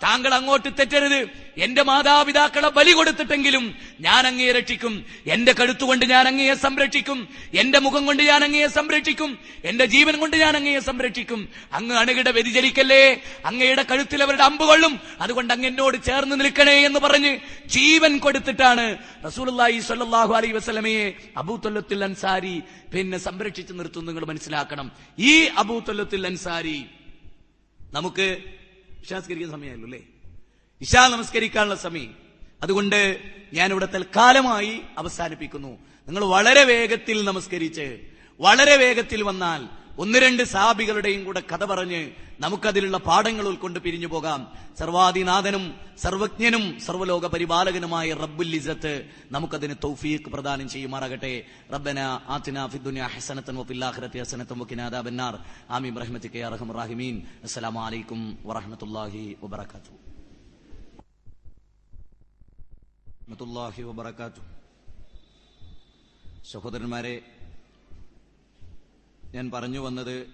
താങ്കൾ അങ്ങോട്ട് തെറ്റരുത്. എന്റെ മാതാപിതാക്കളെ ബലി കൊടുത്തിട്ടെങ്കിലും ഞാൻ അങ്ങയെ രക്ഷിക്കും. എന്റെ കഴുത്തുകൊണ്ട് ഞാൻ അങ്ങയെ സംരക്ഷിക്കും. എന്റെ മുഖം കൊണ്ട് ഞാൻ അങ്ങയെ സംരക്ഷിക്കും. എന്റെ ജീവൻ കൊണ്ട് ഞാൻ അങ്ങയെ സംരക്ഷിക്കും. അങ്ങ് അണുകിട വ്യതിചരിക്കല്ലേ അങ്ങയുടെ കഴുത്തിൽ അവരുടെ അമ്പുകൊള്ളും അതുകൊണ്ട് അങ്ങ് എന്നോട് ചേർന്ന് നിൽക്കണേ എന്ന് പറഞ്ഞ് ജീവൻ കൊടുത്തിട്ടാണ് റസൂലുള്ളാഹി സ്വല്ലല്ലാഹു അലൈ വസ്ലമയെ അബൂത്തൊല്ലത്തിൽ അൻസാരി പിന്നെ സംരക്ഷിച്ചു നിർത്തും. നിങ്ങൾ മനസ്സിലാക്കണം. ഈ അബൂത്തൊല്ലത്തിൽ അൻസാരി നമുക്ക് ഇഷാസ്കരിക്കുന്ന സമയമല്ലോ അല്ലേ? ഇഷാ നമസ്കരിക്കാനുള്ള സമയം. അതുകൊണ്ട് ഞാൻ ഞാനിവിടെ തൽക്കാലമായി അവസാനിപ്പിക്കുന്നു. നിങ്ങൾ വളരെ വേഗത്തിൽ നമസ്കരിച്ച് വളരെ വേഗത്തിൽ വന്നാൽ ഒന്ന് രണ്ട് സഹാബികളുടെയും കൂടെ കഥ പറഞ്ഞ് നമുക്കതിലുള്ള പാഠങ്ങൾ ഉൾക്കൊണ്ട് പിരിഞ്ഞു പോകാം. സർവാദിനാഥനും സർവജ്ഞനും സർവലോക പരിപാലകനുമായ റബ്ബുൽ ഇസത്ത് നമുക്കതിന് തൗഫീഖ് പ്രദാനം ചെയ്യുമാറാകട്ടെ. റബ്ബന ആത്തിന ഫിദ്ദുനിയ ഹസനത്തൻ വഫിൽ ആഖിറതി ഹസനത്തൻ വഖിന അദാബന്നാർ ആമീൻ. ബിറഹ്മതിക യാ അർഹമർ റഹീമീൻ. അസ്സലാമു അലൈക്കും വറഹ്മത്തുള്ളാഹി വബറകാതുഹു. വബറകാതുഹു. സഹോദരന്മാരെ ഞാൻ പറഞ്ഞു വന്നത്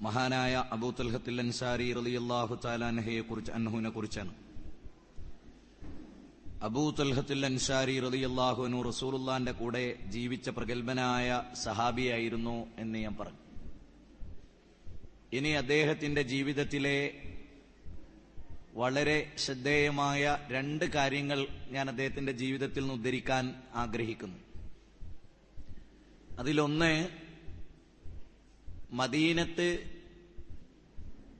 മഹാനായ അബൂ തൽഹത്തിൽ അൻസാരി റളിയല്ലാഹു താലാൻഹയെ കുറിച്ച് അൻഹുവിനെ കുറിച്ചാണ്. അബൂ തൽഹത്തിൽ അൻസാരി റളിയല്ലാഹു അൻഹു റസൂലുള്ളാന്റെ കൂടെ ജീവിച്ച പ്രഗത്ഭനായ സഹാബിയായിരുന്നു എന്ന് ഞാൻ പറഞ്ഞു. ഇനി അദ്ദേഹത്തിന്റെ ജീവിതത്തിലെ വളരെ ശ്രദ്ധേയമായ രണ്ട് കാര്യങ്ങൾ ഞാൻ അദ്ദേഹത്തിന്റെ ജീവിതത്തിൽ നിന്ന് ഉദ്ധരിക്കാൻ ആഗ്രഹിക്കുന്നു. അതിലൊന്ന് മദീനത്ത്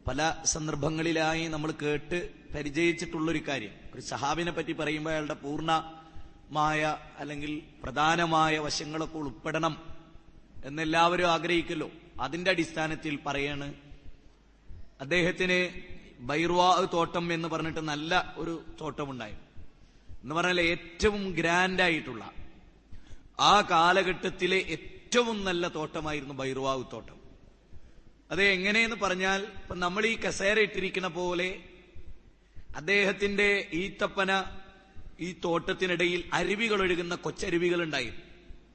പല സന്ദർഭങ്ങളിലായി നമ്മൾ കേട്ട് പരിചയിച്ചിട്ടുള്ളൊരു കാര്യം. ഒരു സഹാബിനെ പറ്റി പറയുമ്പോൾ അയാളുടെ പൂർണമായ അല്ലെങ്കിൽ പ്രധാനമായ വശങ്ങളൊക്കെ ഉൾപ്പെടണം എന്നെല്ലാവരും ആഗ്രഹിക്കല്ലോ. അതിന്റെ അടിസ്ഥാനത്തിൽ പറയാണ് അദ്ദേഹത്തിന് ബൈർവാ തോട്ടം എന്ന് പറഞ്ഞിട്ട് നല്ല ഒരു തോട്ടമുണ്ടായി. എന്ന് പറഞ്ഞാൽ ഏറ്റവും ഗ്രാൻഡ് ആയിട്ടുള്ള ആ കാലഘട്ടത്തിലെ ഏറ്റവും നല്ല തോട്ടമായിരുന്നു ബൈർവാവ് തോട്ടം. അത് എങ്ങനെയെന്ന് പറഞ്ഞാൽ ഇപ്പൊ നമ്മൾ ഈ കസേര ഇട്ടിരിക്കുന്ന പോലെ അദ്ദേഹത്തിന്റെ ഈത്തപ്പന ഈ തോട്ടത്തിനിടയിൽ അരുവികൾ ഒഴുകുന്ന കൊച്ചരുവികൾ ഉണ്ടായി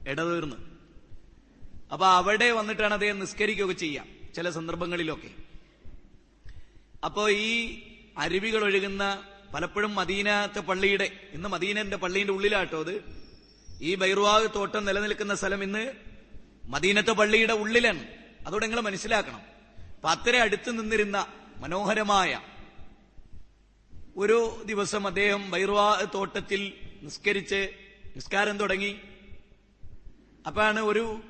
ഇടതീർന്ന്. അപ്പൊ അവിടെ വന്നിട്ടാണ് അദ്ദേഹം നിസ്കരിക്കുകയൊക്കെ ചെയ്യാം ചില സന്ദർഭങ്ങളിലൊക്കെ. അപ്പോ ഈ അരുവികൾ ഒഴുകുന്ന പലപ്പോഴും മദീനത്തെ പള്ളിയുടെ ഇന്ന് മദീനന്റെ പള്ളിയുടെ ഉള്ളിലാട്ടോ അത്. ഈ ബൈർവാഗ് തോട്ടം നിലനിൽക്കുന്ന സ്ഥലം ഇന്ന് മദീനത്തെ പള്ളിയുടെ ഉള്ളിലാണ്. അതോടെ നിങ്ങൾ മനസ്സിലാക്കണം. അപ്പൊ അത്ര അടുത്ത് നിന്നിരുന്ന മനോഹരമായ ഒരു ദിവസം അദ്ദേഹം ബൈർവാ തോട്ടത്തിൽ നിസ്കരിച്ച് നിസ്കാരം തുടങ്ങി. അപ്പാണ് ഒരു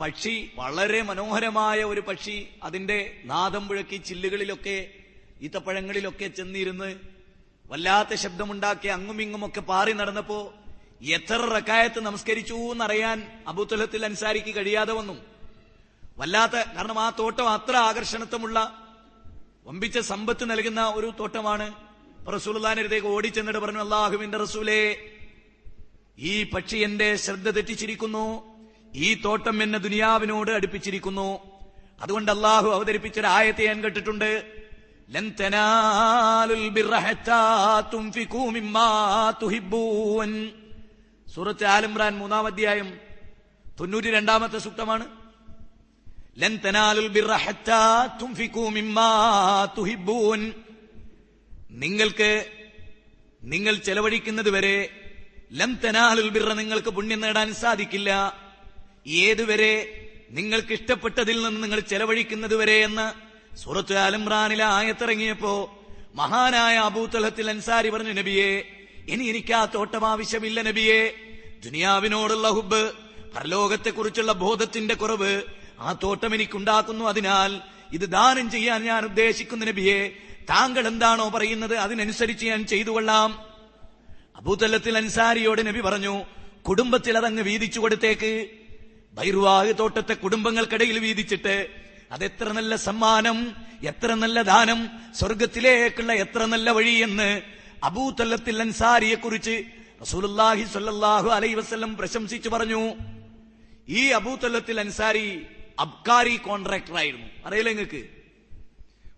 പക്ഷി വളരെ മനോഹരമായ ഒരു പക്ഷി അതിന്റെ നാദം പുഴക്കി ചില്ലുകളിലൊക്കെ ഈത്തപ്പഴങ്ങളിലൊക്കെ ചെന്നിരുന്ന് വല്ലാത്ത ശബ്ദമുണ്ടാക്കി അങ്ങുമിങ്ങുമൊക്കെ പാറി നടന്നപ്പോ എത്ര റക്കായത്ത് നമസ്കരിച്ചു എന്നറിയാൻ അബൂത്തുലത്തിൽ അൻസാരിക്ക് കഴിയാതെ വന്നു. വല്ലാത്ത കാരണം ആ തോട്ടം അത്ര ആകർഷണത്വമുള്ള വമ്പിച്ച സമ്പത്ത് നൽകുന്ന ഒരു തോട്ടമാണ്. റസൂൽദാനടുത്തേക്ക് ഓടിച്ചെന്നിട്ട് പറഞ്ഞു അള്ളാഹുവിന്റെ റസൂലേ ഈ പക്ഷി എന്റെ ശ്രദ്ധ തെറ്റിച്ചിരിക്കുന്നു. ഈ തോട്ടം എന്നെ ദുനിയാവിനോട് അടുപ്പിച്ചിരിക്കുന്നു. അതുകൊണ്ട് അള്ളാഹു അവതരിപ്പിച്ചൊരു ആയത്തെ ഞാൻ കേട്ടിട്ടുണ്ട്. ലൻ സൂറത്ത് ആലിമ്രാൻ മൂന്നാം അധ്യായം തൊണ്ണൂറ്റി രണ്ടാമത്തെ സൂക്തമാണ് നിങ്ങൾക്ക് നിങ്ങൾ ചെലവഴിക്കുന്നത് വരെ ലംതനാലുൽ ബിറ നിങ്ങൾക്ക് പുണ്യം നേടാൻ സാധിക്കില്ല. ഏതുവരെ നിങ്ങൾക്ക് ഇഷ്ടപ്പെട്ടതിൽ നിന്ന് നിങ്ങൾ ചെലവഴിക്കുന്നത് വരെ എന്ന് സൂറത്ത് ആലംറാനിലെ ആയത്തിറങ്ങിയപ്പോ മഹാനായ അബൂത്തലത്തിൽ അൻസാരി പറഞ്ഞു നബിയെ ഇനി എനിക്ക് ആ തോട്ടം ആവശ്യമില്ല നബിയെ. ദുനിയാവിനോടുള്ള ഹുബ് പരലോകത്തെക്കുറിച്ചുള്ള ബോധത്തിന്റെ കുറവ് ആ തോട്ടം എനിക്കുണ്ടാക്കുന്നു. അതിനാൽ ഇത് ദാനം ചെയ്യാൻ ഞാൻ ഉദ്ദേശിക്കുന്ന നബിയെ. താങ്കൾ എന്താണോ പറയുന്നത് അതിനനുസരിച്ച് ഞാൻ ചെയ്തു കൊള്ളാം. അബൂതല്ലത്തിൽ അൻസാരിയോട് നബി പറഞ്ഞു കുടുംബത്തിൽ അതങ്ങ് വീതിച്ചു കൊടുത്തേക്ക്. ബൈർവാഹ് തോട്ടത്തെ കുടുംബങ്ങൾക്കിടയിൽ വീതിച്ചിട്ട് അതെത്ര നല്ല സമ്മാനം എത്ര നല്ല ദാനം സ്വർഗത്തിലേക്കുള്ള എത്ര നല്ല വഴി എന്ന് അബൂതല്ലത്തിൽ അൻസാരിയെ കുറിച്ച് റസൂലുള്ളാഹി സ്വല്ലല്ലാഹു അലൈഹി വസല്ലം പ്രശംസിച്ചു പറഞ്ഞു ഈ അബൂതല്ലത്തിൽ അൻസാരി അബ്കാരി കോൺട്രാക്ടർ ആയിരുന്നു അറിയില്ല നിങ്ങൾക്ക്?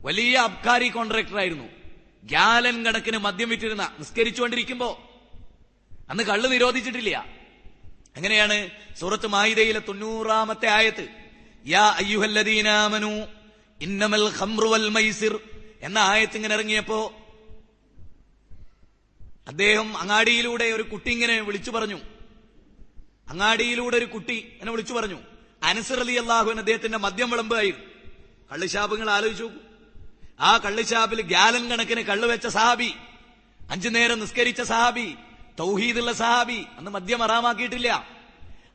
വലിയ അബ്കാരി കോൺട്രാക്ടർ ആയിരുന്നു ഗ്യാലൻ കണക്കിന് മദ്യം വിറ്റിരുന്ന നിസ്കരിച്ചുകൊണ്ടിരിക്കുമ്പോ. അന്ന് കള്ള് നിരോധിച്ചിട്ടില്ല. എങ്ങനെയാണ്? സൂറത്ത് മായിദയിലെ തൊണ്ണൂറാമത്തെ ആയത്ത് യാ ഇന്നമൽ ഖംറു വൽ എന്ന ആയത്ത് ഇങ്ങനെ ഇറങ്ങിയപ്പോ അദ്ദേഹം അങ്ങാടിയിലൂടെ ഒരു കുട്ടി ഇങ്ങനെ വിളിച്ചു പറഞ്ഞു. അങ്ങാടിയിലൂടെ ഒരു കുട്ടി എന്നെ വിളിച്ചു പറഞ്ഞു. അനസർ അലി അള്ളാഹുവിൻ അദ്ദേഹത്തിന്റെ മദ്യം വിളമ്പായിരുന്നു കള്ളിശാപങ്ങൾ ആലോചിച്ചു ആ കള്ളിശാപിൽ ഗ്യാലൻ കണക്കിന് കള്ളു വെച്ച സഹാബി അഞ്ചു നേരം നിസ്കരിച്ച സഹാബി തൗഹീദുള്ള സഹാബി അന്ന് മദ്യം അറാമാക്കിയിട്ടില്ല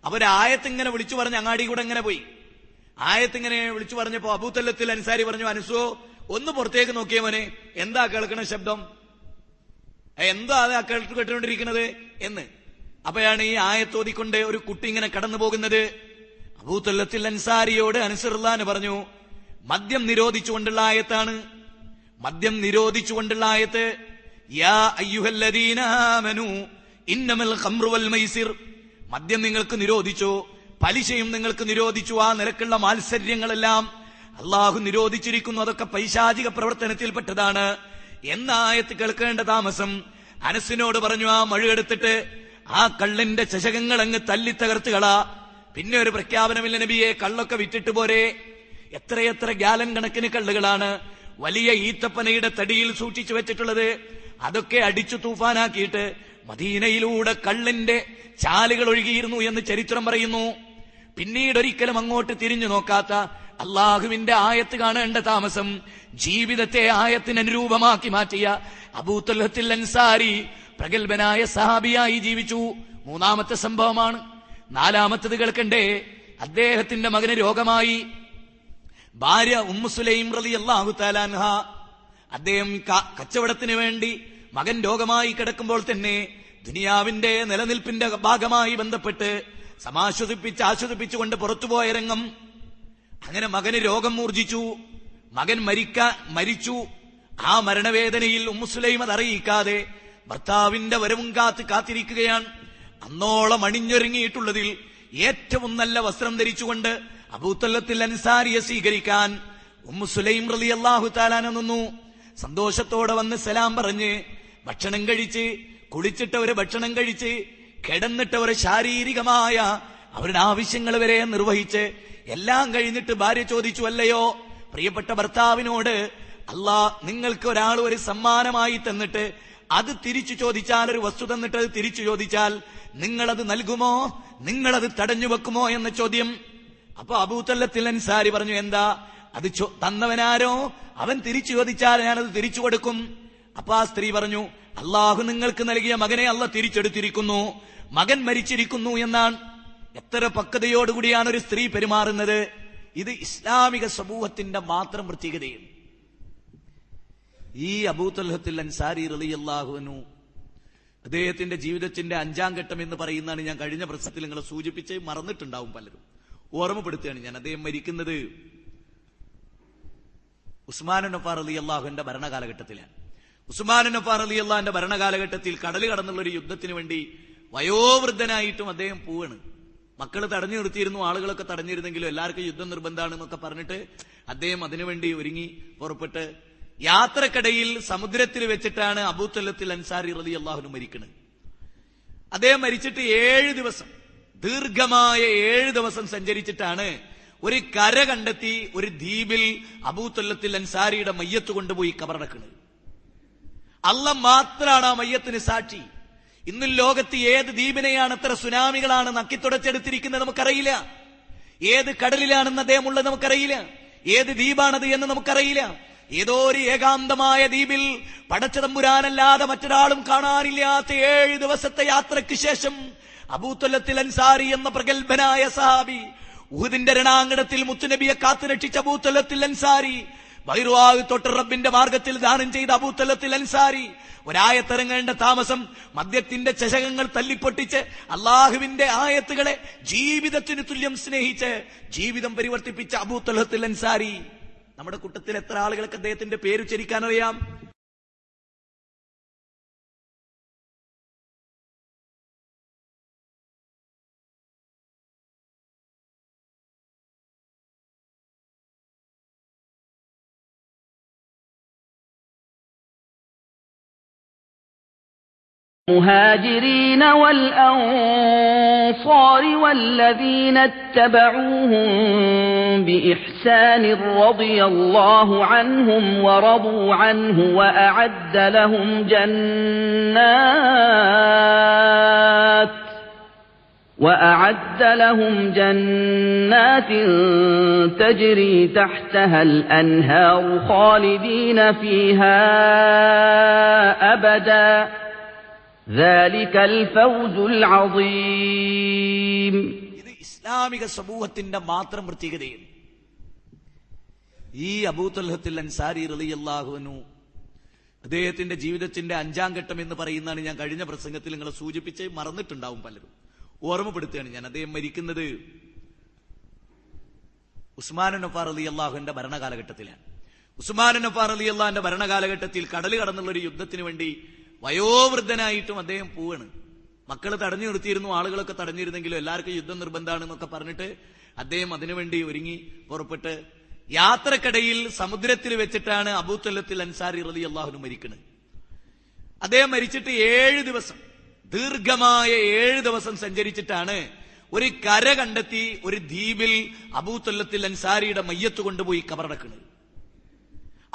അവർ ആയത്തിങ്ങനെ വിളിച്ചു പറഞ്ഞ് അങ്ങാടി കൂടെ ഇങ്ങനെ പോയി. ആയത്തിങ്ങനെ വിളിച്ചു പറഞ്ഞപ്പോ അബൂത്തല്ലത്തിൽ അൻസാരി പറഞ്ഞു അനുസോ ഒന്ന് പുറത്തേക്ക് നോക്കിയ മോനെ എന്താ കേൾക്കണ ശബ്ദം? എന്താ അത് കേട്ട് കേട്ടുകൊണ്ടിരിക്കുന്നത് എന്ന്. അപ്പോഴാണ് ഈ ആയത്തോതിക്കൊണ്ട് ഒരു കുട്ടി ഇങ്ങനെ കടന്നു പോകുന്നത്. അബൂത്തല്ലത്തിൽ അൻസാരിയോട് അനുസറുല്ലാന്ന് പറഞ്ഞു മദ്യം നിരോധിച്ചുകൊണ്ടുള്ള ആയത്താണ്. മദ്യം നിരോധിച്ചുകൊണ്ടുള്ള ആയത്ത് യാ ഇന്നമൽ മദ്യം നിങ്ങൾക്ക് നിരോധിച്ചു പലിശയും നിങ്ങൾക്ക് നിരോധിച്ചു ആ നിരക്കുള്ള മാത്സര്യങ്ങളെല്ലാം അള്ളാഹു നിരോധിച്ചിരിക്കുന്നു. അതൊക്കെ പൈശാചിക പ്രവർത്തനത്തിൽപ്പെട്ടതാണ്. എന്ന ആയത്ത് കേൾക്കേണ്ട താമസം അനസിനോട് പറഞ്ഞു ആ മഴുകെടുത്തിട്ട് ആ കള്ളിന്റെ ചശകങ്ങൾ അങ്ങ് തല്ലി തകർത്തുകളാ. പിന്നെ ഒരു പ്രഖ്യാപനമില്ല നബിയെ കള്ളൊക്കെ വിറ്റിട്ട് പോരെ. എത്രയെത്ര ഗ്യാലൻ കണക്കിന് കള്ളുകളാണ് വലിയ ഈത്തപ്പനയുടെ തടിയിൽ സൂക്ഷിച്ചു വെച്ചിട്ടുള്ളത്. അതൊക്കെ അടിച്ചു തൂഫാനാക്കിയിട്ട് മദീനയിലൂടെ കള്ളിന്റെ ചാലുകൾ ഒഴുകിയിരുന്നു എന്ന് ചരിത്രം പറയുന്നു. പിന്നീട് ഒരിക്കലും അങ്ങോട്ട് തിരിഞ്ഞു നോക്കാത്ത അള്ളാഹുവിന്റെ ആയത്ത് കാണേണ്ട താമസം ജീവിതത്തെ ആയത്തിന് അനുരൂപമാക്കി മാറ്റിയ അബൂത്തുല്ലത്തിൽ അൻസാരി പ്രഗത്ഭനായ സഹാബിയായി ജീവിച്ചു. മൂന്നാമത്തെ സംഭവമാണ്. നാലാമത്തത് കേൾക്കണ്ടേ? അദ്ദേഹത്തിന്റെ മകന് രോഗമായി. ഭാര്യ ഉമ്മുസുലൈം റലി അള്ളാഹു താലാൻഹ അദ്ദേഹം കച്ചവടത്തിന് വേണ്ടി മകൻ രോഗമായി കിടക്കുമ്പോൾ തന്നെ ദുനിയാവിന്റെ നിലനിൽപ്പിന്റെ ഭാഗമായി ബന്ധപ്പെട്ട് സമാശ്വസിപ്പിച്ച് ആശ്വസിപ്പിച്ചുകൊണ്ട് പുറത്തുപോയ രംഗം അങ്ങനെ മകന് രോഗം മൂർജിച്ചു. മകൻ മരിക്കാ മരിച്ചു. ആ മരണവേദനയിൽ ഉമ്മുസുലൈം അറിയിക്കാതെ ഭർത്താവിന്റെ വരവും കാത്ത് കാത്തിരിക്കുകയാണ്. അന്നോളം അണിഞ്ഞൊരുങ്ങിയിട്ടുള്ളതിൽ ഏറ്റവും നല്ല വസ്ത്രം ധരിച്ചുകൊണ്ട് അബൂത്തല്ലത്തിൽ അൻസാരിയെ സ്വീകരിക്കാൻ ഉമ്മുസുലൈം റലി അള്ളാഹു താലാന നിന്നു. സന്തോഷത്തോടെ വന്ന് സലാം പറഞ്ഞ് ഭക്ഷണം കഴിച്ച് കുളിച്ചിട്ടവര് ഭക്ഷണം കഴിച്ച് കിടന്നിട്ടവര് ശാരീരികമായ അവരുടെ ആവശ്യങ്ങൾ വരെ നിർവഹിച്ച് എല്ലാം കഴിഞ്ഞിട്ട് ഭാര്യ ചോദിച്ചു അല്ലയോ പ്രിയപ്പെട്ട ഭർത്താവിനോട് അല്ലാ നിങ്ങൾക്ക് ഒരാൾ ഒരു സമ്മാനമായി തന്നിട്ട് അത് തിരിച്ചു ചോദിച്ചാൽ ഒരു വസ്തു തന്നിട്ട് അത് തിരിച്ചു ചോദിച്ചാൽ നിങ്ങളത് നൽകുമോ? നിങ്ങളത് തടഞ്ഞു വെക്കുമോ? എന്ന ചോദ്യം. അപ്പൊ അബൂത്തല്ലത്തിൽ അൻസാരി പറഞ്ഞു എന്താ അത് തന്നവനാരോ? അവൻ തിരിച്ചു ചോദിച്ചാൽ ഞാനത് തിരിച്ചു കൊടുക്കും. അപ്പൊ ആ സ്ത്രീ പറഞ്ഞു അള്ളാഹു നിങ്ങൾക്ക് നൽകിയ മകനെ അല്ല തിരിച്ചെടുത്തിരിക്കുന്നു. മകൻ മരിച്ചിരിക്കുന്നു എന്നാണ്. എത്ര പക്വതയോടുകൂടിയാണ് ഒരു സ്ത്രീ പെരുമാറുന്നത്. ഇത് ഇസ്ലാമിക സമൂഹത്തിന്റെ മാത്രം പ്രത്യേകതയും. ഈ അബൂത്തൽഹത്തിൽ അൻസാരി റളിയല്ലാഹുവിനു അദ്ദേഹത്തിന്റെ ജീവിതത്തിന്റെ അഞ്ചാം ഘട്ടം എന്ന് പറയുന്നതാണ് ഞാൻ കഴിഞ്ഞ പ്രശ്നത്തിൽ നിങ്ങളെ സൂചിപ്പിച്ച് മറന്നിട്ടുണ്ടാവും പലരും. ഓർമ്മപ്പെടുത്തുകയാണ് ഞാൻ. അദ്ദേഹം മരിക്കുന്നത് ഉസ്മാൻ നഫാർ അലി അള്ളാഹുവിന്റെ ഭരണകാലഘട്ടത്തിലാണ്. ഉസ്മാൻ നഫാർ അലി അള്ളാഹിന്റെ ഭരണകാലഘട്ടത്തിൽ കടൽ കടന്നുള്ള ഒരു യുദ്ധത്തിന് വേണ്ടി വയോവൃദ്ധനായിട്ടും അദ്ദേഹം പോവാണ്. മക്കൾ തടഞ്ഞു നിർത്തിയിരുന്നു ആളുകളൊക്കെ തടഞ്ഞിരുന്നെങ്കിലും എല്ലാവർക്കും യുദ്ധം നിർബന്ധമാണെന്നൊക്കെ പറഞ്ഞിട്ട് അദ്ദേഹം അതിനുവേണ്ടി ഒരുങ്ങി പുറപ്പെട്ട് യാത്രക്കിടയിൽ സമുദ്രത്തിൽ വെച്ചിട്ടാണ് അബൂത്തല്ലത്തിൽ അൻസാരി റലി അള്ളാഹുനു മരിക്കുന്നത് അദ്ദേഹം മരിച്ചിട്ട് ഏഴ് ദിവസം ദീർഘമായ ഏഴ് ദിവസം സഞ്ചരിച്ചിട്ടാണ് ഒരു കര കണ്ടെത്തി ഒരു ദ്വീപിൽ അബൂത്തല്ലത്തിൽ അൻസാരിയുടെ മയ്യത്ത് കൊണ്ടുപോയി കബറടക്കുന്നത് അല്ല മാത്രമാണ് ആ മയ്യത്തിന് സാക്ഷി. ഇന്ന് ലോകത്ത് ഏത് ദ്വീപിനെയാണ് ഇത്ര സുനാമികളാണ് നക്കിത്തുടച്ചെടുത്തിരിക്കുന്നത് നമുക്കറിയില്ല. ഏത് കടലിലാണെന്ന് അദ്ദേഹം ഉള്ളത് നമുക്കറിയില്ല. ഏത് ദ്വീപാണത് എന്ന് നമുക്കറിയില്ല. ഏതോ ഒരു ഏകാന്തമായ ദ്വീപിൽ പടച്ചതമ്പുരാനല്ലാതെ മറ്റൊരാളും കാണാനില്ലാത്ത ഏഴ് ദിവസത്തെ യാത്രയ്ക്ക് ശേഷം അബൂത്തൊല്ലത്തിൽ അൻസാരി എന്ന പ്രഗത്ഭനായ സഹാബി ഉഹുദിന്റെ രണാങ്കണത്തിൽ മുത്തുനബിയെ കാത്തുരക്ഷിച്ച അബൂത്തൊല്ലത്തിൽ അൻസാരി തൊട്ട് റബ്ബിന്റെ മാർഗത്തിൽ ദാനം ചെയ്ത അബൂത്തലത്തിൽ അൻസാരി. ഒരായത്തിറങ്ങേണ്ട താമസം മദ്യത്തിന്റെ ചശകങ്ങൾ തല്ലിപ്പൊട്ടിച്ച് അള്ളാഹുവിന്റെ ആയത്തുകളെ ജീവിതത്തിന് തുല്യം സ്നേഹിച്ച് ജീവിതം പരിവർത്തിപ്പിച്ച അബൂത്തലഹത്തിൽ അൻസാരി. നമ്മുടെ കൂട്ടത്തിൽ എത്ര ആളുകൾക്ക് അദ്ദേഹത്തിന്റെ പേര് ഉച്ചരിക്കാൻ അറിയാം المهاجرين والأنصار والذين اتبعوهم بإحسان رضي الله عنهم ورضوا عنه وأعد لهم جنات وأعد لهم جنات تجري تحتها الأنهار خالدين فيها أبداً ذلك الفوز العظيم ഇത് ഇസ്ലാമിക സമൂഹത്തിന്റെ മാത്രം പ്രത്യേകതയാണ് ഈ അബൂത്തൽഹത്തിൽ അൻസാരി റളിയല്ലാഹുവിനു അദ്ദേഹത്തിന്റെ ജീവിതത്തിന്റെ അഞ്ചാം ഘട്ടം എന്ന് പറയുന്നതാണ് ഞാൻ കഴിഞ്ഞ പ്രസംഗത്തിൽ നിങ്ങളെ സൂചിപ്പിച്ച് മറന്നിട്ടുണ്ടാവും പലരും ഓർമ്മപ്പെടുത്തുകയാണ് ഞാൻ അദ്ദേഹം മരിക്കുന്നത് ഉസ്മാൻ നഫാർ അലി അള്ളാഹുവിന്റെ ഭരണകാലഘട്ടത്തിലാണ് ഉസ്മാൻ നഫാർ അലി അള്ളാഹിന്റെ ഭരണകാലഘട്ടത്തിൽ കടൽ കടന്നുള്ള ഒരു യുദ്ധത്തിന് വേണ്ടി വയോവൃദ്ധനായിട്ടും അദ്ദേഹം പോവാണ്. മക്കൾ തടഞ്ഞു നിർത്തിയിരുന്നു ആളുകളൊക്കെ തടഞ്ഞിരുന്നെങ്കിലും എല്ലാവർക്കും യുദ്ധം നിർബന്ധമാണെന്നൊക്കെ പറഞ്ഞിട്ട് അദ്ദേഹം അതിനുവേണ്ടി ഒരുങ്ങി പുറപ്പെട്ട് യാത്രക്കിടയിൽ സമുദ്രത്തിൽ വെച്ചിട്ടാണ് അബൂത്തല്ലത്തിൽ അൻസാരി റലി അള്ളാഹുനു മരിക്കുന്നത് അദ്ദേഹം മരിച്ചിട്ട് ഏഴ് ദിവസം ദീർഘമായ ഏഴ് ദിവസം സഞ്ചരിച്ചിട്ടാണ് ഒരു കര കണ്ടെത്തി ഒരു ദ്വീപിൽ അബൂത്തല്ലത്തിൽ അൻസാരിയുടെ മയ്യത്ത് കൊണ്ടുപോയി കബറടക്കുന്നത്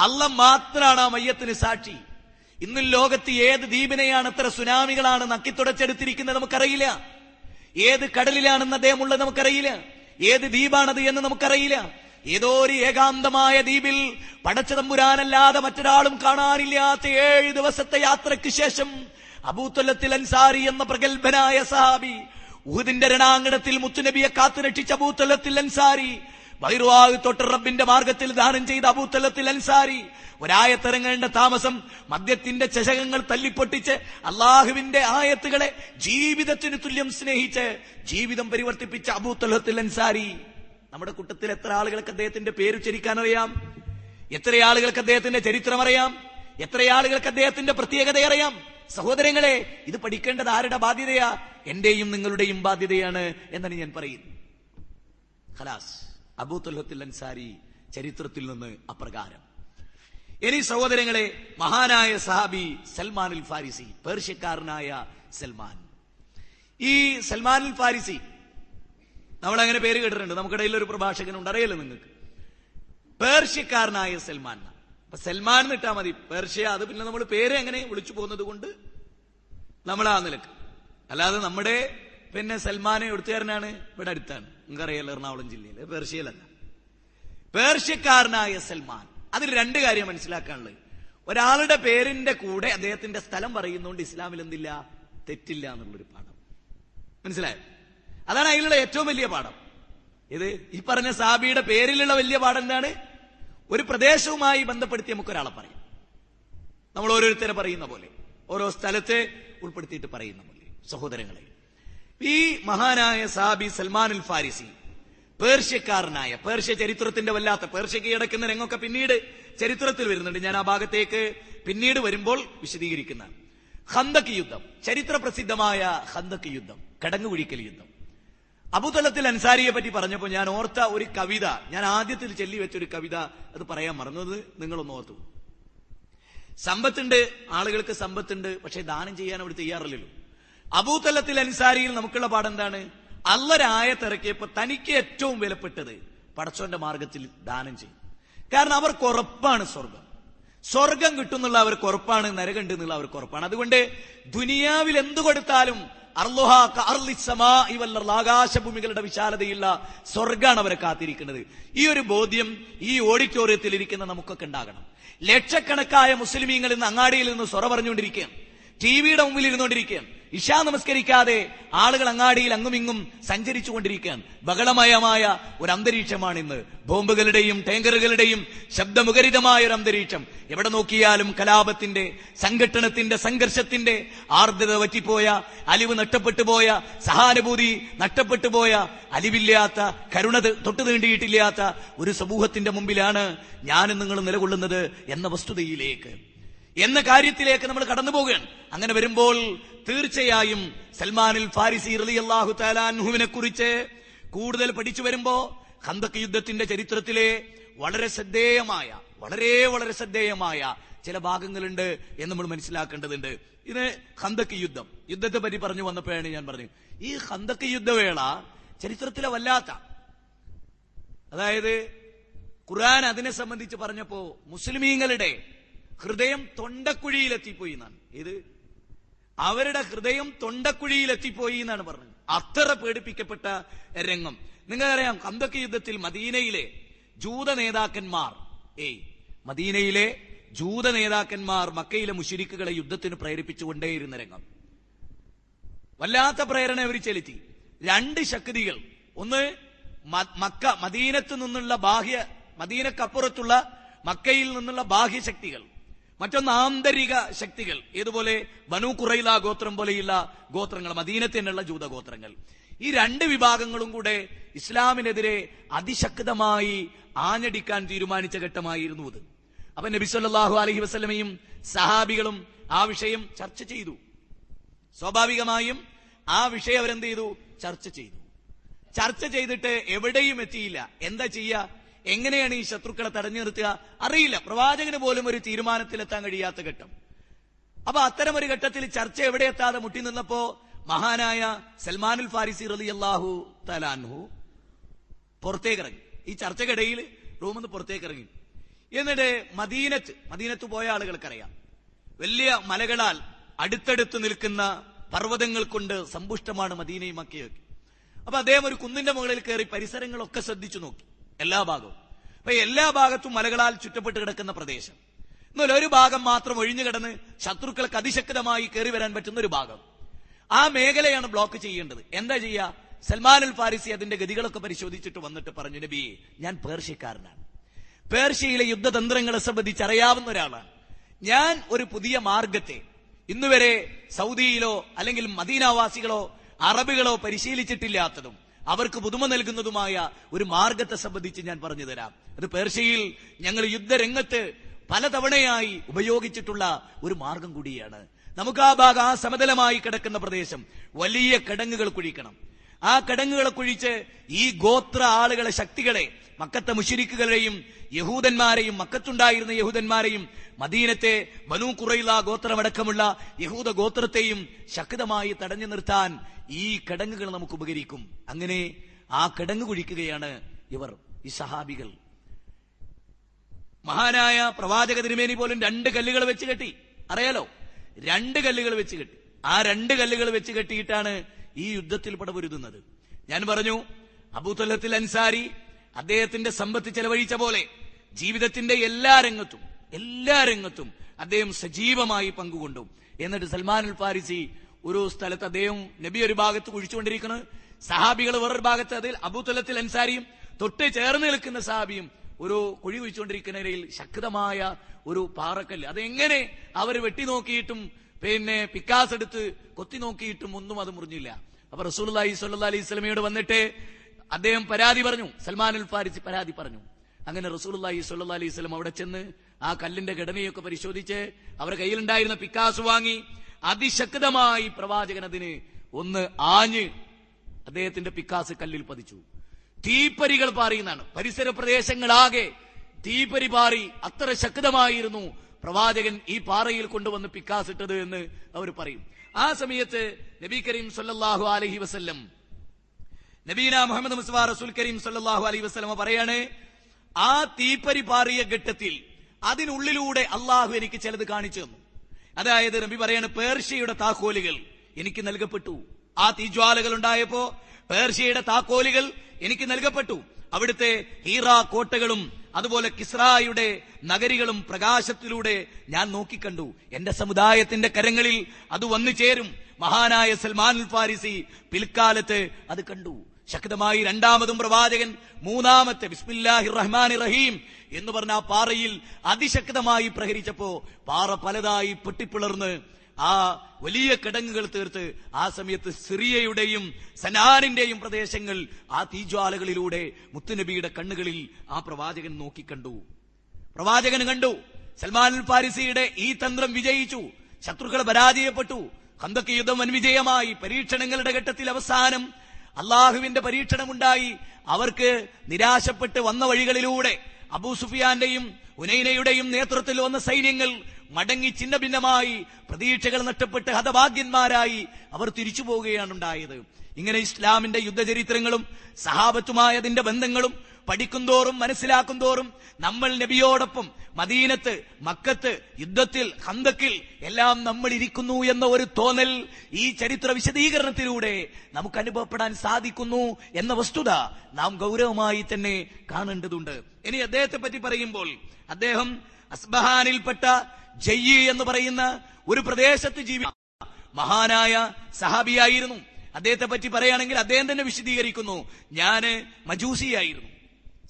അല്ല മാത്രമാണ് ആ മയ്യത്തിന് സാക്ഷി. ഇന്ന് ലോകത്ത് ഏത് ദ്വീപിനെയാണ് ഇത്ര സുനാമികളാണ് നക്കിത്തുടച്ചെടുത്തിരിക്കുന്നത് നമുക്കറിയില്ല. ഏത് കടലിലാണെന്ന് അദ്ദേഹം ഉള്ളത് നമുക്കറിയില്ല. ഏത് ദ്വീപാണത് എന്ന് നമുക്കറിയില്ല. ഏതോ ഒരു ഏകാന്തമായ ദ്വീപിൽ പടച്ചതമ്പുരാനല്ലാതെ മറ്റൊരാളും കാണാനില്ലാത്ത ഏഴ് ദിവസത്തെ യാത്രയ്ക്ക് ശേഷം അബൂത്തൊല്ലത്തിൽ അൻസാരി എന്ന പ്രഗത്ഭനായ സഹാബി ഉഹുദിന്റെ രണാങ്കണത്തിൽ മുത്തുനബിയെ കാത്തുരക്ഷിച്ച അബൂത്തൊല്ലത്തിൽ അൻസാരി തൊട്ട് റബ്ബിന്റെ മാർഗത്തിൽ ദാനം ചെയ്ത അബൂത്തലത്തിൽ അൻസാരി. ഒരായത്തിറങ്ങേണ്ട താമസം മദ്യത്തിന്റെ ചശകങ്ങൾ തല്ലിപ്പൊട്ടിച്ച് അള്ളാഹുവിന്റെ ആയത്തുകളെ ജീവിതത്തിന് തുല്യം സ്നേഹിച്ച് ജീവിതം പരിവർത്തിപ്പിച്ച അബൂത്തലത്തിൽ അൻസാരി. നമ്മുടെ കൂട്ടത്തിൽ എത്ര ആളുകൾക്ക് അദ്ദേഹത്തിന്റെ പേര് ഉച്ചരിക്കാൻ അറിയാം എത്ര ആളുകൾക്ക് അദ്ദേഹത്തിന്റെ ചരിത്രം അറിയാം? എത്ര ആളുകൾക്ക് അദ്ദേഹത്തിന്റെ പ്രത്യേകത അറിയാം? സഹോദരങ്ങളെ ഇത് പഠിക്കേണ്ടത് ആരുടെ ബാധ്യതയാ? എന്റെയും നിങ്ങളുടെയും ബാധ്യതയാണ് എന്നാണ് ഞാൻ പറയുന്നത്. ഖലാസ്. അബൂത്തുല്ലത്തിൽ അൻസാരി ചരിത്രത്തിൽ നിന്ന് അപ്രകാരം. ഇനി സഹോദരങ്ങളെ മഹാനായ സഹാബി സൽമാൻ സൽമാനുൽ ഫാരിസി പേർഷ്യക്കാരനായ സൽമാൻ. ഈ സൽമാൻ സൽമാനുൽ ഫാരിസി നമ്മൾ അങ്ങനെ പേര് കേട്ടിട്ടുണ്ട്. നമുക്കിടയിൽ ഒരു പ്രഭാഷകനുണ്ട്. അറിയാലോ നിങ്ങൾക്ക്? പേർഷ്യക്കാരനായ സൽമാൻ. അപ്പൊ സൽമാൻ എന്നിട്ടാ മതി. പേർഷ്യ അത് പിന്നെ നമ്മൾ പേര് എങ്ങനെ വിളിച്ചു പോകുന്നത് കൊണ്ട് നമ്മൾ ആ നിലയ്ക്ക്. അല്ലാതെ നമ്മുടെ പിന്നെ സൽമാനെ എഴുത്തുകാരനാണ് ഇവിടെ അടുത്താണ്. നിങ്ങൾക്കറിയാലോ എറണാകുളം ജില്ലയിൽ പേർഷ്യയിലല്ല. പേർഷ്യക്കാരനായ സൽമാൻ. അതിൽ രണ്ട് കാര്യം മനസ്സിലാക്കാനുള്ളത്. ഒരാളുടെ പേരിന്റെ കൂടെ അദ്ദേഹത്തിന്റെ സ്ഥലം പറയുന്നതുകൊണ്ട് ഇസ്ലാമിൽ എന്തില്ല? തെറ്റില്ല എന്നുള്ളൊരു പാഠം. മനസ്സിലായോ? അതാണ് അതിലുള്ള ഏറ്റവും വലിയ പാഠം. ഇത് ഈ പറഞ്ഞ സാബിയുടെ പേരിലുള്ള വലിയ പാഠം എന്താണ്? ഒരു പ്രദേശവുമായി ബന്ധപ്പെടുത്തി നമുക്ക് ഒരാളെ പറയാം. നമ്മൾ ഓരോരുത്തരെ പറയുന്ന പോലെ. ഓരോ സ്ഥലത്തെ ഉൾപ്പെടുത്തിയിട്ട് പറയുന്ന പോലെ. സഹോദരങ്ങളെ. ഈ മഹാനായ സാബി സൽമാൻ അൽ ഫാരിസി പേർഷ്യക്കാരനായ പേർഷ്യ ചരിത്രത്തിന്റെ വല്ലാത്ത പേർഷ്യ കീഴടക്കുന്ന രംഗമൊക്കെ പിന്നീട് ചരിത്രത്തിൽ വരുന്നുണ്ട്. ഞാൻ ആ ഭാഗത്തേക്ക് പിന്നീട് വരുമ്പോൾ വിശദീകരിക്കുന്ന ഹന്തക് യുദ്ധം ചരിത്ര പ്രസിദ്ധമായ ഹന്തക് യുദ്ധം കടങ്ങുകുഴിക്കൽ യുദ്ധം. അബുതലത്തിൽ അൻസാരിയെ പറ്റി പറഞ്ഞപ്പോൾ ഞാൻ ഓർത്ത ഒരു കവിത ഞാൻ ആദ്യത്തിൽ ചൊല്ലി വെച്ച ഒരു കവിത അത് പറയാൻ മറന്നത് നിങ്ങളൊന്ന് ഓർത്തു. സമ്പത്തുണ്ട് ആളുകൾക്ക് സമ്പത്തുണ്ട് പക്ഷെ ദാനം ചെയ്യാൻ അവർ തയ്യാറല്ലല്ലോ. അബൂത്തല്ലത്തിൽ അൻസാരിയിൽ നമുക്കുള്ള പാഠം എന്താണ് അല്ലരായ തിറക്കിയപ്പോ തനിക്ക് ഏറ്റവും വിലപ്പെട്ടത് പടച്ചോന്റെ മാർഗത്തിൽ ദാനം ചെയ്യും. കാരണം അവർക്ക് ഉറപ്പാണ് സ്വർഗം സ്വർഗം കിട്ടുന്നുള്ള അവർക്ക് ഉറപ്പാണ് നരകണ്ട് എന്നുള്ള അവർക്ക് ഉറപ്പാണ്. അതുകൊണ്ട് ദുനിയാവിൽ എന്തു കൊടുത്താലും ആകാശഭൂമികളുടെ വിശാലതയുള്ള സ്വർഗാണ് അവരെ കാത്തിരിക്കുന്നത്. ഈ ഒരു ബോധ്യം ഈ ഓഡിറ്റോറിയത്തിൽ ഇരിക്കുന്ന നമുക്കൊക്കെ ഉണ്ടാകണം. ലക്ഷക്കണക്കായ മുസ്ലിമീങ്ങൾ ഇന്ന് അങ്ങാടിയിൽ നിന്ന് സ്വറ പറഞ്ഞുകൊണ്ടിരിക്കുകയാണ്. ടി വിയുടെ മുമ്പിൽ ഇരുന്നുകൊണ്ടിരിക്കുകയാണ്. ഇഷാ നമസ്കരിക്കാതെ ആളുകൾ അങ്ങാടിയിൽ അങ്ങുമിങ്ങും സഞ്ചരിച്ചു കൊണ്ടിരിക്കുകയാണ് ബഹളമയമായ ഒരു അന്തരീക്ഷമാണ് ഇന്ന് ബോംബുകളുടെയും ടാങ്കറുകളുടെയും ശബ്ദമുഖരിതമായ ഒരു അന്തരീക്ഷം എവിടെ നോക്കിയാലും കലാപത്തിന്റെ സംഘട്ടനത്തിന്റെ സംഘർഷത്തിന്റെ ആർദ്രത വറ്റിപ്പോയ അലിവ് നഷ്ടപ്പെട്ടു പോയ സഹാനുഭൂതി നഷ്ടപ്പെട്ടു പോയ അലിവില്ലാത്ത കരുണ തൊട്ടു നീണ്ടിയിട്ടില്ലാത്ത ഒരു സമൂഹത്തിന്റെ മുമ്പിലാണ് ഞാനും നിങ്ങൾ നിലകൊള്ളുന്നത് എന്ന വസ്തുതയിലേക്ക്. എന്ന കാര്യത്തിലേക്ക് നമ്മൾ കടന്നു പോവുകയാണ്. അങ്ങനെ വരുമ്പോൾ തീർച്ചയായും സൽമാനിൽ ഫാരിസി റളിയല്ലാഹു താലാൻഹുവിനെ കുറിച്ച് കൂടുതൽ പഠിച്ചു വരുമ്പോ ഹന്തക് യുദ്ധത്തിന്റെ ചരിത്രത്തിലെ വളരെ ശ്രദ്ധേയമായ വളരെ വളരെ ശ്രദ്ധേയമായ ചില ഭാഗങ്ങളുണ്ട് എന്ന് നമ്മൾ മനസ്സിലാക്കേണ്ടതുണ്ട്. ഇത് ഹന്തക്ക് യുദ്ധം. യുദ്ധത്തെ പറ്റി പറഞ്ഞു വന്നപ്പോഴാണ് ഞാൻ പറഞ്ഞു ഈ ഹന്തക്ക് യുദ്ധവേള ചരിത്രത്തിലെ വല്ലാത്ത അതായത് ഖുർആൻ അതിനെ സംബന്ധിച്ച് പറഞ്ഞപ്പോ മുസ്ലിമീങ്ങളുടെ ഹൃദയം തൊണ്ടക്കുഴിയിലെത്തിപ്പോയി എന്നാണ്. ഇത് അവരുടെ ഹൃദയം തൊണ്ടക്കുഴിയിലെത്തിപ്പോയി എന്നാണ് പറഞ്ഞത്. അത്ര പേടിപ്പിക്കപ്പെട്ട രംഗം. നിങ്ങൾക്കറിയാം കന്തക്ക് യുദ്ധത്തിൽ മദീനയിലെ ജൂത നേതാക്കന്മാർ ഏയ് മദീനയിലെ ജൂത നേതാക്കന്മാർ മക്കയിലെ മുഷിരിക്കുകളെ യുദ്ധത്തിന് പ്രേരിപ്പിച്ചുകൊണ്ടേയിരുന്ന രംഗം. വല്ലാത്ത പ്രേരണ അവർ ചെലുത്തി. രണ്ട് ശക്തികൾ. ഒന്ന് മക്ക മദീനത്ത് നിന്നുള്ള ബാഹ്യ മദീനക്കപ്പുറത്തുള്ള മക്കയിൽ നിന്നുള്ള ബാഹ്യ ശക്തികൾ. മറ്റൊന്ന് ആന്തരിക ശക്തികൾ. ഏതുപോലെ? ബനു കുറൈല ഗോത്രം പോലെയുള്ള ഗോത്രങ്ങൾ മദീനത്തിനുള്ള ജൂതഗോത്രങ്ങൾ ഈ രണ്ട് വിഭാഗങ്ങളും കൂടെ ഇസ്ലാമിനെതിരെ അതിശക്തമായി ആഞ്ഞടിക്കാൻ തീരുമാനിച്ച ഘട്ടമായിരുന്നു അത്. അപ്പൊ നബിസ്വല്ലാഹു അലഹി വസ്ലമയും സഹാബികളും ആ വിഷയം ചർച്ച ചെയ്തു. സ്വാഭാവികമായും ആ വിഷയം അവരെന്ത് ചെയ്തു? ചർച്ച ചെയ്തു. ചർച്ച ചെയ്തിട്ട് എവിടെയും എത്തിയില്ല. എന്താ ചെയ്യുക എങ്ങനെയാണ് ഈ ശത്രുക്കളെ തടഞ്ഞു നിർത്തുക? അറിയില്ല. പ്രവാചകന് പോലും ഒരു തീരുമാനത്തിലെത്താൻ കഴിയാത്ത ഘട്ടം. അപ്പൊ അത്തരം ഒരു ഘട്ടത്തിൽ ചർച്ച എവിടെ എത്താതെ മുട്ടി നിന്നപ്പോ മഹാനായ സൽമാനുൽ ഫാരിസി റലി അള്ളാഹു തലാൻഹു പുറത്തേക്കിറങ്ങി. ഈ ചർച്ചക്കിടയിൽ റൂമിൽ നിന്ന് പുറത്തേക്കിറങ്ങി. എന്നിട്ട് മദീനത്ത് മദീനത്ത് പോയ ആളുകൾക്കറിയാം. വലിയ മലകളാൽ അടുത്തടുത്ത് നിൽക്കുന്ന പർവതങ്ങൾ കൊണ്ട് സമ്പുഷ്ടമാണ് മദീനയും മക്കയൊക്കെ അപ്പൊ അദ്ദേഹം ഒരു കുന്നിന്റെ മുകളിൽ കയറി പരിസരങ്ങളൊക്കെ ശ്രദ്ധിച്ചു നോക്കി. എല്ലാ ഭാഗവും. അപ്പൊ എല്ലാ ഭാഗത്തും മലകളാൽ ചുറ്റപ്പെട്ട് കിടക്കുന്ന പ്രദേശം. എന്നാൽ ഒരു ഭാഗം മാത്രം ഒഴിഞ്ഞു കിടന്ന് ശത്രുക്കൾക്ക് അതിശക്തമായി കയറി വരാൻ പറ്റുന്ന ഒരു ഭാഗം. ആ മേഖലയാണ് ബ്ലോക്ക് ചെയ്യേണ്ടത്. എന്താ ചെയ്യുക സൽമാൻ അൽ ഫാരിസി അതിന്റെ ഗതികളൊക്കെ പരിശോധിച്ചിട്ട് വന്നിട്ട് പറഞ്ഞു നബി ഞാൻ പേർഷ്യക്കാരനാണ്. പേർഷ്യയിലെ യുദ്ധതന്ത്രങ്ങളെ സംബന്ധിച്ച് അറിയാവുന്ന ഒരാളാണ്. ഞാൻ ഒരു പുതിയ മാർഗത്തെ ഇന്നുവരെ സൗദിയിലോ അല്ലെങ്കിൽ മദീനാവാസികളോ അറബികളോ പരിശീലിച്ചിട്ടില്ലാത്തതും അവർക്ക് പുതുമ നൽകുന്നതുമായ ഒരു മാർഗത്തെ സംബന്ധിച്ച് ഞാൻ പറഞ്ഞു തരാം. അത് പേർഷ്യയിൽ ഞങ്ങൾ യുദ്ധരംഗത്ത് പലതവണയായി ഉപയോഗിച്ചിട്ടുള്ള ഒരു മാർഗം കൂടിയാണ്. നമുക്ക് ആ ഭാഗം ആ സമതലമായി കിടക്കുന്ന പ്രദേശം വലിയ കിടങ്ങുകൾ കുഴിക്കണം. ആ കിടങ്ങുകളെ കുഴിച്ച് ഈ ഗോത്ര ആളുകളെ ശക്തികളെ മക്കത്തെ മുഷിരിക്കുകളെയും യഹൂദന്മാരെയും മക്കത്തുണ്ടായിരുന്ന യഹൂദന്മാരെയും മദീനത്തെ ബനു കുറയില ഗോത്രമടക്കമുള്ള യഹൂദ ഗോത്രത്തെയും ശക്തമായി തടഞ്ഞു നിർത്താൻ ഈ കിടങ്ങുകൾ നമുക്ക് ഉപകരിക്കും. അങ്ങനെ ആ കിടങ്ങ് കുഴിക്കുകയാണ് ഇവർ ഈ സഹാബികൾ. മഹാനായ പ്രവാചക തിരുമേനി പോലും രണ്ട് കല്ലുകൾ വെച്ച് കെട്ടി. അറിയാലോ? രണ്ട് കല്ലുകൾ വെച്ച് കെട്ടി. ആ രണ്ട് കല്ലുകൾ വെച്ച് കെട്ടിയിട്ടാണ് ഈ യുദ്ധത്തിൽ പടപൊരുതുന്നത്. ഞാൻ പറഞ്ഞു അബൂതൊല്ലത്തിൽ അൻസാരി അദ്ദേഹത്തിന്റെ സമ്പത്ത് ചെലവഴിച്ച പോലെ ജീവിതത്തിന്റെ എല്ലാ രംഗത്തും എല്ലാ രംഗത്തും അദ്ദേഹം സജീവമായി പങ്കുകൊണ്ടു. എന്നിട്ട് സൽമാൻ ഉൽ ഫാരിസി ഒരു സ്ഥലത്ത് അദ്ദേഹം നബി ഒരു ഭാഗത്ത് കുഴിച്ചുകൊണ്ടിരിക്കുന്നത് സഹാബികൾ വേറൊരു ഭാഗത്ത് അതിൽ അബൂത്തലത്തിൽ അൻസാരിയും തൊട്ട് ചേർന്ന് നിൽക്കുന്ന സഹാബിയും ഒരു കുഴി കുഴിച്ചുകൊണ്ടിരിക്കുന്നതിൽ ശക്തമായ ഒരു പാറക്കല്ല്. അതെങ്ങനെ അവർ വെട്ടി നോക്കിയിട്ടും പിന്നെ പിക്കാസ് എടുത്ത് കൊത്തി നോക്കിയിട്ടും ഒന്നും അത് മുറിഞ്ഞില്ല. അപ്പൊ റസൂലി സല്ലാ അലൈഹി സ്വലമയോട് വന്നിട്ട് അദ്ദേഹം പരാതി പറഞ്ഞു. സൽമാൻ അൽ ഫാരിസി പരാതി പറഞ്ഞു. അങ്ങനെ റസൂലി സല്ലാ അലൈഹി സ്വലം അവിടെ ചെന്ന് ആ കല്ലിന്റെ ഘടനയൊക്കെ പരിശോധിച്ച് അവരുടെ കയ്യിലുണ്ടായിരുന്ന പിക്കാസ് വാങ്ങി അതിശക്തമായി പ്രവാചകൻ അതിന് ഒന്ന് ആഞ്ഞ് അദ്ദേഹത്തിന്റെ പിക്കാസ് കല്ലിൽ പതിച്ചു. തീപ്പരികൾ പാറിയെന്നാണ്. പരിസര പ്രദേശങ്ങളാകെ തീപ്പരി പാറി അത്ര ശക്തമായിരുന്നു പ്രവാചകൻ ഈ പാറയിൽ കൊണ്ടുവന്ന് പിക്കാസ് ഇട്ടത് എന്ന് അവർ പറയും. ആ സമയത്ത് നബി കരീം സല്ലാഹു അലഹി വസല്ലം നബീന മുഹമ്മദ് മുസ്വാ റസൂൽ കരീം സല്ലാഹു അലൈഹി വസ്ലമ പറയാണ് ആ തീപ്പരി പാറിയ ഘട്ടത്തിൽ അതിനുള്ളിലൂടെ അള്ളാഹു എനിക്ക് ചിലത് കാണിച്ചു തന്നു. അതായത് നബി പറയാണ് പേർഷ്യയുടെ താക്കോലുകൾ എനിക്ക് നൽകപ്പെട്ടു. ആ തീജ്വാലകൾ ഉണ്ടായപ്പോ പേർഷ്യയുടെ താക്കോലുകൾ എനിക്ക് നൽകപ്പെട്ടു. അവിടുത്തെ ഹീറ കോട്ടകളും അതുപോലെ കിസ്രായുടെ നഗരികളും പ്രകാശത്തിലൂടെ ഞാൻ നോക്കിക്കണ്ടു. എന്റെ സമുദായത്തിന്റെ കരങ്ങളിൽ അത് വന്നു ചേരും മഹാനായ സൽമാൻ ഫാരിസി പിൽക്കാലത്ത് അത് കണ്ടു. ശക്തമായി രണ്ടാമതും പ്രവാചകൻ മൂന്നാമത്തെ ബിസ്മില്ലാഹി റഹ്മാൻ റഹീം എന്ന് പറഞ്ഞ ആ പാറയിൽ അതിശക്തമായി പ്രഹരിച്ചപ്പോ പാറ പലതായി പൊട്ടിപ്പിളർന്ന് ആ വലിയ കിടങ്ങുകൾ തീർത്ത് ആ സമയത്ത് സിറിയയുടെയും സനാനിന്റെയും പ്രദേശങ്ങൾ ആ തീജ്വാലകളിലൂടെ മുത്തുനബിയുടെ കണ്ണുകളിൽ ആ പ്രവാചകൻ നോക്കിക്കണ്ടു. പ്രവാചകൻ കണ്ടു. സൽമാൻ അൽ ഫാരിസിയുടെ ഈ തന്ത്രം വിജയിച്ചു. ശത്രുക്കൾ പരാജയപ്പെട്ടു. കന്തക്ക് യുദ്ധം വൻവിജയമായി പരീക്ഷണങ്ങളുടെ ഘട്ടത്തിൽ അവസാനം അള്ളാഹുവിന്റെ പരീക്ഷണമുണ്ടായി. അവർക്ക് നിരാശപ്പെട്ട് വന്ന വഴികളിലൂടെ അബൂ സുഫിയാന്റെയും ഉനൈനയുടെയും നേതൃത്വത്തിൽ വന്ന സൈന്യങ്ങൾ മടങ്ങി ചിന്ന ഭിന്നമായി പ്രതീക്ഷകൾ നഷ്ടപ്പെട്ട് ഹതഭാഗ്യന്മാരായി അവർ തിരിച്ചു പോവുകയാണ് ഉണ്ടായത്. ഇങ്ങനെ ഇസ്ലാമിന്റെ യുദ്ധചരിത്രങ്ങളും സഹാബത്തുമായതിന്റെ ബന്ധങ്ങളും പഠിക്കുന്തോറും മനസ്സിലാക്കുന്തോറും നമ്മൾ നബിയോടൊപ്പം മദീനത്ത് മക്കത്ത് യുദ്ധത്തിൽ ഹന്തക്കിൽ എല്ലാം നമ്മൾ ഇരിക്കുന്നു എന്ന ഒരു തോന്നൽ ഈ ചരിത്ര വിശദീകരണത്തിലൂടെ നമുക്ക് അനുഭവപ്പെടാൻ സാധിക്കുന്നു എന്ന വസ്തുത നാം ഗൗരവമായി തന്നെ കാണേണ്ടതുണ്ട്. ഇനി അദ്ദേഹത്തെ പറ്റി പറയുമ്പോൾ അദ്ദേഹം അസ്ബഹാനിൽപ്പെട്ട ജയ്യി എന്ന് പറയുന്ന ഒരു പ്രദേശത്ത് ജീവി മഹാനായ സഹാബിയായിരുന്നു. അദ്ദേഹത്തെ പറ്റി പറയുകയാണെങ്കിൽ അദ്ദേഹം തന്നെ വിശദീകരിക്കുന്നു. ഞാൻ മജൂസിയായിരുന്നു.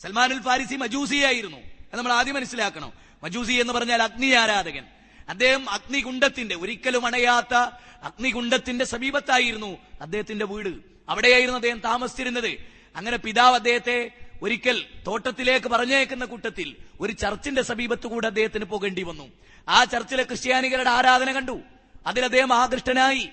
സൽമാൻ അൽ ഫാരിസി മജൂസിയായിരുന്നു. അത് നമ്മൾ ആദ്യം മനസ്സിലാക്കണം. മജൂസി എന്ന് പറഞ്ഞാൽ അഗ്നി ആരാധകൻ. അദ്ദേഹം അഗ്നികുണ്ഡത്തിന്റെ ഒരിക്കലും അണയാത്ത അഗ്നികുണ്ഡത്തിന്റെ സമീപത്തായിരുന്നു അദ്ദേഹത്തിന്റെ വീട്. അവിടെയായിരുന്നു അദ്ദേഹം താമസിച്ചിരുന്നത്. അങ്ങനെ പിതാവ് അദ്ദേഹത്തെ ഒരിക്കൽ തോട്ടത്തിലേക്ക് പറഞ്ഞേക്കുന്ന കൂട്ടത്തിൽ ഒരു ചർച്ചിന്റെ സമീപത്ത് കൂടെ അദ്ദേഹത്തിന് പോകേണ്ടി വന്നു. ആ ചർച്ചിലെ ക്രിസ്ത്യാനികളുടെ ആരാധന കണ്ടു. അതിൽ അദ്ദേഹം ആകൃഷ്ടനായി.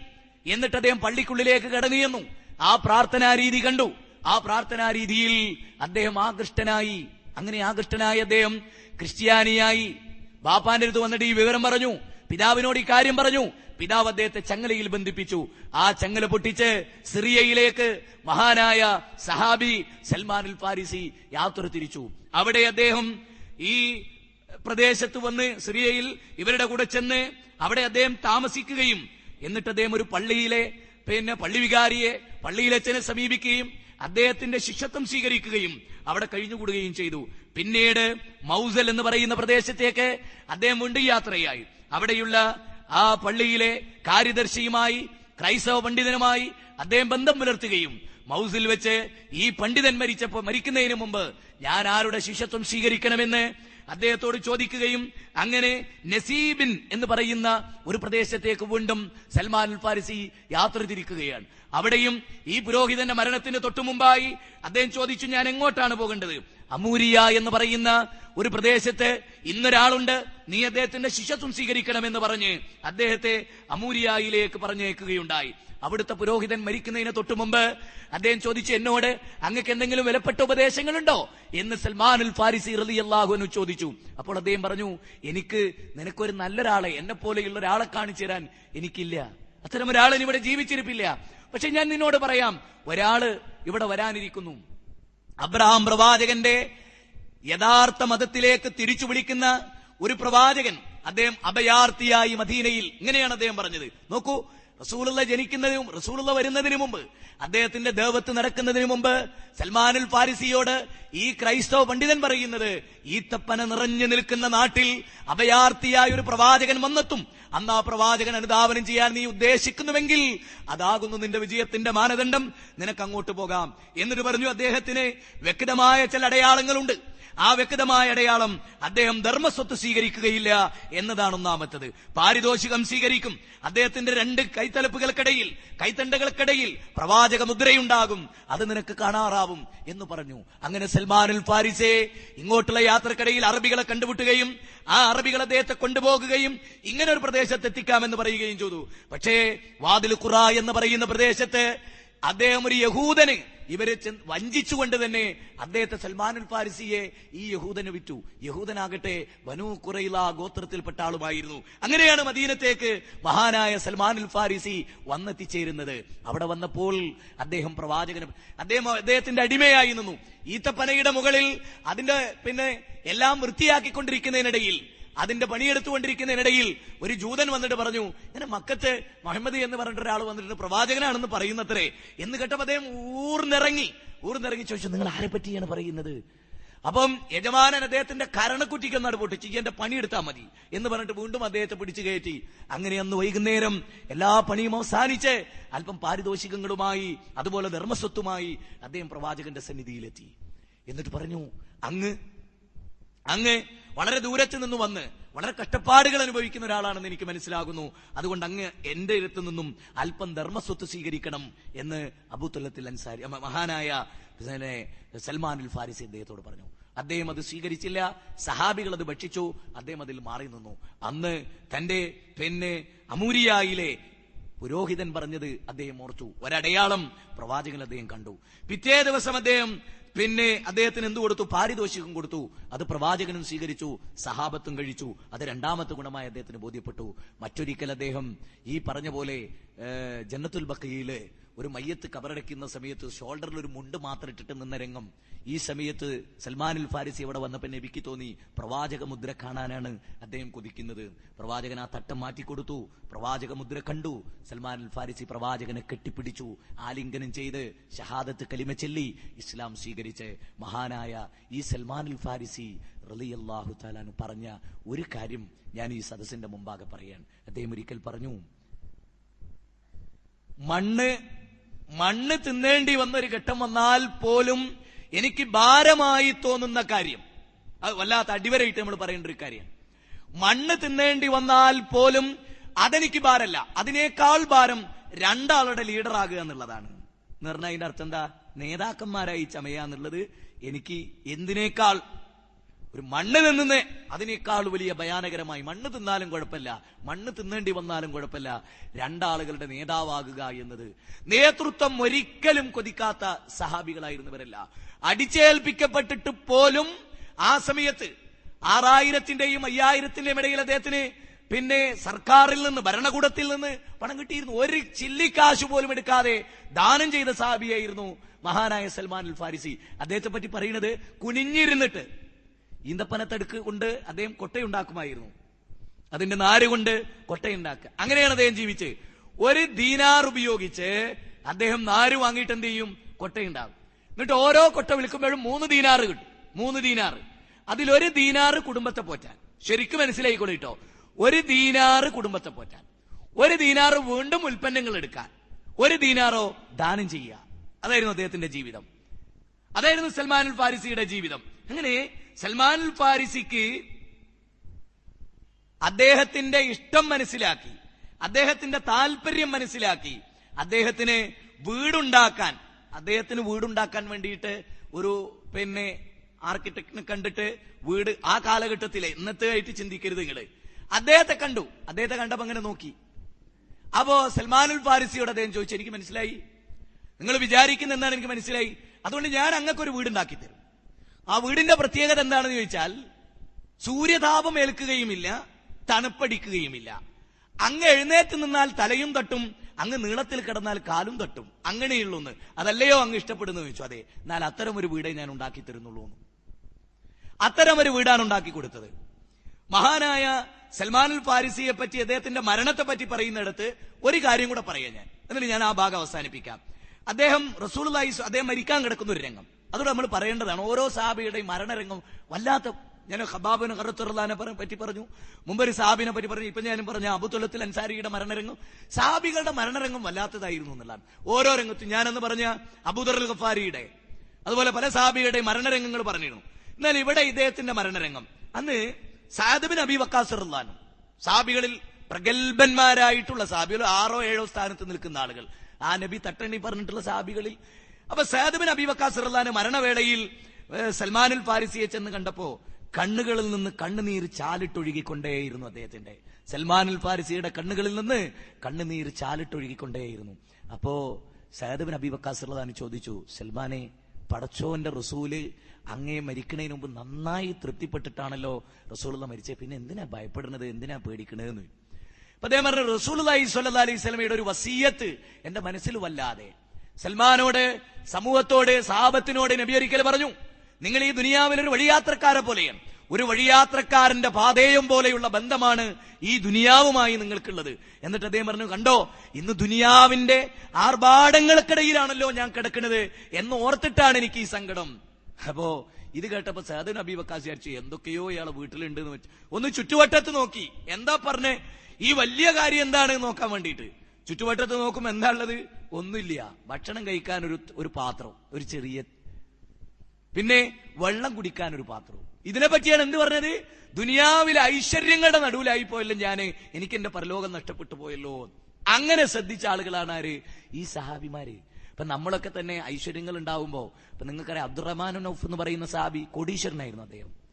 എന്നിട്ട് അദ്ദേഹം പള്ളിക്കുള്ളിലേക്ക് കടന്നു ആ പ്രാർത്ഥനാ രീതി കണ്ടു. ആ പ്രാർത്ഥനാ രീതിയിൽ അദ്ദേഹം ആകൃഷ്ടനായി അങ്ങനെ ആകൃഷ്ടനായ അദ്ദേഹം ക്രിസ്ത്യാനിയായി. ബാപ്പാന്റെ അടുത്ത് വന്നിട്ട് ഈ വിവരം പറഞ്ഞു. പിതാവിനോട് ഈ കാര്യം പറഞ്ഞു. പിതാവ് അദ്ദേഹത്തെ ചങ്ങലയിൽ ബന്ധിപ്പിച്ചു. ആ ചങ്ങല പൊട്ടിച്ച് സിറിയയിലേക്ക് മഹാനായ സഹാബി സൽമാൻ അൽ ഫാരിസി യാത്ര തിരിച്ചു. അവിടെ അദ്ദേഹം ഈ പ്രദേശത്ത് വന്ന് സിറിയയിൽ ഇവരുടെ കൂടെ ചെന്ന് അവിടെ അദ്ദേഹം താമസിക്കുകയും. എന്നിട്ട് അദ്ദേഹം ഒരു പള്ളിയിലെ പിന്നെ പള്ളി വികാരിയെ പള്ളിയിലച്ഛനെ സമീപിക്കുകയും. അദ്ദേഹത്തിന്റെ ശിക്ഷത്വം സ്വീകരിക്കുകയും അവിടെ കഴിഞ്ഞുകൂടുകയും ചെയ്തു. പിന്നീട് മൗസൽ എന്ന് പറയുന്ന പ്രദേശത്തേക്ക് അദ്ദേഹം വീണ്ടും യാത്രയായി. അവിടെയുള്ള ആ പള്ളിയിലെ കാര്യദർശിയുമായി ക്രൈസ്തവ പണ്ഡിതനുമായി അദ്ദേഹം ബന്ധം പുലർത്തുകയും മൗസിൽ വെച്ച് ഈ പണ്ഡിതൻ മരിച്ചപ്പോ മരിക്കുന്നതിന് മുമ്പ് ഞാൻ ആരുടെ ശിഷ്യത്വം സ്വീകരിക്കണമെന്ന് അദ്ദേഹത്തോട് ചോദിക്കുകയും അങ്ങനെ നസീബിൻ എന്ന് പറയുന്ന ഒരു പ്രദേശത്തേക്ക് വീണ്ടും സൽമാൻ ഫാരിസി യാത്ര തിരിക്കുകയാണ്. അവിടെയും ഈ പുരോഹിതന്റെ മരണത്തിന് തൊട്ടു മുമ്പായി അദ്ദേഹം ചോദിച്ചു ഞാൻ എങ്ങോട്ടാണ് പോകേണ്ടത്? അമൂരിയ എന്ന് പറയുന്ന ഒരു പ്രദേശത്ത് ഇന്നൊരാളുണ്ട്. നീ അദ്ദേഹത്തിന്റെ ശിഷ്യത്വം സ്വീകരിക്കണമെന്ന് പറഞ്ഞ് അദ്ദേഹത്തെ അമൂരിയയിലേക്ക് പറഞ്ഞേക്കുകയുണ്ടായി അവിടുത്തെ പുരോഹിതൻ മരിക്കുന്നതിന് തൊട്ടു മുമ്പ് അദ്ദേഹം ചോദിച്ചു എന്നോട് അങ്ങക്ക് എന്തെങ്കിലും വിലപ്പെട്ട ഉപദേശങ്ങളുണ്ടോ? എന്ന് സൽമാൻ ഉൽ ഫാരിസി റലി അള്ളാഹുനു ചോദിച്ചു. അപ്പോൾ അദ്ദേഹം പറഞ്ഞു എനിക്ക് നിനക്കൊരു നല്ലൊരാളെ എന്നെ പോലെയുള്ള ഒരാളെ കാണിച്ചു തരാൻ എനിക്കില്ല. അത്തരം ഒരാൾ ഇവിടെ ജീവിച്ചിരിപ്പില്ല. പക്ഷെ ഞാൻ നിന്നോട് പറയാം ഒരാൾ ഇവിടെ വരാനിരിക്കുന്നു. അബ്രഹാം പ്രവാചകന്റെ യഥാർത്ഥ മതത്തിലേക്ക് തിരിച്ചു വിളിക്കുന്ന ഒരു പ്രവാചകൻ അദ്ദേഹം അഭയാർത്ഥിയായി മദീനയിൽ. ഇങ്ങനെയാണ് അദ്ദേഹം പറഞ്ഞത്. നോക്കൂ റസൂലുള്ള ജനിക്കുന്നതിനും റസൂലുള്ള വരുന്നതിന് മുമ്പ് അദ്ദേഹത്തിന്റെ ദേവത്ത് നടക്കുന്നതിന് മുമ്പ് സൽമാനുൽ ഫാരിസിയോട് ഈ ക്രൈസ്തവ പണ്ഡിതൻ പറയുന്നത് ഈത്തപ്പന തപ്പന നിറഞ്ഞു നിൽക്കുന്ന നാട്ടിൽ അഭയാർത്ഥിയായ ഒരു പ്രവാചകൻ വന്നെത്തും. അന്ന് ആ പ്രവാചകൻ അനുധാവനം ചെയ്യാൻ നീ ഉദ്ദേശിക്കുന്നുവെങ്കിൽ അതാകുന്നു നിന്റെ വിജയത്തിന്റെ മാനദണ്ഡം. നിനക്ക് അങ്ങോട്ട് പോകാം. എന്നിട്ട് പറഞ്ഞു അദ്ദേഹത്തിന് വ്യക്തമായ ചില അടയാളങ്ങളുണ്ട്. ആ വ്യക്തമായ അടയാളം അദ്ദേഹം ധർമ്മസ്വത്ത് സ്വീകരിക്കുകയില്ല എന്നതാണ് ഒന്നാമത്തത്. പാരിതോഷികം സ്വീകരിക്കും. അദ്ദേഹത്തിന്റെ രണ്ട് കൈത്തലപ്പുകൾക്കിടയിൽ കൈത്തണ്ടകൾക്കിടയിൽ പ്രവാചക മുദ്രയുണ്ടാകും അത് നിനക്ക് കാണാറാവും എന്ന് പറഞ്ഞു. അങ്ങനെ സൽമാനുൽ ഫാരിസെ ഇങ്ങോട്ടുള്ള യാത്രക്കിടയിൽ അറബികളെ കണ്ടുമുട്ടുകയും ആ അറബികൾ അദ്ദേഹത്തെ കൊണ്ടുപോകുകയും ഇങ്ങനെ ഒരു പ്രദേശത്ത് എത്തിക്കാമെന്ന് പറയുകയും ചെയ്തു. പക്ഷേ വാതിൽ ഖുറ എന്ന് പറയുന്ന പ്രദേശത്ത് അദ്ദേഹം ഒരു യഹൂദന്. ഇവരെ വഞ്ചിച്ചുകൊണ്ട് തന്നെ അദ്ദേഹത്തെ സൽമാനുൽ ഫാരിസിയെ ഈ യഹൂദന് വിറ്റു. യഹൂദനാകട്ടെ ബനു കുറയില ഗോത്രത്തിൽപ്പെട്ട ആളുമായിരുന്നു. അങ്ങനെയാണ് മദീനത്തേക്ക് മഹാനായ സൽമാനുൽ ഫാരിസി വന്നെത്തിച്ചേരുന്നത്. അവിടെ വന്നപ്പോൾ അദ്ദേഹം പ്രവാചകന് അദ്ദേഹം അദ്ദേഹത്തിന്റെ അടിമയായി നിന്നു. ഈത്തപ്പനയുടെ മുകളിൽ അതിന്റെ പിന്നെ എല്ലാം വൃത്തിയാക്കിക്കൊണ്ടിരിക്കുന്നതിനിടയിൽ അതിന്റെ പണിയെടുത്തുകൊണ്ടിരിക്കുന്നതിനിടയിൽ ഒരു ജൂതൻ വന്നിട്ട് പറഞ്ഞു ഇങ്ങനെ മക്കത്ത് മുഹമ്മദ് എന്ന് പറഞ്ഞിട്ട് ഒരാൾ വന്നിട്ട് പ്രവാചകനാണെന്ന് പറയുന്നത്രേ. എന്ന് കേട്ടപ്പോൾ അദ്ദേഹം ഊർന്നിറങ്ങി. ഊർന്നിറങ്ങി ചോദിച്ചു നിങ്ങൾ ആരെ പറ്റിയാണ് പറയുന്നത്? അപ്പം യജമാനൻ അദ്ദേഹത്തിന്റെ കരണക്കുറ്റിക്ക് കരണക്കുറ്റിക്കൊന്നാട് പൊട്ടിച്ച് എന്റെ പണിയെടുത്താൽ മതി. എന്ന് പറഞ്ഞിട്ട് വീണ്ടും അദ്ദേഹത്തെ പിടിച്ചു കയറ്റി. അങ്ങനെ അന്ന് വൈകുന്നേരം എല്ലാ പണിയും അവസാനിച്ച് അല്പം പാരിതോഷികങ്ങളുമായി അതുപോലെ ധർമ്മസ്വത്തുമായി അദ്ദേഹം പ്രവാചകന്റെ സന്നിധിയിലെത്തി. എന്നിട്ട് പറഞ്ഞു അങ്ങ് അങ്ങ് വളരെ ദൂരത്ത് നിന്ന് വന്ന് വളരെ കഷ്ടപ്പാടുകൾ അനുഭവിക്കുന്ന ഒരാളാണെന്ന് എനിക്ക് മനസ്സിലാകുന്നു. അതുകൊണ്ട് അങ്ങ് എന്റെ അടുത്ത് നിന്നും അല്പം ധർമ്മസ്വത്ത് സ്വീകരിക്കണം എന്ന് അബൂത്തുല്ലത്തിൽ അൻസാരി മഹാനായ സൽമാനുൽ ഫാരിസി അദ്ദേഹത്തോട് പറഞ്ഞു. അദ്ദേഹം അത് സ്വീകരിച്ചില്ല. സഹാബികൾ അത് ഭക്ഷിച്ചു. അദ്ദേഹം അതിൽ മാറി നിന്നു. അന്ന് തന്റെ പിന്നെ അമൂരിയായിലെ പുരോഹിതൻ പറഞ്ഞത് അദ്ദേഹം ഓർത്തു. ഒരടയാളം പ്രവാചകൻ അദ്ദേഹം കണ്ടു. പിറ്റേ ദിവസം അദ്ദേഹം പിന്നെ അദ്ദേഹത്തിന് എന്ത് കൊടുത്തു? പാരിതോഷികം കൊടുത്തു. അത് പ്രവാചകനും സ്വീകരിച്ചു സഹാബത്തും കഴിച്ചു. അത് രണ്ടാമത്തെ ഗുണമായി അദ്ദേഹത്തിന് ബോധ്യപ്പെട്ടു. മറ്റൊരിക്കൽ അദ്ദേഹം ഈ പറഞ്ഞ പോലെ ജന്നത്തുൽ ബക്കയിൽ ഒരു മയ്യത്ത് കബറടയ്ക്കുന്ന സമയത്ത് ഷോൾഡറിൽ ഒരു മുണ്ട് മാത്രം ഇട്ടിട്ട് നിന്ന രംഗം. ഈ സമയത്ത് സൽമാനുൽ ഫാരിസി ഇവിടെ വന്നപ്പോൾ നബിക്ക് തോന്നി പ്രവാചക മുദ്ര കാണാനാണ് അദ്ദേഹം കൊതിക്കുന്നത്. പ്രവാചകൻ ആ തട്ടം മാറ്റിക്കൊടുത്തു. പ്രവാചക മുദ്ര കണ്ടു. സൽമാനുൽ ഫാരിസി പ്രവാചകനെ കെട്ടിപ്പിടിച്ചു. ആലിംഗനം ചെയ്ത് ഷഹാദത്ത് കലിമ ചെല്ലി ഇസ്ലാം സ്വീകരിച്ച് മഹാനായ ഈ സൽമാനുൽ ഫാരിസി റളിയല്ലാഹു താലാൻ പറഞ്ഞ ഒരു കാര്യം ഞാൻ ഈ സദസ്സിന്റെ മുമ്പാകെ പറയാൻ അദ്ദേഹം ഒരിക്കൽ പറഞ്ഞു. മണ്ണ് മണ്ണ് തിന്നേണ്ടി വന്ന ഒരു ഘട്ടം വന്നാൽ പോലും എനിക്ക് ഭാരമായി തോന്നുന്ന കാര്യം. അത് വല്ലാത്ത അടിവരയിട്ട് നമ്മൾ പറയേണ്ട ഒരു കാര്യം. മണ്ണ് തിന്നേണ്ടി വന്നാൽ പോലും അതെനിക്ക് ഭാരല്ല അതിനേക്കാൾ ഭാരം രണ്ടാളുടെ ലീഡറാകുക എന്നുള്ളതാണ്. എന്ന് പറഞ്ഞാൽ അതിന്റെ അർത്ഥം എന്താ? നേതാക്കന്മാരായി ചമയാന്നുള്ളത് എനിക്ക് എന്തിനേക്കാൾ ഒരു മണ്ണ് തിന്നുന്നേ അതിനേക്കാൾ വലിയ ഭയാനകരമായി മണ്ണ് തിന്നാലും കുഴപ്പമില്ല മണ്ണ് തിന്നേണ്ടി വന്നാലും കുഴപ്പമില്ല. രണ്ടാളുകളുടെ നേതാവാകുക എന്നത് നേതൃത്വം ഒരിക്കലും കൊതിക്കാത്ത സഹാബികളായിരുന്നവരല്ല. അടിച്ചേൽപ്പിക്കപ്പെട്ടിട്ട് പോലും ആ സമയത്ത് ആറായിരത്തിന്റെയും അയ്യായിരത്തിന്റെയും ഇടയിൽ അദ്ദേഹത്തിന് പിന്നെ സർക്കാരിൽ നിന്ന് ഭരണകൂടത്തിൽ നിന്ന് പണം കിട്ടിയിരുന്നു. ഒരു ചില്ലിക്കാശ് പോലും എടുക്കാതെ ദാനം ചെയ്ത സാബിയായിരുന്നു മഹാനായ സൽമാൻ അൽ ഫാരിസി. അദ്ദേഹത്തെ പറ്റി പറയുന്നത് കുനിഞ്ഞിരുന്നിട്ട് ഈന്തപ്പനത്തടുക്ക് കൊണ്ട് അദ്ദേഹം കൊട്ടയുണ്ടാക്കുമായിരുന്നു. അതിന്റെ നാര് കൊണ്ട് കൊട്ടയുണ്ടാക്കുക. അങ്ങനെയാണ് അദ്ദേഹം ജീവിച്ച് ഒരു ദീനാർ ഉപയോഗിച്ച് അദ്ദേഹം നാര് വാങ്ങിയിട്ട് എന്ത് ചെയ്യും? കൊട്ടയുണ്ടാകും. എന്നിട്ട് ഓരോ കൊട്ട വിളിക്കുമ്പോഴും മൂന്ന് ദീനാറ് കിട്ടും. മൂന്ന് ദീനാറ് അതിലൊരു ദീനാറ് കുടുംബത്തെ പോറ്റാൻ. ശരിക്കും മനസ്സിലായിക്കോളൂ കേട്ടോ ഒരു ദീനാറ് കുടുംബത്തെ പോറ്റാൻ. ഒരു ദീനാറ് വീണ്ടും ഉൽപ്പന്നങ്ങൾ എടുക്കാൻ. ഒരു ദീനാറോ ദാനം ചെയ്യുക. അതായിരുന്നു അദ്ദേഹത്തിന്റെ ജീവിതം. അതായിരുന്നു സൽമാനുൽ ഫാരിസിയുടെ ജീവിതം. അങ്ങനെ സൽമാനുൽ ഫാരിസിക്ക് അദ്ദേഹത്തിന്റെ ഇഷ്ടം മനസ്സിലാക്കി അദ്ദേഹത്തിന്റെ താല്പര്യം മനസ്സിലാക്കി അദ്ദേഹത്തിന് വീടുണ്ടാക്കാൻ അദ്ദേഹത്തിന് വീടുണ്ടാക്കാൻ വേണ്ടിയിട്ട് ഒരു പിന്നെ ആർക്കിടെക്ടിനെ കണ്ടിട്ട് വീട് ആ കാലഘട്ടത്തിലെ ഇന്നത്തെ ആയിട്ട് ചിന്തിക്കരുത് നിങ്ങൾ. അദ്ദേഹത്തെ കണ്ടു. അദ്ദേഹത്തെ കണ്ടപ്പോ അങ്ങനെ നോക്കി. അപ്പോ സൽമാനുൽ ഫാരിസിയോട് അദ്ദേഹം ചോദിച്ചു എനിക്ക് മനസ്സിലായി? നിങ്ങൾ വിചാരിക്കുന്ന എന്താണ് എനിക്ക് മനസ്സിലായി? അതുകൊണ്ട് ഞാൻ അങ്ങക്കൊരു വീടുണ്ടാക്കി തരും. ആ വീടിന്റെ പ്രത്യേകത എന്താണെന്ന് ചോദിച്ചാൽ സൂര്യതാപം ഏൽക്കുകയുമില്ല തണുപ്പടിക്കുകയുമില്ല. അങ്ങ് എഴുന്നേറ്റ് നിന്നാൽ തലയും തട്ടും അങ്ങ് നീളത്തിൽ കിടന്നാൽ കാലും തട്ടും. അങ്ങനെയുള്ളൊന്ന് അതല്ലയോ അങ്ങ് ഇഷ്ടപ്പെടുന്നു ചോദിച്ചു. അതെ എന്നാൽ അത്തരം ഒരു വീടേ ഞാൻ ഉണ്ടാക്കി തരുന്നുള്ളൂ. അത്തരം ഒരു വീടാണ് ഉണ്ടാക്കി കൊടുത്തത്. മഹാനായ സൽമാനുൽ ഫാരിസിയെ പറ്റി അദ്ദേഹത്തിന്റെ മരണത്തെ പറ്റി പറയുന്നിടത്ത് ഒരു കാര്യം കൂടെ പറയാം ഞാൻ. എന്നിട്ട് ഞാൻ ആ ഭാഗം അവസാനിപ്പിക്കാം. അദ്ദേഹം റസൂൽ അദ്ദേഹം മരിക്കാൻ കിടക്കുന്ന ഒരു രംഗം. അതുകൊണ്ട് നമ്മൾ പറയേണ്ടതാണ്. ഓരോ സാബിയുടെയും മരണരംഗം വല്ലാത്ത ഞാൻ ഹബാബിന് കറുത്തുറലാനെ പറ്റി പറഞ്ഞു. മുമ്പൊരു സാബിനെ പറ്റി പറഞ്ഞു. ഇപ്പൊ ഞാനും പറഞ്ഞു അബുത്തുലത്തിൽ അൻസാരിയുടെ മരണരംഗം. സാബികളുടെ മരണരംഗം വല്ലാത്തതായിരുന്നു എന്നുള്ളതാണ്. ഓരോ രംഗത്തും ഞാനെന്ന് പറഞ്ഞ അബുദർ ഖഫാരിയുടെ അതുപോലെ പല സാബിയുടെ മരണരംഗങ്ങൾ പറഞ്ഞിരുന്നു. എന്നാൽ ഇവിടെ ഇദ്ദേഹത്തിന്റെ മരണരംഗം. അന്ന് സാദബിൻ അബി വക്കാസുറുല്ലാനും സാബികളിൽ പ്രഗത്ഭന്മാരായിട്ടുള്ള സാബികൾ ആറോ ഏഴോ സ്ഥാനത്ത് നിൽക്കുന്ന ആളുകൾ. ആ നബി തട്ടണി പറഞ്ഞിട്ടുള്ള സാബികളിൽ അപ്പൊ സാദുബിൻ അബി വക്കാസുറുല്ലാന് മരണവേളയിൽ സൽമാനുൽ ഫാരിസിയെ ചെന്ന് കണ്ടപ്പോ കണ്ണുകളിൽ നിന്ന് കണ്ണുനീർ ചാലിട്ടൊഴുകിക്കൊണ്ടേയിരുന്നു അദ്ദേഹത്തിന്റെ. സൽമാനുൽ ഫാരിസിയുടെ കണ്ണുകളിൽ നിന്ന് കണ്ണുനീർ ചാലിട്ടൊഴുകിക്കൊണ്ടേയിരുന്നു. അപ്പോ സഹദബിൻ അബീബക്കാസുള്ളതാണ് ചോദിച്ചു സൽമാനെ പടച്ചോന്റെ റസൂൽ അങ്ങേ മരിക്കണതിന് മുമ്പ് നന്നായി തൃപ്തിപ്പെട്ടിട്ടാണല്ലോ റസൂലുള്ള മരിച്ചത് പിന്നെ എന്തിനാ ഭയപ്പെടുന്നത്? എന്തിനാ പേടിക്കണതെന്ന് അപ്പൊ അദ്ദേഹം പറഞ്ഞു റസൂലി സ്വല്ലാ അലൈഹി സ്വലമയുടെ ഒരു വസീയത്ത് എന്റെ മനസ്സിൽ വല്ലാതെ സൽമാനോട് സമൂഹത്തോട് സാപത്തിനോട് നബി ഒരിക്കൽ പറഞ്ഞു നിങ്ങൾ ഈ ദുനിയാവിൽ ഒരു വഴിയാത്രക്കാരെ പോലെയാണ് ഒരു വഴിയാത്രക്കാരന്റെ പാതേയം പോലെയുള്ള ബന്ധമാണ് ഈ ദുനിയാവുമായി നിങ്ങൾക്കുള്ളത്. എന്നിട്ട് അദ്ദേഹം പറഞ്ഞു കണ്ടോ ഇന്ന് ദുനിയാവിന്റെ ആർഭാടങ്ങൾക്കിടയിലാണല്ലോ ഞാൻ കിടക്കുന്നത് എന്ന് ഓർത്തിട്ടാണ് എനിക്ക് ഈ സങ്കടം. അപ്പോ ഇത് കേട്ടപ്പോ സഹദൻ നബി വക്കാസ് വിചാരിച്ചു എന്തൊക്കെയോ ഇയാളെ വീട്ടിലുണ്ട് എന്ന് വെച്ച്. ഒന്ന് ചുറ്റുവട്ടത്ത് നോക്കി. എന്താ പറഞ്ഞേ? ഈ വലിയ കാര്യം എന്താണ് നോക്കാൻ വേണ്ടിയിട്ട്. ചുറ്റുവട്ടത്ത് നോക്കുമ്പോൾ എന്താ ഉള്ളത്? ഒന്നുമില്ല. ഭക്ഷണം കഴിക്കാൻ ഒരു ഒരു പാത്രം ഒരു ചെറിയ പിന്നെ വെള്ളം കുടിക്കാൻ ഒരു പാത്രവും ഇതിനെ പറ്റിയാണ് എന്ത് പറഞ്ഞത്? ദുനിയാവിലെ ഐശ്വര്യങ്ങളുടെ നടുവിലായി പോയല്ലോ ഞാൻ. എനിക്ക് എന്റെ പരലോകം നഷ്ടപ്പെട്ടു പോയല്ലോ. അങ്ങനെ ശ്രദ്ധിച്ച ആളുകളാണ് ആര്? ഈ സഹാബിമാര്. ഇപ്പൊ നമ്മളൊക്കെ തന്നെ ഐശ്വര്യങ്ങൾ ഉണ്ടാവുമ്പോ ഇപ്പൊ നിങ്ങൾക്കറിയാം അബ്ദുറഹ്മാൻ നൌഫ് എന്ന് പറയുന്ന സാബി കോടീശ്വരനായിരുന്നു അദ്ദേഹം.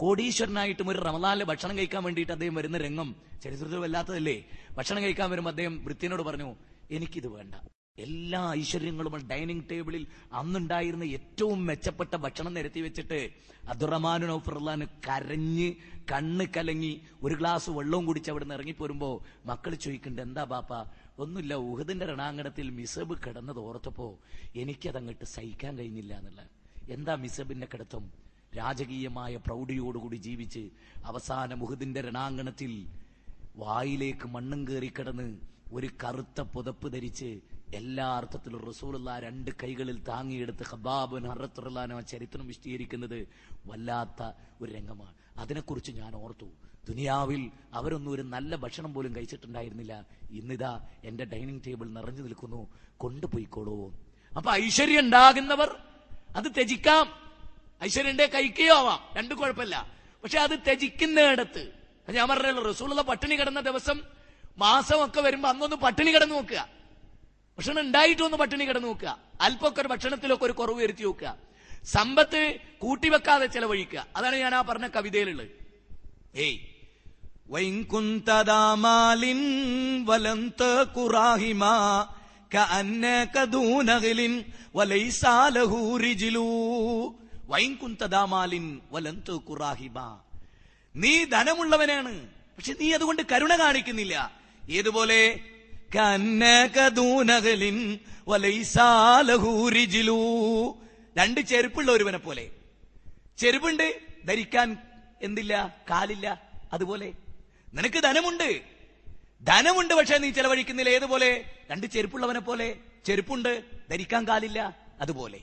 കോടീശ്വരനായിട്ടും ഒരു റമദാനിലെ ഭക്ഷണം കഴിക്കാൻ വേണ്ടിയിട്ട് അദ്ദേഹം വരുന്ന രംഗം ചരിത്രത്തിൽ വല്ലാത്തതല്ലേ? ഭക്ഷണം കഴിക്കാൻ വരുമ്പോൾ അദ്ദേഹം വൃത്തിനോട് പറഞ്ഞു എനിക്കിത് വേണ്ട. എല്ലാ ഐശ്വര്യങ്ങളും ഡൈനിങ് ടേബിളിൽ അന്നുണ്ടായിരുന്ന ഏറ്റവും മെച്ചപ്പെട്ട ഭക്ഷണം നിരത്തി വെച്ചിട്ട് അബ്ദുറഹ്മാനു നൌഫർലാന് കരഞ്ഞ് കണ്ണ് കലങ്ങി ഒരു ഗ്ലാസ് വെള്ളവും കുടിച്ച് അവിടെ നിന്ന് ഇറങ്ങിപ്പോരുമ്പോ മക്കൾ ചോദിക്കുന്നുണ്ട് എന്താ ബാപ്പ? ഒന്നുമില്ല ഉഹദിന്റെ രണാങ്കണത്തിൽ മിസബ് കിടന്നത് ഓർത്തപ്പോ എനിക്കതങ്ങട്ട് സഹിക്കാൻ കഴിഞ്ഞില്ല എന്നുള്ള. എന്താ മിസബിന്റെ കിടത്തം? രാജകീയമായ പ്രൗഢിയോടുകൂടി ജീവിച്ച് അവസാന മുഹുദിന്റെ രണാങ്കണത്തിൽ വായിലേക്ക് മണ്ണും കയറി കിടന്ന് ഒരു കറുത്ത പുതപ്പ് ധരിച്ച് എല്ലാ അർത്ഥത്തിലും റസൂലുള്ള രണ്ട് കൈകളിൽ താങ്ങിയെടുത്ത് ഹബാബുൻ ആ ചരിത്രം വിശദീകരിക്കുന്നത് വല്ലാത്ത ഒരു രംഗമാണ്. അതിനെക്കുറിച്ച് ഞാൻ ഓർത്തു. ദുനിയാവിൽ അവരൊന്നും ഒരു നല്ല ഭക്ഷണം പോലും കഴിച്ചിട്ടുണ്ടായിരുന്നില്ല. ഇന്നിതാ എന്റെ ഡൈനിങ് ടേബിൾ നിറഞ്ഞു നിൽക്കുന്നു. കൊണ്ടുപോയിക്കോളൂ. അപ്പൊ ഐശ്വര്യം ഉണ്ടാകുന്നവർ അത് ത്യജിക്കാം. ഐശ്വര്യം ഉണ്ടെ കഴിക്കുകയോ ആവാം രണ്ടു കുഴപ്പമില്ല പക്ഷെ അത് ത്യജിക്കുന്നിടത്ത് ഞാൻ പറഞ്ഞല്ലോ റസൂലുള്ള പട്ടിണി കിടന്ന ദിവസം മാസമൊക്കെ വരുമ്പോ അന്നൊന്ന് പട്ടിണി കിടന്നു നോക്കുക ഭക്ഷണം ഉണ്ടായിട്ടൊന്ന് പട്ടിണി കിടന്നു നോക്കുക അല്പമൊക്കെ ഒരു ഭക്ഷണത്തിലൊക്കെ ഒരു കുറവ് വരുത്തി നോക്കുക സമ്പത്ത് കൂട്ടിവെക്കാതെ ചെലവഴിക്കുക അതാണ് ഞാൻ ആ പറഞ്ഞ കവിതയിലുള്ളത് ഏയ് وإن كنت ذا مال ولم تك راهما كأنك دون غل وليس له رجل വൈകുന്തദാമാലിൻ വലന്തു കുറാഹിബ നീ ധനമുള്ളവനാണ് പക്ഷെ നീ അതുകൊണ്ട് കരുണ കാണിക്കുന്നില്ല. ഏതുപോലെ? കന്നകദൂനകലിൻ വലൈസാലഹൂരിജിലൂ രണ്ട് ചെരുപ്പുള്ള ഒരുവനെ പോലെ. ചെരുപ്പുണ്ട് ധരിക്കാൻ എന്തില്ല? കാലില്ല. അതുപോലെ. നിനക്ക് ധനമുണ്ട്. ധനമുണ്ട് പക്ഷെ നീ ചെലവഴിക്കുന്നില്ല. ഏതുപോലെ? രണ്ട് ചെരുപ്പുള്ളവനെ പോലെ. ചെരുപ്പുണ്ട് ധരിക്കാൻ കാലില്ല. അതുപോലെ.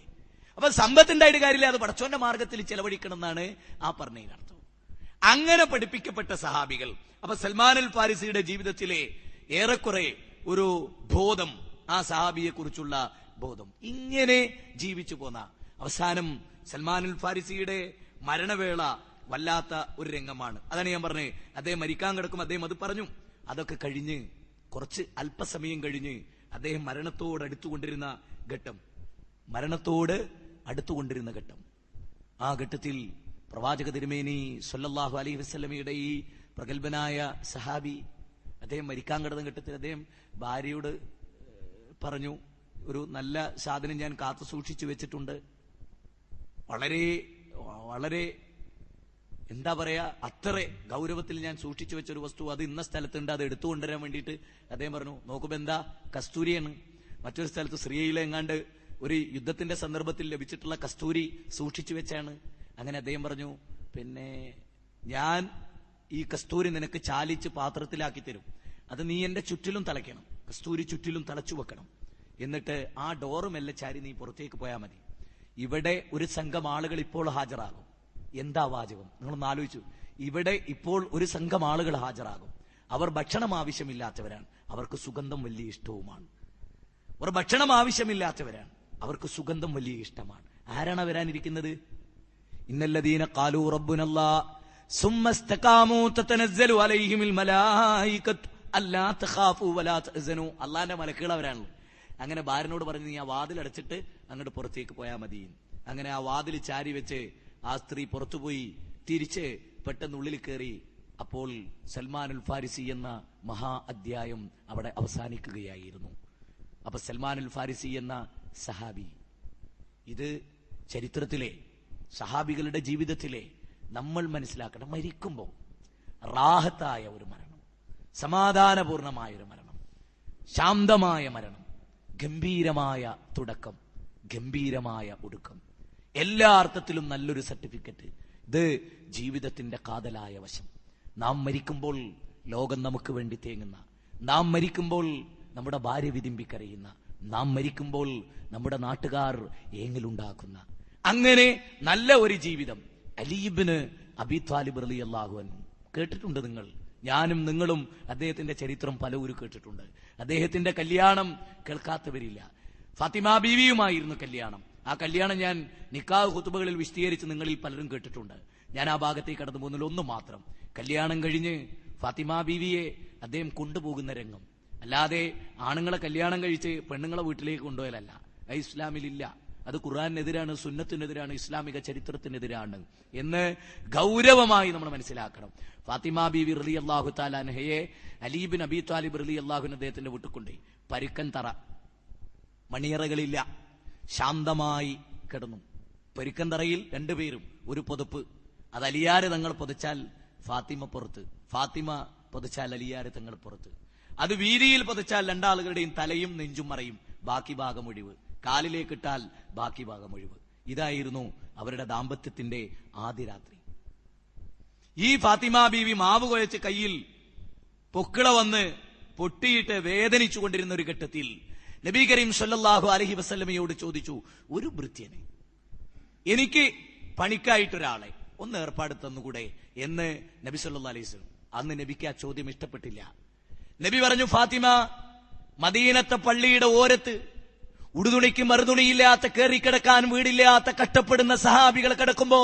അപ്പൊ സമ്പത്തിന്റെ ആയിട്ട് കാര്യമില്ല. അത് പടച്ചോന്റെ മാർഗത്തിൽ ചെലവഴിക്കണം എന്നാണ് ആ പറഞ്ഞതിനർത്ഥം അങ്ങനെ പഠിപ്പിക്കപ്പെട്ട സഹാബികൾ അപ്പൊ സൽമാൻ അൽ ഫാരിസിയുടെ ജീവിതത്തിലെ ഏറെക്കുറെ ഒരു ബോധം ആ സഹാബിയെ കുറിച്ചുള്ള ബോധം. ഇങ്ങനെ ജീവിച്ചു പോന്ന അവസാനം സൽമാൻ അൽ ഫാരിസിയുടെ മരണവേള വല്ലാത്ത ഒരു രംഗമാണ്. അതാണ് ഞാൻ പറഞ്ഞത്. അദ്ദേഹം മരിക്കാൻ കിടക്കും അദ്ദേഹം അത് പറഞ്ഞു. അതൊക്കെ കഴിഞ്ഞ് കുറച്ച് അല്പസമയം കഴിഞ്ഞ് അദ്ദേഹം മരണത്തോട് അടുത്തുകൊണ്ടിരുന്ന ഘട്ടം. മരണത്തോട് അടുത്തുകൊണ്ടിരുന്ന ഘട്ടം. ആ ഘട്ടത്തിൽ പ്രവാചക തിരുമേനി സൊല്ലാഹു അലൈഹി വസല്ലമയുടെ ഈ പ്രഗത്ഭനായ സഹാബി അദ്ദേഹം മരിക്കാൻ കിടന്ന ഘട്ടത്തിൽ അദ്ദേഹം ഭാര്യയോട് പറഞ്ഞു ഒരു നല്ല സാധനം ഞാൻ കാത്തു സൂക്ഷിച്ചു വെച്ചിട്ടുണ്ട്. വളരെ വളരെ എന്താ പറയാ അത്ര ഗൗരവത്തിൽ ഞാൻ സൂക്ഷിച്ചു വെച്ച ഒരു വസ്തു അത് ഇന്ന സ്ഥലത്തുണ്ട് അത് എടുത്തുകൊണ്ടുവരാൻ വേണ്ടിയിട്ട്. അദ്ദേഹം പറഞ്ഞു നോക്കുമ്പോ എന്താ? കസ്തൂരിയാണ്. മറ്റൊരു സ്ഥലത്ത് ശ്രീയിലെ എങ്ങാണ്ട് ഒരു യുദ്ധത്തിന്റെ സന്ദർഭത്തിൽ ലഭിച്ചിട്ടുള്ള കസ്തൂരി സൂക്ഷിച്ചു വെച്ചാണ്. അങ്ങനെ അദ്ദേഹം പറഞ്ഞു പിന്നെ ഞാൻ ഈ കസ്തൂരി നിനക്ക് ചാലിച്ച് പാത്രത്തിലാക്കി തരും. അത് നീ എന്റെ ചുറ്റിലും തളയ്ക്കണം. കസ്തൂരി ചുറ്റിലും തളച്ചു വെക്കണം. എന്നിട്ട് ആ ഡോറ് മെല്ലെ ചാരി നീ പുറത്തേക്ക് പോയാൽ മതി. ഇവിടെ ഒരു സംഘം ആളുകൾ ഇപ്പോൾ ഹാജരാകും. എന്താ വാചകം? നിങ്ങളൊന്ന് ആലോചിച്ചു. ഇവിടെ ഇപ്പോൾ ഒരു സംഘം ആളുകൾ ഹാജരാകും. അവർ ഭക്ഷണം ആവശ്യമില്ലാത്തവരാണ്. അവർക്ക് സുഗന്ധം വലിയ ഇഷ്ടവുമാണ്. അവർ ഭക്ഷണം ആവശ്യമില്ലാത്തവരാണ്. അവർക്ക് സുഗന്ധം വലിയ ഇഷ്ടമാണ്. ആരാണ് വരാനിരിക്കുന്നത്? ഇന്നല്ലദീന ഖാലൂ റബ്ബുനല്ലാ അള്ളാന്റെ മലക്കുകൾ അവരാണല്ലോ അങ്ങനെ ഭാര്യനോട് പറഞ്ഞു നീ ആ വാതിൽ അടച്ചിട്ട് അങ്ങോട്ട് പുറത്തേക്ക് പോയാൽ മതി. അങ്ങനെ ആ വാതിൽ ചാരി വെച്ച് ആ സ്ത്രീ പുറത്തുപോയി തിരിച്ച് പെട്ടെന്ന് ഉള്ളിൽ കയറി. അപ്പോൾ സൽമാനുൽ ഫാരിസി എന്ന മഹാ അധ്യായം അവിടെ അവസാനിക്കുകയായിരുന്നു. അപ്പൊ സൽമാൻ അൽ ഫാരിസി എന്ന സഹാബി. ഇത് ചരിത്രത്തിലെ സഹാബികളുടെ ജീവിതത്തിലെ നമ്മൾ മനസ്സിലാക്കണം മരിക്കുമ്പോൾ റാഹത്തായ ഒരു മരണം സമാധാനപൂർണമായ ഒരു മരണം ശാന്തമായ മരണം ഗംഭീരമായ തുടക്കം ഗംഭീരമായ ഒടുക്കം. എല്ലാ അർത്ഥത്തിലും നല്ലൊരു സർട്ടിഫിക്കറ്റ്. ഇത് ജീവിതത്തിന്റെ കാതലായ വശം. നാം മരിക്കുമ്പോൾ ലോകം നമുക്ക് വേണ്ടി തേങ്ങുന്ന നാം മരിക്കുമ്പോൾ നമ്മുടെ ഭാര്യ വിതിമ്പിക്കരയുന്ന നാം മരിക്കുമ്പോൾ നമ്മുടെ നാട്ടുകാർ ഏങ്ങിലുണ്ടാക്കുന്ന. അങ്ങനെ നല്ല ഒരു ജീവിതം. അലീബിന് അബി താലിബ് അലി അള്ളാഹുവൻ കേട്ടിട്ടുണ്ട് നിങ്ങൾ? ഞാനും നിങ്ങളും അദ്ദേഹത്തിന്റെ ചരിത്രം പലവരും കേട്ടിട്ടുണ്ട്. അദ്ദേഹത്തിന്റെ കല്യാണം കേൾക്കാത്തവരില്ല. ഫാത്തിമ ബീവിയുമായിരുന്നു കല്യാണം. ആ കല്യാണം ഞാൻ നിക്കാവ് കുത്തുബകളിൽ വിശദീകരിച്ച് നിങ്ങളിൽ പലരും കേട്ടിട്ടുണ്ട്. ഞാൻ ആ ഭാഗത്തേക്ക് കടന്നു പോകുന്നതിൽ ഒന്ന് മാത്രം. കല്യാണം കഴിഞ്ഞ് ഫാത്തിമ ബീവിയെ അദ്ദേഹം കൊണ്ടുപോകുന്ന രംഗം. അല്ലാതെ ആണുങ്ങളെ കല്യാണം കഴിച്ച് പെണ്ണുങ്ങളെ വീട്ടിലേക്ക് കൊണ്ടുപോയാലല്ല അത് ഇസ്ലാമിലില്ല. അത് ഖുറാനെതിരാണ് സുന്നത്തിനെതിരാണ് ഇസ്ലാമിക ചരിത്രത്തിനെതിരാണ് എന്ന് ഗൗരവമായി നമ്മൾ മനസ്സിലാക്കണം. ഫാത്തിമ ബീവി റലി അള്ളാഹു താലാൻഹയെ അലീബിൻ അബി താലിബ് റലി അള്ളാഹുൻ അദ്ദേഹത്തിന്റെ വീട്ടുകൊണ്ടേ പരുക്കൻ തറ മണിയറകളില്ല ശാന്തമായി കിടന്നു. പരുക്കൻ തറയിൽ രണ്ടുപേരും ഒരു പൊതുപ്പ്. അത് അലിയാരെ തങ്ങൾ പൊതിച്ചാൽ ഫാത്തിമ പുറത്ത്. ഫാത്തിമ പൊതിച്ചാൽ അലിയാരെ തങ്ങൾ പുറത്ത്. അത് വീതിയിൽ പതിച്ചാൽ രണ്ടാളുകളുടെയും തലയും നെഞ്ചും മറയും. ബാക്കി ഭാഗം ഒഴിവ്. കാലിലേക്ക് ഇട്ടാൽ ബാക്കി ഭാഗം ഒഴിവ്. ഇതായിരുന്നു അവരുടെ ദാമ്പത്യത്തിന്റെ ആദ്യ രാത്രി. ഈ ഫാത്തിമ ബീവി മാവ് കുഴച്ച് കയ്യിൽ പൊക്കിള വന്ന് പൊട്ടിയിട്ട് വേദനിച്ചു കൊണ്ടിരുന്ന ഒരു ഘട്ടത്തിൽ നബി കരീം സല്ലാഹു അലഹി വസ്ലമയോട് ചോദിച്ചു ഒരു ഭൃത്യനെ എനിക്ക് പണിക്കായിട്ടൊരാളെ ഒന്ന് ഏർപ്പാട് തന്നുകൂടെ? എന്ന് നബി സല്ലാ അലൈഹി അന്ന് നബിക്ക് ആ ചോദ്യം ഇഷ്ടപ്പെട്ടില്ല. നബി പറഞ്ഞു ഫാത്തിമ മദീനത്തെ പള്ളിയുടെ ഓരത്ത് ഉടുതുണിക്ക് മറുതുണിയില്ലാത്ത കയറിക്കിടക്കാൻ വീടില്ലാത്ത കഷ്ടപ്പെടുന്ന സഹാബികൾ കിടക്കുമ്പോ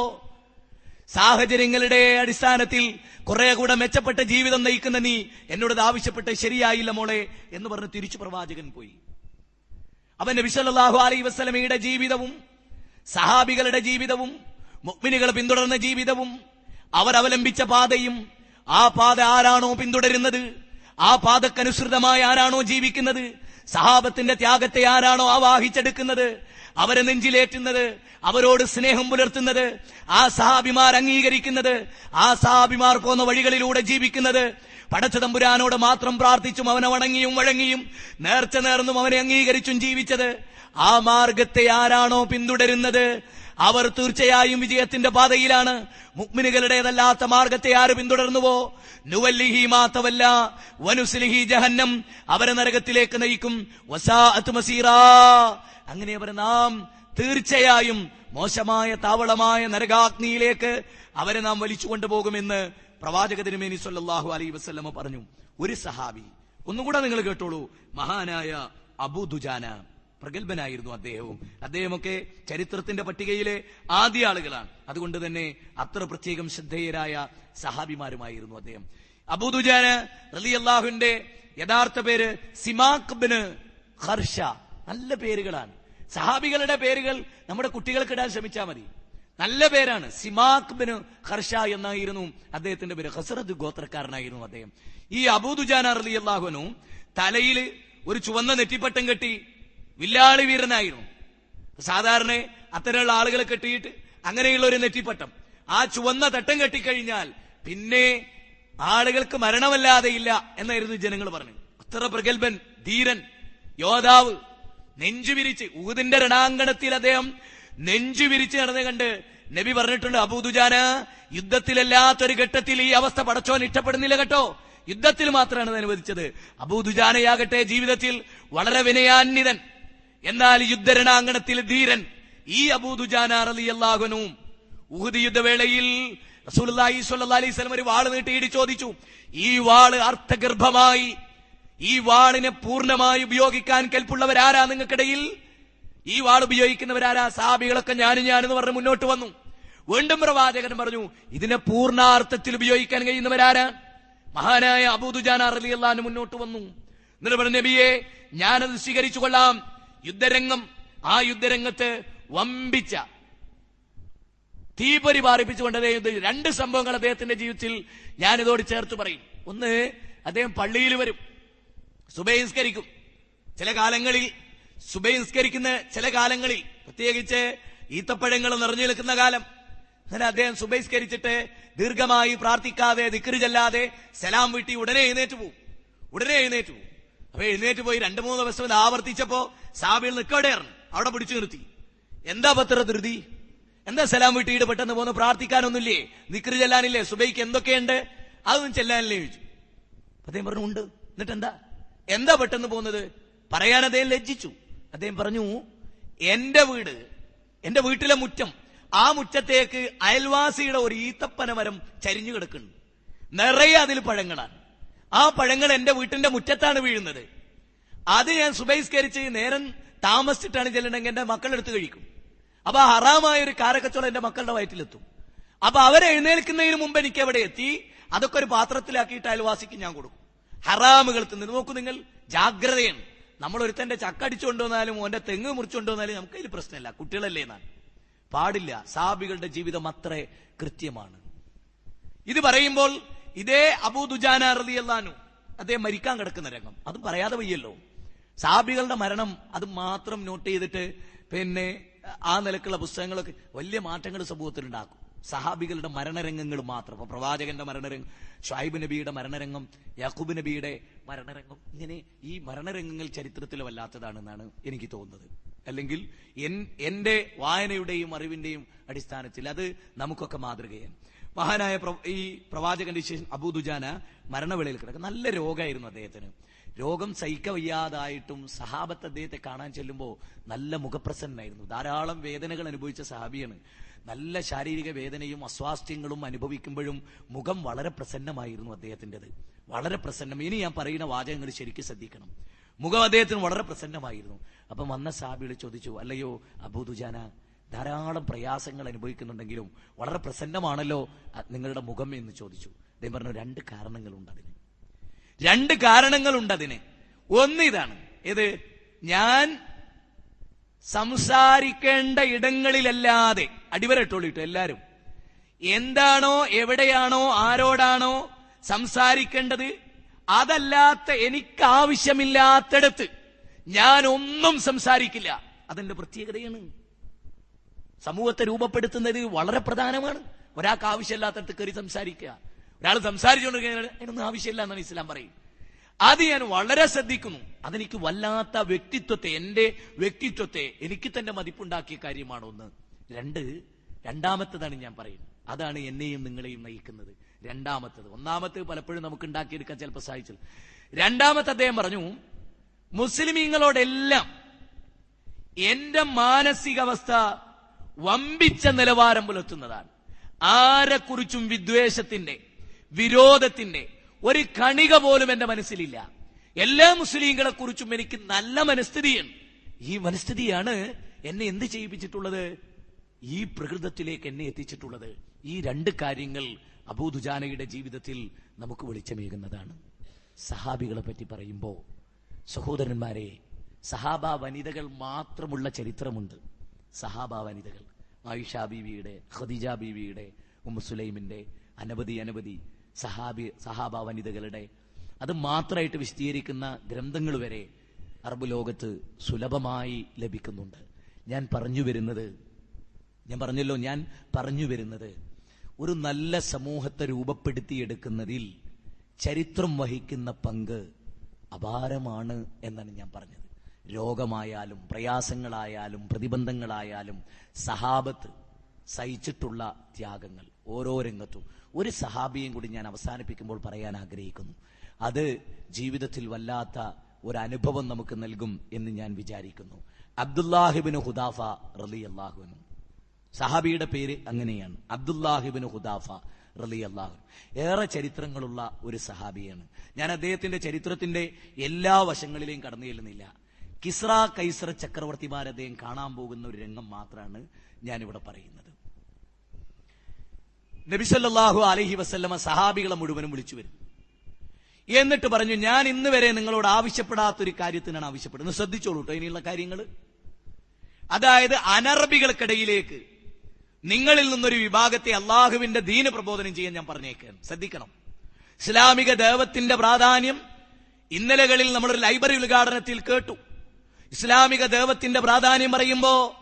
സാഹചര്യങ്ങളുടെ അടിസ്ഥാനത്തിൽ കുറെ കൂടെ മെച്ചപ്പെട്ട ജീവിതം നയിക്കുന്ന നീ എന്നോട് ആവശ്യപ്പെട്ട് ശരിയായില്ല മോളെ എന്ന് പറഞ്ഞ് തിരിച്ചു പ്രവാചകൻ പോയി. അവൻ നബി അലൈ അലൈഹി വസല്ലമയുടെ ജീവിതവും സഹാബികളുടെ ജീവിതവും മുഗ്മിനികൾ പിന്തുടർന്ന ജീവിതവും അവരവലംബിച്ച പാതയും ആ പാത ആരാണോ പിന്തുടരുന്നത് ആ പാതക്കനുസൃതമായി ആരാണോ ജീവിക്കുന്നത്? സഹാബത്തിന്റെ ത്യാഗത്തെ ആരാണോ ആവാഹിച്ചെടുക്കുന്നത്? അവരെ നെഞ്ചിലേറ്റുന്നത് അവരോട് സ്നേഹം പുലർത്തുന്നത് ആ സഹാബിമാർ അംഗീകരിക്കുന്നത് ആ സഹാബിമാർ പോന്ന വഴികളിലൂടെ ജീവിക്കുന്നത്. പടച്ചതമ്പുരാനോട് മാത്രം പ്രാർത്ഥിച്ചും അവനെ വണങ്ങിയും വഴങ്ങിയും നേർച്ച നേർന്നും അവനെ അംഗീകരിച്ചും ജീവിച്ചത്. ആ മാർഗത്തെ ആരാണോ പിന്തുടരുന്നത്? അവർ തീർച്ചയായും വിജയത്തിന്റെ പാതയിലാണ്. മുക്മിനുകളുടേതല്ലാത്ത മാർഗത്തെ ആര് പിന്തുടർന്നുവോ? നുവല്ലിഹി മാത്തവല്ല വനുസ്ലിഹി ജഹന്നം. അവരെ നരകത്തിലേക്ക് നയിക്കും. വസാ മസീറാ. അങ്ങനെ അവരെ നാം തീർച്ചയായും മോശമായ താവളമായ നരകാഗ്നിയിലേക്ക് അവരെ നാം വലിച്ചു കൊണ്ടുപോകുമെന്ന് പ്രവാചക തിരുമേനി സല്ലാഹു അലൈ വസ്ലമ പറഞ്ഞു. ഒരു സഹാബി ഒന്നുകൂടെ നിങ്ങൾ കേട്ടോളൂ. മഹാനായ അബൂ ദുജാന. പ്രഗത്ഭനായിരുന്നു അദ്ദേഹവും. അദ്ദേഹമൊക്കെ ചരിത്രത്തിന്റെ പട്ടികയിലെ ആദ്യ ആളുകളാണ്. അതുകൊണ്ട് തന്നെ അത്ര പ്രത്യേകം ശ്രദ്ധേയരായ സഹാബിമാരുമായിരുന്നു അദ്ദേഹം. അബൂദുജാന് റലി അള്ളാഹുവിന്റെ യഥാർത്ഥ പേര് സിമാക്ബിന് ഹർഷ നല്ല പേരുകളാണ്. സഹാബികളുടെ പേരുകൾ നമ്മുടെ കുട്ടികൾക്ക് ഇടാൻ ശ്രമിച്ചാൽ മതി. നല്ല പേരാണ്. സിമാഖ് ബിന് ഹർഷ എന്നായിരുന്നു അദ്ദേഹത്തിന്റെ പേര്. ഹസറത്ത് ഗോത്രക്കാരനായിരുന്നു അദ്ദേഹം. ഈ അബൂദുജാന റലി അള്ളാഹുനു തലയിൽ ഒരു ചുവന്ന നെറ്റിപ്പട്ടം കെട്ടി വില്ലാളി വീരനായിരുന്നു. സാധാരണ അത്തരമുള്ള ആളുകളെ കെട്ടിയിട്ട് അങ്ങനെയുള്ള ഒരു നെറ്റിപ്പട്ടം. ആ ചുവന്ന തട്ടം കെട്ടിക്കഴിഞ്ഞാൽ പിന്നെ ആളുകൾക്ക് മരണമല്ലാതെ ഇല്ല എന്നായിരുന്നു ജനങ്ങൾ പറഞ്ഞു. അത്ര പ്രഗത്ഭൻ ധീരൻ യോദ്ധാവ് നെഞ്ചുവിരിച്ച് ഊതിന്റെ രണാങ്കണത്തിൽ അദ്ദേഹം നെഞ്ചുവിരിച്ച് നടന്നു കണ്ട് നബി പറഞ്ഞിട്ടുണ്ട് അബൂദുജാന് യുദ്ധത്തിലല്ലാത്തൊരു ഘട്ടത്തിൽ ഈ അവസ്ഥ പടച്ചോൻ ഇഷ്ടപ്പെടുന്നില്ല കേട്ടോ. യുദ്ധത്തിൽ മാത്രമാണ് അനുവദിച്ചത്. അബൂദുജാനയാകട്ടെ ജീവിതത്തിൽ വളരെ വിനയാന്വിതൻ. എന്നാൽ യുദ്ധരണാങ്കണത്തിലെ ധീരൻ ഈ അബൂദുജാന റളിയല്ലാഹുനും ഉഹുദ് യുദ്ധവേളയിൽ സ്വല്ലല്ലാഹി അലൈഹി വസല്ലം ഒരു വാൾ നീട്ടിയിട്ട് ചോദിച്ചു ഈ വാൾ അർത്ഥഗർഭമായി ഈ വാളിനെ പൂർണമായി ഉപയോഗിക്കാൻ കെൽപ്പുള്ളവരാരാ നിങ്ങൾക്കിടയിൽ? ഈ വാൾ ഉപയോഗിക്കുന്നവരാരാ? സാബികളൊക്കെ ഞാനും ഞാനെന്ന് പറഞ്ഞ് മുന്നോട്ട് വന്നു. വീണ്ടും പ്രവാചകൻ പറഞ്ഞു ഇതിനെ പൂർണാർത്ഥത്തിൽ ഉപയോഗിക്കാൻ കഴിയുന്നവരാരാ? മഹാനായ അബൂദുജാന റളിയല്ലാഹു മുന്നോട്ട് വന്നു. എന്നിട്ട് നബിയെ ഞാനത് സ്വീകരിച്ചു കൊള്ളാം. യുദ്ധരംഗം ആ യുദ്ധരംഗത്ത് വമ്പിച്ച തീപരി പാറിപ്പിച്ചുകൊണ്ട് അദ്ദേഹം രണ്ട് സംഭവങ്ങൾ അദ്ദേഹത്തിന്റെ ജീവിതത്തിൽ ഞാൻ ഇതോട് ചേർത്ത് പറയും. ഒന്ന് അദ്ദേഹം പള്ളിയിൽ വരും. സുബഹിസ്കരിക്കും. ചില കാലങ്ങളിൽ സുബഹിസ്കരിക്കുന്ന ചില കാലങ്ങളിൽ പ്രത്യേകിച്ച് ഈത്തപ്പഴങ്ങൾ നിറഞ്ഞു നിൽക്കുന്ന കാലം അങ്ങനെ അദ്ദേഹം സുബൈസ്കരിച്ചിട്ട് ദീർഘമായി പ്രാർത്ഥിക്കാതെ ദിക്കറി ചെല്ലാതെ സലാം വീട്ടി ഉടനെ എഴുന്നേറ്റ് പോകും ഉടനെ എഴുന്നേറ്റ് പോകും അപ്പൊ എഴുന്നേറ്റ് പോയി രണ്ടു മൂന്ന് ദിവസം ആവർത്തിച്ചപ്പോ സാബിയിൽ നിൽക്കവിടെയായിരുന്നു അവിടെ പിടിച്ചു നിർത്തി. എന്താ പത്ര ധൃതി? എന്താ സലാം വീട്ടിയിട്ട് പെട്ടെന്ന് പോന്ന് പ്രാർത്ഥിക്കാനൊന്നുമില്ലേ? നിക്രി ചെല്ലാനില്ലേ? സുബൈക്ക് എന്തൊക്കെയുണ്ട്? അതൊന്നും ചെല്ലാനില്ലേ ചോദിച്ചു. അദ്ദേഹം പറഞ്ഞു ഉണ്ട്. എന്നിട്ട് എന്താ എന്താ പെട്ടെന്ന് പോകുന്നത് പറയാൻ അദ്ദേഹം ലജ്ജിച്ചു. അദ്ദേഹം പറഞ്ഞു എന്റെ വീട് എന്റെ വീട്ടിലെ മുറ്റം ആ മുറ്റത്തേക്ക് അയൽവാസിയുടെ ഒരു ഈത്തപ്പന മരം ചരിഞ്ഞു കിടക്കുന്നു. നിറയെ അതിൽ പഴങ്ങളാണ്. ആ പഴങ്ങൾ എന്റെ വീട്ടിന്റെ മുറ്റത്താണ് വീഴുന്നത്. അത് ഞാൻ സുബൈസ്കരിച്ച് നേരം താമസിച്ചിട്ടാണ് ചെല്ലണമെങ്കിൽ എന്റെ മക്കളെടുത്ത് കഴിക്കും. അപ്പൊ ഹറാമായ ഒരു കാരക്കച്ചോളം എന്റെ മക്കളുടെ വയറ്റിലെത്തും. അപ്പൊ അവരെഴുന്നേൽക്കുന്നതിന് മുമ്പ് എനിക്ക് അവിടെ എത്തി? അതൊക്കെ ഒരു പാത്രത്തിലാക്കിയിട്ട് അയൽവാസിക്ക് ഞാൻ കൊടുക്കും. ഹറാമുകൾ തിന്നു. നോക്കൂ നിങ്ങൾ ജാഗ്രതയാണ്. നമ്മൾ ഒരുത്തന്റെ ചക്ക അടിച്ചുകൊണ്ടുവന്നാലും ഓന്റെ തെങ്ങ് മുറിച്ചുകൊണ്ടുവന്നാലും നമുക്ക് അതിൽ പ്രശ്നമില്ല. കുട്ടികളല്ലേ എന്നാണ്. പാടില്ല. സാബികളുടെ ജീവിതം അത്ര കൃത്യമാണ്. ഇത് പറയുമ്പോൾ ഇതേ അബൂ ദുജാന റളിയല്ലാഹു അദ്ദേഹം മരിക്കാൻ കിടക്കുന്ന രംഗം. അത് പറയാതെ വയ്യല്ലോ. സാബികളുടെ മരണം അത് മാത്രം നോട്ട് ചെയ്തിട്ട് പിന്നെ ആ നിലക്കുള്ള പുസ്തകങ്ങളൊക്കെ വലിയ മാറ്റങ്ങൾ സമൂഹത്തിൽ ഉണ്ടാക്കും. സഹാബികളുടെ മരണരംഗങ്ങൾ മാത്രം. ഇപ്പൊ പ്രവാചകന്റെ മരണരംഗം ഷായിബ് നബിയുടെ മരണരംഗം യാക്കൂബ് നബിയുടെ മരണരംഗം ഇങ്ങനെ ഈ മരണരംഗങ്ങൾ ചരിത്രത്തിൽ വല്ലാത്തതാണെന്നാണ് എനിക്ക് തോന്നുന്നത്. അല്ലെങ്കിൽ എൻ- എന്റെ വായനയുടെയും അറിവിന്റെയും അടിസ്ഥാനത്തിൽ അത് നമുക്കൊക്കെ മാതൃകയാണ്. മഹാനായ ഈ പ്രവാചകന്റെ ശേഷം അബൂദുജാന മരണവേളയിൽ കിടക്കുക നല്ല രോഗമായിരുന്നു അദ്ദേഹത്തിന്. രോഗം സഹിക്കവയ്യാതായിട്ടും സഹാബത്ത് അദ്ദേഹത്തെ കാണാൻ ചെല്ലുമ്പോൾ നല്ല മുഖപ്രസന്നായിരുന്നു ധാരാളം വേദനകൾ അനുഭവിച്ച സഹാബിയാണ്. നല്ല ശാരീരിക വേദനയും അസ്വാസ്ഥ്യങ്ങളും അനുഭവിക്കുമ്പോഴും മുഖം വളരെ പ്രസന്നമായിരുന്നു അദ്ദേഹത്തിന്റെത്. വളരെ പ്രസന്നം. ഇനി ഞാൻ പറയുന്ന വാചകങ്ങൾ ശരിക്കും ശ്രദ്ധിക്കണം. മുഖം അദ്ദേഹത്തിന് വളരെ പ്രസന്നമായിരുന്നു. അപ്പം വന്ന സാബികൾ ചോദിച്ചു അല്ലയോ അബൂദുജാന ധാരാളം പ്രയാസങ്ങൾ അനുഭവിക്കുന്നുണ്ടെങ്കിലും വളരെ പ്രസന്നമാണല്ലോ നിങ്ങളുടെ മുഖം എന്ന് ചോദിച്ചു. അദ്ദേഹം പറഞ്ഞു രണ്ട് കാരണങ്ങളുണ്ട് അതിന്. രണ്ട് കാരണങ്ങളുണ്ട് അതിന്. ഒന്ന് ഇതാണ്. ഇത് ഞാൻ സംസാരിക്കേണ്ട ഇടങ്ങളിലല്ലാതെ അടിവരട്ടോളിട്ടു എല്ലാരും. എന്താണോ എവിടെയാണോ ആരോടാണോ സംസാരിക്കേണ്ടത് അതല്ലാത്ത എനിക്ക് ആവശ്യമില്ലാത്തടത്ത് ഞാൻ ഒന്നും സംസാരിക്കില്ല. അതെന്റെ പ്രത്യേകതയാണ്. സമൂഹത്തെ രൂപപ്പെടുത്തുന്നത് വളരെ പ്രധാനമാണ്. ഒരാൾക്ക് ആവശ്യമില്ലാത്തടത്ത് കയറി സംസാരിക്കുക. ഒരാൾ സംസാരിച്ചുകൊണ്ടിരിക്കുന്ന അതിനൊന്നും ആവശ്യമില്ല എന്നാണ് ഇസ്ലാം പറയും. അത് ഞാൻ വളരെ ശ്രദ്ധിക്കുന്നു. അതെനിക്ക് വല്ലാത്ത വ്യക്തിത്വത്തെ എന്റെ വ്യക്തിത്വത്തെ എനിക്ക് തന്നെ മതിപ്പുണ്ടാക്കിയ കാര്യമാണ് ഒന്ന്. രണ്ട് രണ്ടാമത്തതാണ് ഞാൻ പറയുന്നത്. അതാണ് എന്നെയും നിങ്ങളെയും നയിക്കുന്നത്. രണ്ടാമത്തത്. ഒന്നാമത്തെ പലപ്പോഴും നമുക്ക് ഉണ്ടാക്കിയെടുക്കാൻ ചിലപ്പോൾ സഹായിച്ചത് രണ്ടാമത്തെ അദ്ദേഹം പറഞ്ഞു മുസ്ലിമീങ്ങളോടെല്ലാം എന്റെ മാനസികാവസ്ഥ വമ്പിച്ച നിലവാരം പുലർത്തുന്നതാണ്. ആരെക്കുറിച്ചും വിദ്വേഷത്തിന്റെ വിരോധത്തിന്റെ ഒരു കണിക പോലും എന്റെ മനസ്സിലില്ല. എല്ലാ മുസ്ലിങ്ങളെ കുറിച്ചും എനിക്ക് നല്ല മനസ്ഥിതിയാണ് ഈ മനസ്ഥിതിയാണ് എന്നെ എന്ത് ചെയ്യിപ്പിച്ചിട്ടുള്ളത്? ഈ പ്രകൃതത്തിലേക്ക് എന്നെ എത്തിച്ചിട്ടുള്ളത്. ഈ രണ്ട് കാര്യങ്ങൾ അബൂദുജാനയുടെ ജീവിതത്തിൽ നമുക്ക് വെളിച്ചമേകുന്നതാണ്. സഹാബികളെ പറ്റി പറയുമ്പോൾ സഹോദരന്മാരെ സഹാബ വനിതകൾ മാത്രമുള്ള ചരിത്രമുണ്ട്. സഹാബ വനിതകൾ. ആയിഷ ബീവിയുടെ ഖദീജ ബീവിയുടെ ഉമ്മുസുലൈമിന്റെ അനവധി അനവധി സഹാബി സഹാബ വനിതകളുടെ. അത് മാത്രമായിട്ട് വിശദീകരിക്കുന്ന ഗ്രന്ഥങ്ങൾ വരെ അറബ് ലോകത്ത് സുലഭമായി ലഭിക്കുന്നുണ്ട്. ഞാൻ പറഞ്ഞു വരുന്നത് ഞാൻ പറഞ്ഞല്ലോ ഞാൻ പറഞ്ഞു വരുന്നത് ഒരു നല്ല സമൂഹത്തെ രൂപപ്പെടുത്തിയെടുക്കുന്നതിൽ ചരിത്രം വഹിക്കുന്ന പങ്ക് അപാരമാണ് എന്നാണ് ഞാൻ പറഞ്ഞത്. രോഗമായാലും പ്രയാസങ്ങളായാലും പ്രതിബന്ധങ്ങളായാലും സഹാബത്ത് സഹിച്ചിട്ടുള്ള ത്യാഗങ്ങൾ ഓരോ രംഗത്തും. ഒരു സഹാബിയും കൂടി ഞാൻ അവസാനിപ്പിക്കുമ്പോൾ പറയാൻ ആഗ്രഹിക്കുന്നു. അത് ജീവിതത്തിൽ വല്ലാത്ത ഒരു അനുഭവം നമുക്ക് നൽകും എന്ന് ഞാൻ വിചാരിക്കുന്നു. അബ്ദുല്ലാഹിബിന് ഹുദാഫ റലി അള്ളാഹുവിനു സഹാബിയുടെ പേര് അങ്ങനെയാണ്. അബ്ദുല്ലാഹിബിന് ഹുദാഫ റലി അള്ളാഹു ഏറെ ചരിത്രങ്ങളുള്ള ഒരു സഹാബിയാണ്. ഞാൻ അദ്ദേഹത്തിന്റെ ചരിത്രത്തിന്റെ എല്ലാ വശങ്ങളിലെയും കടന്നു ചെല്ലുന്നില്ല. കിസ്ര കൈസ്ര ചക്രവർത്തിമാർ അദ്ദേഹം കാണാൻ പോകുന്ന ഒരു രംഗം മാത്രമാണ് ഞാനിവിടെ പറയുന്നത്. നബിസല്ലാഹു അലഹി വസ്ല്ലമ സഹാബികളെ മുഴുവനും വിളിച്ചു വരും. എന്നിട്ട് പറഞ്ഞു ഞാൻ ഇന്ന് വരെ നിങ്ങളോട് ആവശ്യപ്പെടാത്തൊരു കാര്യത്തിനാണ് ആവശ്യപ്പെടുന്നത്. ശ്രദ്ധിച്ചോളൂ കേട്ടോ ഇനിയുള്ള കാര്യങ്ങൾ അതായത് അനറബികൾക്കിടയിലേക്ക് നിങ്ങളിൽ നിന്നൊരു വിഭാഗത്തെ അള്ളാഹുവിന്റെ ദീന് പ്രബോധനം ചെയ്യാൻ ഞാൻ പറഞ്ഞേക്കാൻ ശ്രദ്ധിക്കണം. ഇസ്ലാമിക ദേവത്തിന്റെ പ്രാധാന്യം ഇന്നലകളിൽ നമ്മളൊരു ലൈബ്രറി ഉദ്ഘാടനത്തിൽ കേട്ടു. ഇസ്ലാമിക ദേവത്തിന്റെ പ്രാധാന്യം പറയുമ്പോ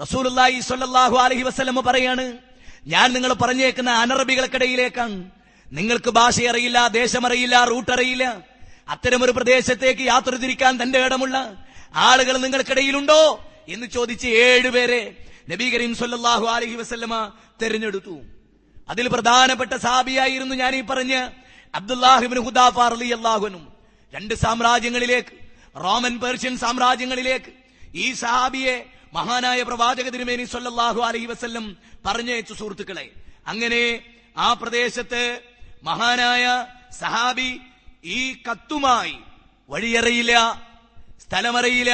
റസൂലുള്ളാഹി സ്വല്ലല്ലാഹു അലഹി വസ്ലമ പറയാണ് ഞാൻ നിങ്ങൾ പറഞ്ഞേക്കുന്ന അനറബികൾക്കിടയിലേക്കാണ്. നിങ്ങൾക്ക് ഭാഷ അറിയില്ല ദേശമറിയില്ല റൂട്ടറിയില്ല. അത്തരമൊരു പ്രദേശത്തേക്ക് യാത്ര തിരിക്കാൻ തന്റെ ഇടമുള്ള ആളുകൾ നിങ്ങൾക്കിടയിലുണ്ടോ എന്ന് ചോദിച്ച് ഏഴുപേരെ നബി കരീം അലഹി വസല്ലമ തെരഞ്ഞെടുത്തു. അതിൽ പ്രധാനപ്പെട്ട സാബിയായിരുന്നു ഞാൻ ഈ പറഞ്ഞ അബ്ദുല്ലാഹിബിൻ ഹുദാഫ അള്ളാഹുനും രണ്ട് സാമ്രാജ്യങ്ങളിലേക്ക് റോമൻ പേർഷ്യൻ സാമ്രാജ്യങ്ങളിലേക്ക് ഈ സഹാബിയെ മഹാനായ പ്രവാചക തിരുമേനി സൊല്ലാഹു അലൈഹി വസ്ല്ലം പറഞ്ഞയച്ചു സുഹൃത്തുക്കളെ. അങ്ങനെ ആ പ്രദേശത്ത് മഹാനായ സഹാബി ഈ കത്തുമായി വഴിയറിയില്ല സ്ഥലമറിയില്ല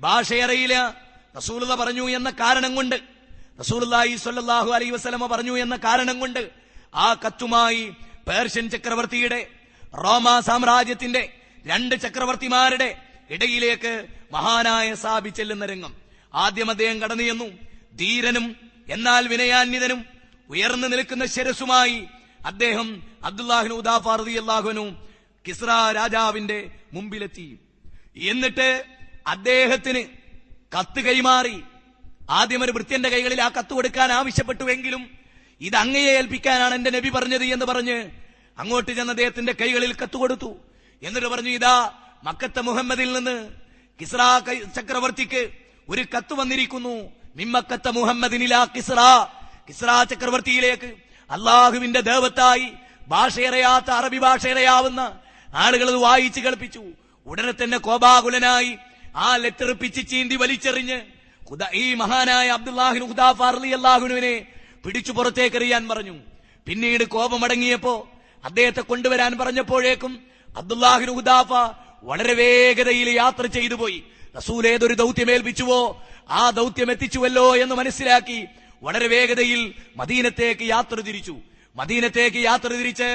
ഭാഷയറിയില്ല. റസൂലുള്ള പറഞ്ഞു എന്ന കാരണം കൊണ്ട് റസൂലി സൊല്ലാഹു അലൈഹി വസ്ലമ പറഞ്ഞു എന്ന കാരണം കൊണ്ട് ആ കത്തുമായി പേർഷ്യൻ ചക്രവർത്തിയുടെ റോമ സാമ്രാജ്യത്തിന്റെ രണ്ട് ചക്രവർത്തിമാരുടെ ഇടയിലേക്ക് മഹാനായ സാബി ചെല്ലുന്ന രംഗം. ആദ്യം അദ്ദേഹം കടന്നു ചെന്നു. ധീരനും എന്നാൽ വിനയാന്യതനും ഉയർന്നു നിൽക്കുന്ന ശിരസുമായി അദ്ദേഹം അബ്ദുല്ലാഹിനു ഉദാഫാർദിയല്ലാഹുനും കിസ്ര രാജാവിന്റെ മുമ്പിലെത്തി. എന്നിട്ട് അദ്ദേഹത്തിന് കത്ത് കൈമാറി. ആദ്യം ഒരു വൃത്യന്റെ കൈകളിൽ ആ കത്ത് കൊടുക്കാൻ ആവശ്യപ്പെട്ടുവെങ്കിലും ഇത് അങ്ങയെ ഏൽപ്പിക്കാനാണ് എന്റെ നബി പറഞ്ഞത് എന്ന് പറഞ്ഞ് അങ്ങോട്ട് ചെന്ന അദ്ദേഹത്തിന്റെ കൈകളിൽ കത്ത് കൊടുത്തു. എന്നിട്ട് പറഞ്ഞു ഇതാ മക്കത്തെ മുഹമ്മദിൽ നിന്ന് കിസ്ര ചക്രവർത്തിക്ക് ഒരു കത്ത് വന്നിരിക്കുന്നു. മിമ്മക്കത്തെ മുഹമ്മദിനിലാ കിസ്ര. കിസ്ര ചക്രവർത്തിയിലേക്ക് അള്ളാഹുവിന്റെ ദേവത്തായി ഭാഷയറിയാത്ത അറബി ഭാഷയറിയാവുന്ന ആളുകൾ അത് വായിച്ചു കേൾപ്പിച്ചു. ഉടനെ തന്നെ കോപാകുലനായി ആ ലെറ്റർ പിച്ച് ചീന്തി വലിച്ചെറിഞ്ഞ് ഈ മഹാനായ അബ്ദുല്ലാഹിന് അള്ളാഹുനുവിനെ പിടിച്ചു പുറത്തേക്കെറിയാൻ പറഞ്ഞു. പിന്നീട് കോപമടങ്ങിയപ്പോ അദ്ദേഹത്തെ കൊണ്ടുവരാൻ പറഞ്ഞപ്പോഴേക്കും അബ്ദുല്ലാഹിൻ ഹുദാഫ വളരെ വേഗതയിൽ യാത്ര ചെയ്തു പോയി. റസൂൽ ഏതൊരു ദൗത്യം ഏൽപ്പിച്ചുവോ ആ ദൗത്യം എത്തിച്ചുവല്ലോ എന്ന് മനസ്സിലാക്കി വളരെ വേഗതയിൽ മദീനത്തേക്ക് യാത്ര തിരിച്ചു. മദീനത്തേക്ക് യാത്ര തിരിച്ച്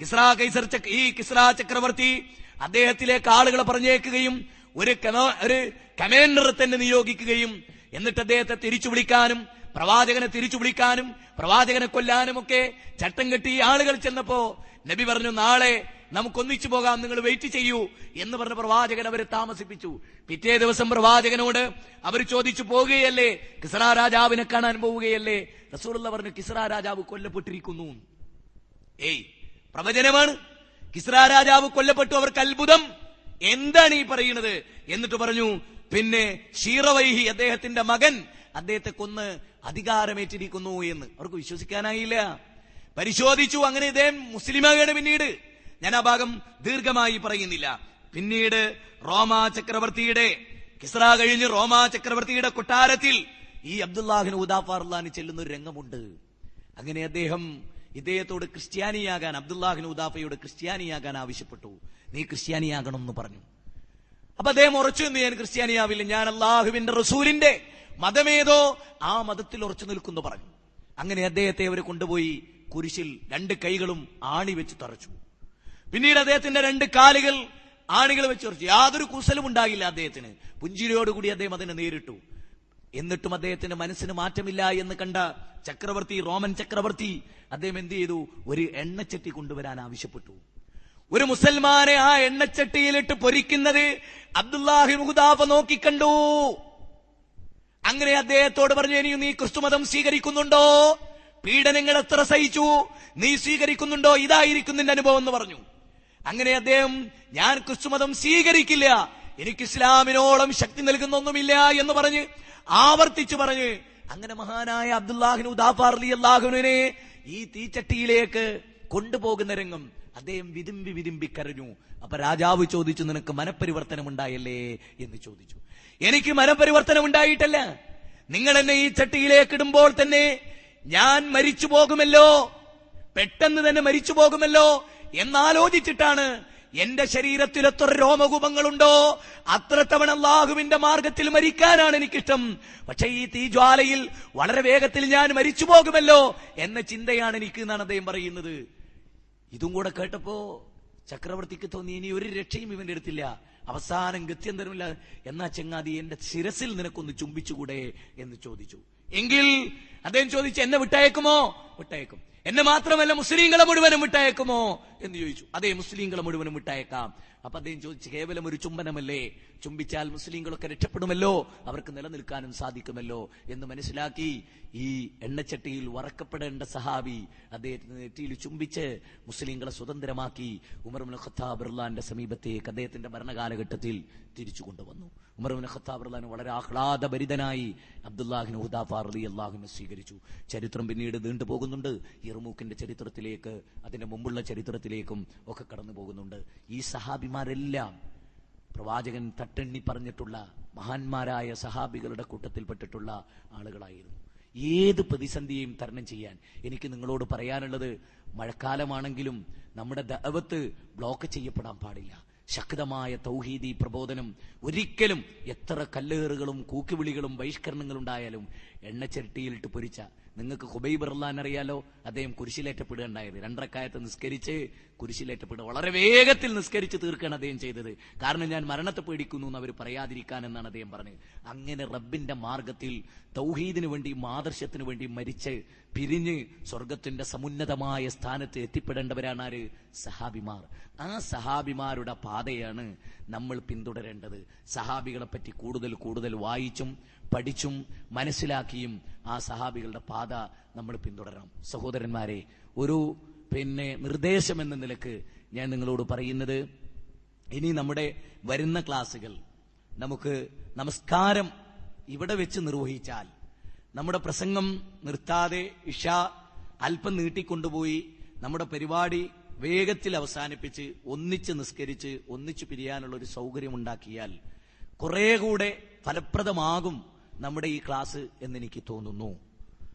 കിസ്ര കൈസർ ഈ കിസ്ര ചക്രവർത്തി അദ്ദേഹത്തിലേക്ക് ആളുകളെ പറഞ്ഞേക്കുകയും ഒരു ഒരു കമാൻഡറെ തന്നെ നിയോഗിക്കുകയും എന്നിട്ട് അദ്ദേഹത്തെ തിരിച്ചു വിളിക്കാനും പ്രവാചകനെ തിരിച്ചു വിളിക്കാനും പ്രവാചകനെ കൊല്ലാനും ഒക്കെ ചട്ടം കെട്ടി ആളുകൾ ചെന്നപ്പോ നബി പറഞ്ഞു നാളെ നമുക്ക് ഒന്നിച്ചു പോകാം നിങ്ങൾ വെയിറ്റ് ചെയ്യൂ എന്ന് പറഞ്ഞ പ്രവാചകൻ അവരെ താമസിപ്പിച്ചു. പിറ്റേ ദിവസം പ്രവാചകനോട് അവർ ചോദിച്ചു പോവുകയല്ലേ? കിസറ രാജാവിനെ കാണാൻ പോവുകയല്ലേ? റസൂറുള്ള പറഞ്ഞു കിസ്ര രാജാവ് കൊല്ലപ്പെട്ടിരിക്കുന്നു. ഏയ് പ്രവചനമാണ്. കിസ്ര രാജാവ് കൊല്ലപ്പെട്ടു അവർക്ക് അത്ഭുതം. എന്താണ് ഈ പറയുന്നത്? എന്നിട്ട് പറഞ്ഞു പിന്നെ ഷീറവൈഹി അദ്ദേഹത്തിന്റെ മകൻ അദ്ദേഹത്തെ കൊന്ന് അധികാരമേറ്റിരിക്കുന്നു എന്ന്. അവർക്ക് വിശ്വസിക്കാനായില്ല. പരിശോധിച്ചു അങ്ങനെ ഇദ്ദേഹം മുസ്ലിമാകാണ് പിന്നീട്. ഞാൻ ആ ഭാഗം ദീർഘമായി പറയുന്നില്ല. പിന്നീട് റോമാ ചക്രവർത്തിയുടെ കിസ്ര കഴിഞ്ഞ് റോമാ ചക്രവർത്തിയുടെ കൊട്ടാരത്തിൽ ഈ അബ്ദുല്ലാഹിന് ഉദാഫാർലാന് ചെല്ലുന്ന ഒരു രംഗമുണ്ട്. അങ്ങനെ അദ്ദേഹം ഇദ്ദേഹത്തോട് ക്രിസ്ത്യാനിയാകാൻ അബ്ദുല്ലാഹിന് ഉദാഫയോട് ക്രിസ്ത്യാനിയാകാൻ ആവശ്യപ്പെട്ടു. നീ ക്രിസ്ത്യാനിയാകണം എന്ന് പറഞ്ഞു. അപ്പൊ അദ്ദേഹം ഉറച്ചു എന്ന് ഞാൻ ക്രിസ്ത്യാനിയാവില്ല. ഞാൻ അള്ളാഹുവിന്റെ റസൂലിന്റെ മതമേതോ ആ മതത്തിൽ ഉറച്ചു നിൽക്കുന്നു പറഞ്ഞു. അങ്ങനെ അദ്ദേഹത്തെ അവർ കൊണ്ടുപോയി കുരിശിൽ രണ്ട് കൈകളും ആണി വെച്ച് തറച്ചു. പിന്നീട് അദ്ദേഹത്തിന്റെ രണ്ട് കാലുകൾ ആണികൾ വെച്ച് ഉറച്ചു. യാതൊരു കുശലും ഉണ്ടാകില്ല അദ്ദേഹത്തിന്. പുഞ്ചിരിയോടുകൂടി അദ്ദേഹം അതിനെ നേരിട്ടു. എന്നിട്ടും അദ്ദേഹത്തിന്റെ മനസ്സിന് മാറ്റമില്ല എന്ന് കണ്ട ചക്രവർത്തി റോമൻ ചക്രവർത്തി അദ്ദേഹം എന്ത് ചെയ്തു? ഒരു എണ്ണച്ചട്ടി കൊണ്ടുവരാൻ ആവശ്യപ്പെട്ടു. ഒരു മുസൽമാനെ ആ എണ്ണച്ചട്ടിയിലിട്ട് പൊരിക്കുന്നത് അബ്ദുല്ലാഹി മുഹുദാഫ നോക്കിക്കണ്ടു. അങ്ങനെ അദ്ദേഹത്തോട് പറഞ്ഞു ഇനിയും നീ ക്രിസ്തുമതം സ്വീകരിക്കുന്നുണ്ടോ? പീഡനങ്ങൾ എത്ര സഹിച്ചു? നീ സ്വീകരിക്കുന്നുണ്ടോ? ഇതായിരിക്കും നിന്റെ അനുഭവം എന്ന് പറഞ്ഞു. അങ്ങനെ അദ്ദേഹം ഞാൻ ക്രിസ്തുമതം സ്വീകരിക്കില്ല. എനിക്ക് ഇസ്ലാമിനോളം ശക്തി നൽകുന്ന ഒന്നുമില്ല എന്ന് പറഞ്ഞ് ആവർത്തിച്ചു പറഞ്ഞ് അങ്ങനെ മഹാനായ അബ്ദുല്ലാഹിനു ദാഫാർലി അള്ളാഹുവിനെ ഈ തീച്ചട്ടിയിലേക്ക് കൊണ്ടുപോകുന്ന രംഗം അദ്ദേഹം വിതുമ്പി വിതുമ്പി കരഞ്ഞു. അപ്പൊ രാജാവ് ചോദിച്ചു നിനക്ക് മനപരിവർത്തനം ഉണ്ടായല്ലേ എന്ന് ചോദിച്ചു. എനിക്ക് മനപരിവർത്തനം ഉണ്ടായിട്ടല്ല നിങ്ങൾ എന്നെ ഈ ചട്ടിയിലേക്ക് ഇടുമ്പോൾ തന്നെ ഞാൻ മരിച്ചു പോകുമല്ലോ പെട്ടെന്ന് തന്നെ മരിച്ചു പോകുമല്ലോ എന്നാലോചിച്ചിട്ടാണ് എന്റെ ശരീരത്തിൽ എത്ര രോമകൂപങ്ങളുണ്ടോ? അത്ര തവണ അള്ളാഹുവിന്റെ മാർഗത്തിൽ മരിക്കാനാണ് എനിക്കിഷ്ടം. പക്ഷേ ഈ തീജ്വാലയിൽ വളരെ വേഗത്തിൽ ഞാൻ മരിച്ചു പോകുമല്ലോ എന്ന ചിന്തയാണ് എനിക്ക് എന്നാണ് അദ്ദേഹം പറയുന്നത്. ഇതും കൂടെ കേട്ടപ്പോ ചക്രവർത്തിക്ക് തോന്നി ഇനി ഒരു രക്ഷയും ഇവന്റെ അടുത്തില്ല. അവസാനം ഗത്യന്തരമില്ല. എന്നാ ചെങ്ങാതി എന്റെ ശിരസിൽ നിനക്കൊന്ന് ചുംബിച്ചുകൂടെ എന്ന് ചോദിച്ചു. എങ്കിൽ അദ്ദേഹം ചോദിച്ചു എന്നെ വിട്ടയക്കുമോ? വിട്ടയക്കും. എന്നെ മാത്രമല്ല മുസ്ലിങ്ങളെ മുഴുവനും വിട്ടയക്കുമോ? എന്ന് ചോദിച്ചു. അതേ മുസ്ലിങ്ങളെ മുഴുവനും വിട്ടയക്കാം. അപ്പൊ അദ്ദേഹം ചോദിച്ചു കേവലം ഒരു ചുംബനമല്ലേ? ചുംബിച്ചാൽ മുസ്ലിങ്ങളൊക്കെ രക്ഷപ്പെടുമല്ലോ? അവർക്ക് നിലനിൽക്കാനും സാധിക്കുമല്ലോ? എന്ന് മനസ്സിലാക്കി ഈ എണ്ണച്ചട്ടിയിൽ വറക്കപ്പെടേണ്ട സഹാബി അദ്ദേഹത്തിന് നെറ്റിയിൽ ചുംബിച്ച് മുസ്ലിങ്ങളെ സ്വതന്ത്രമാക്കി ഉമർ ഖത്താബ് ബിർലാന്റെ സമീപത്തേക്ക് അദ്ദേഹത്തിന്റെ ഭരണകാലഘട്ടത്തിൽ തിരിച്ചു കൊണ്ടുവന്നു. ഉമർ മുൻ ഖത്താബ് റലാൻ വളരെ ആഹ്ലാദഭരിതനായി അബ്ദുല്ലാഹിന് ഹുദാഫാർ അലി അള്ളാഹുവിനെ സ്വീകരിച്ചു. ചരിത്രം പിന്നീട് നീണ്ടു പോകുന്നുണ്ട്. ഇർമൂക്കിന്റെ ചരിത്രത്തിലേക്ക് അതിന്റെ മുമ്പുള്ള ചരിത്രത്തിലേക്കും ഒക്കെ കടന്നു പോകുന്നുണ്ട്. ഈ സഹാബിമാരെല്ലാം പ്രവാചകൻ തട്ടെണ്ണി പറഞ്ഞിട്ടുള്ള മഹാന്മാരായ സഹാബികളുടെ കൂട്ടത്തിൽപ്പെട്ടിട്ടുള്ള ആളുകളായിരുന്നു. ഏത് പ്രതിസന്ധിയെയും തരണം ചെയ്യാൻ എനിക്ക് നിങ്ങളോട് പറയാനുള്ളത് മഴക്കാലമാണെങ്കിലും നമ്മുടെ ദഅവത്ത് ബ്ലോക്ക് ചെയ്യപ്പെടാൻ പാടില്ല. ശക്തമായ തൗഹീദി പ്രബോധനം. ഒരിക്കലും എത്ര കല്ലേറുകളും കൂക്കുവിളികളും ബഹിഷ്കരണങ്ങളും ഉണ്ടായാലും എണ്ണച്ചിരട്ടിയിലിട്ട് പൊരിച്ച നിങ്ങൾക്ക് ഹുബൈബ് റഹ്ലാൻ അറിയാലോ അദ്ദേഹം കുരിശിലേറ്റപ്പെടുകയുണ്ടായത്. രണ്ടരക്കായത്ത് നിസ്കരിച്ച് കുരിശിലേറ്റപ്പെടുക. വളരെ വേഗത്തിൽ നിസ്കരിച്ച് തീർക്കുകയാണ് അദ്ദേഹം ചെയ്തത്. കാരണം ഞാൻ മരണത്തെ പേടിക്കുന്നു എന്ന് അവർ പറയാതിരിക്കാൻ എന്നാണ് അദ്ദേഹം പറഞ്ഞത്. അങ്ങനെ റബ്ബിന്റെ മാർഗത്തിൽ തൗഹീദിന് വേണ്ടി ആദർശത്തിന് വേണ്ടി മരിച്ച് പിരിഞ്ഞ് സ്വർഗത്തിന്റെ സമുന്നതമായ സ്ഥാനത്ത് എത്തിപ്പെടേണ്ടവരാണ് ആര്? സഹാബിമാർ. ആ സഹാബിമാരുടെ പാതയാണ് നമ്മൾ പിന്തുടരേണ്ടത്. സഹാബികളെ പറ്റി കൂടുതൽ കൂടുതൽ വായിച്ചും പഠിച്ചും മനസ്സിലാക്കിയും ആ സഹാബികളുടെ പാത നമ്മൾ പിന്തുടരണം. സഹോദരന്മാരെ ഒരു പിന്നെ നിർദ്ദേശം എന്ന നിലയ്ക്ക് ഞാൻ നിങ്ങളോട് പറയുന്നത് ഇനി നമ്മുടെ വരുന്ന ക്ലാസ്സുകൾ നമുക്ക് നമസ്കാരം ഇവിടെ വെച്ച് നിർവഹിച്ചാൽ നമ്മുടെ പ്രസംഗം നിർത്താതെ ഇഷ അല്പം നീട്ടിക്കൊണ്ടുപോയി നമ്മുടെ പരിപാടി വേഗത്തിൽ അവസാനിപ്പിച്ച് ഒന്നിച്ച് നിസ്കരിച്ച് ഒന്നിച്ചു പിരിയാനുള്ള ഒരു സൗകര്യം ഉണ്ടാക്കിയാൽ കുറെ കൂടെ ഫലപ്രദമാകും നമ്മുടെ ഈ ക്ലാസ് എന്നെനിക്ക് തോന്നുന്നു.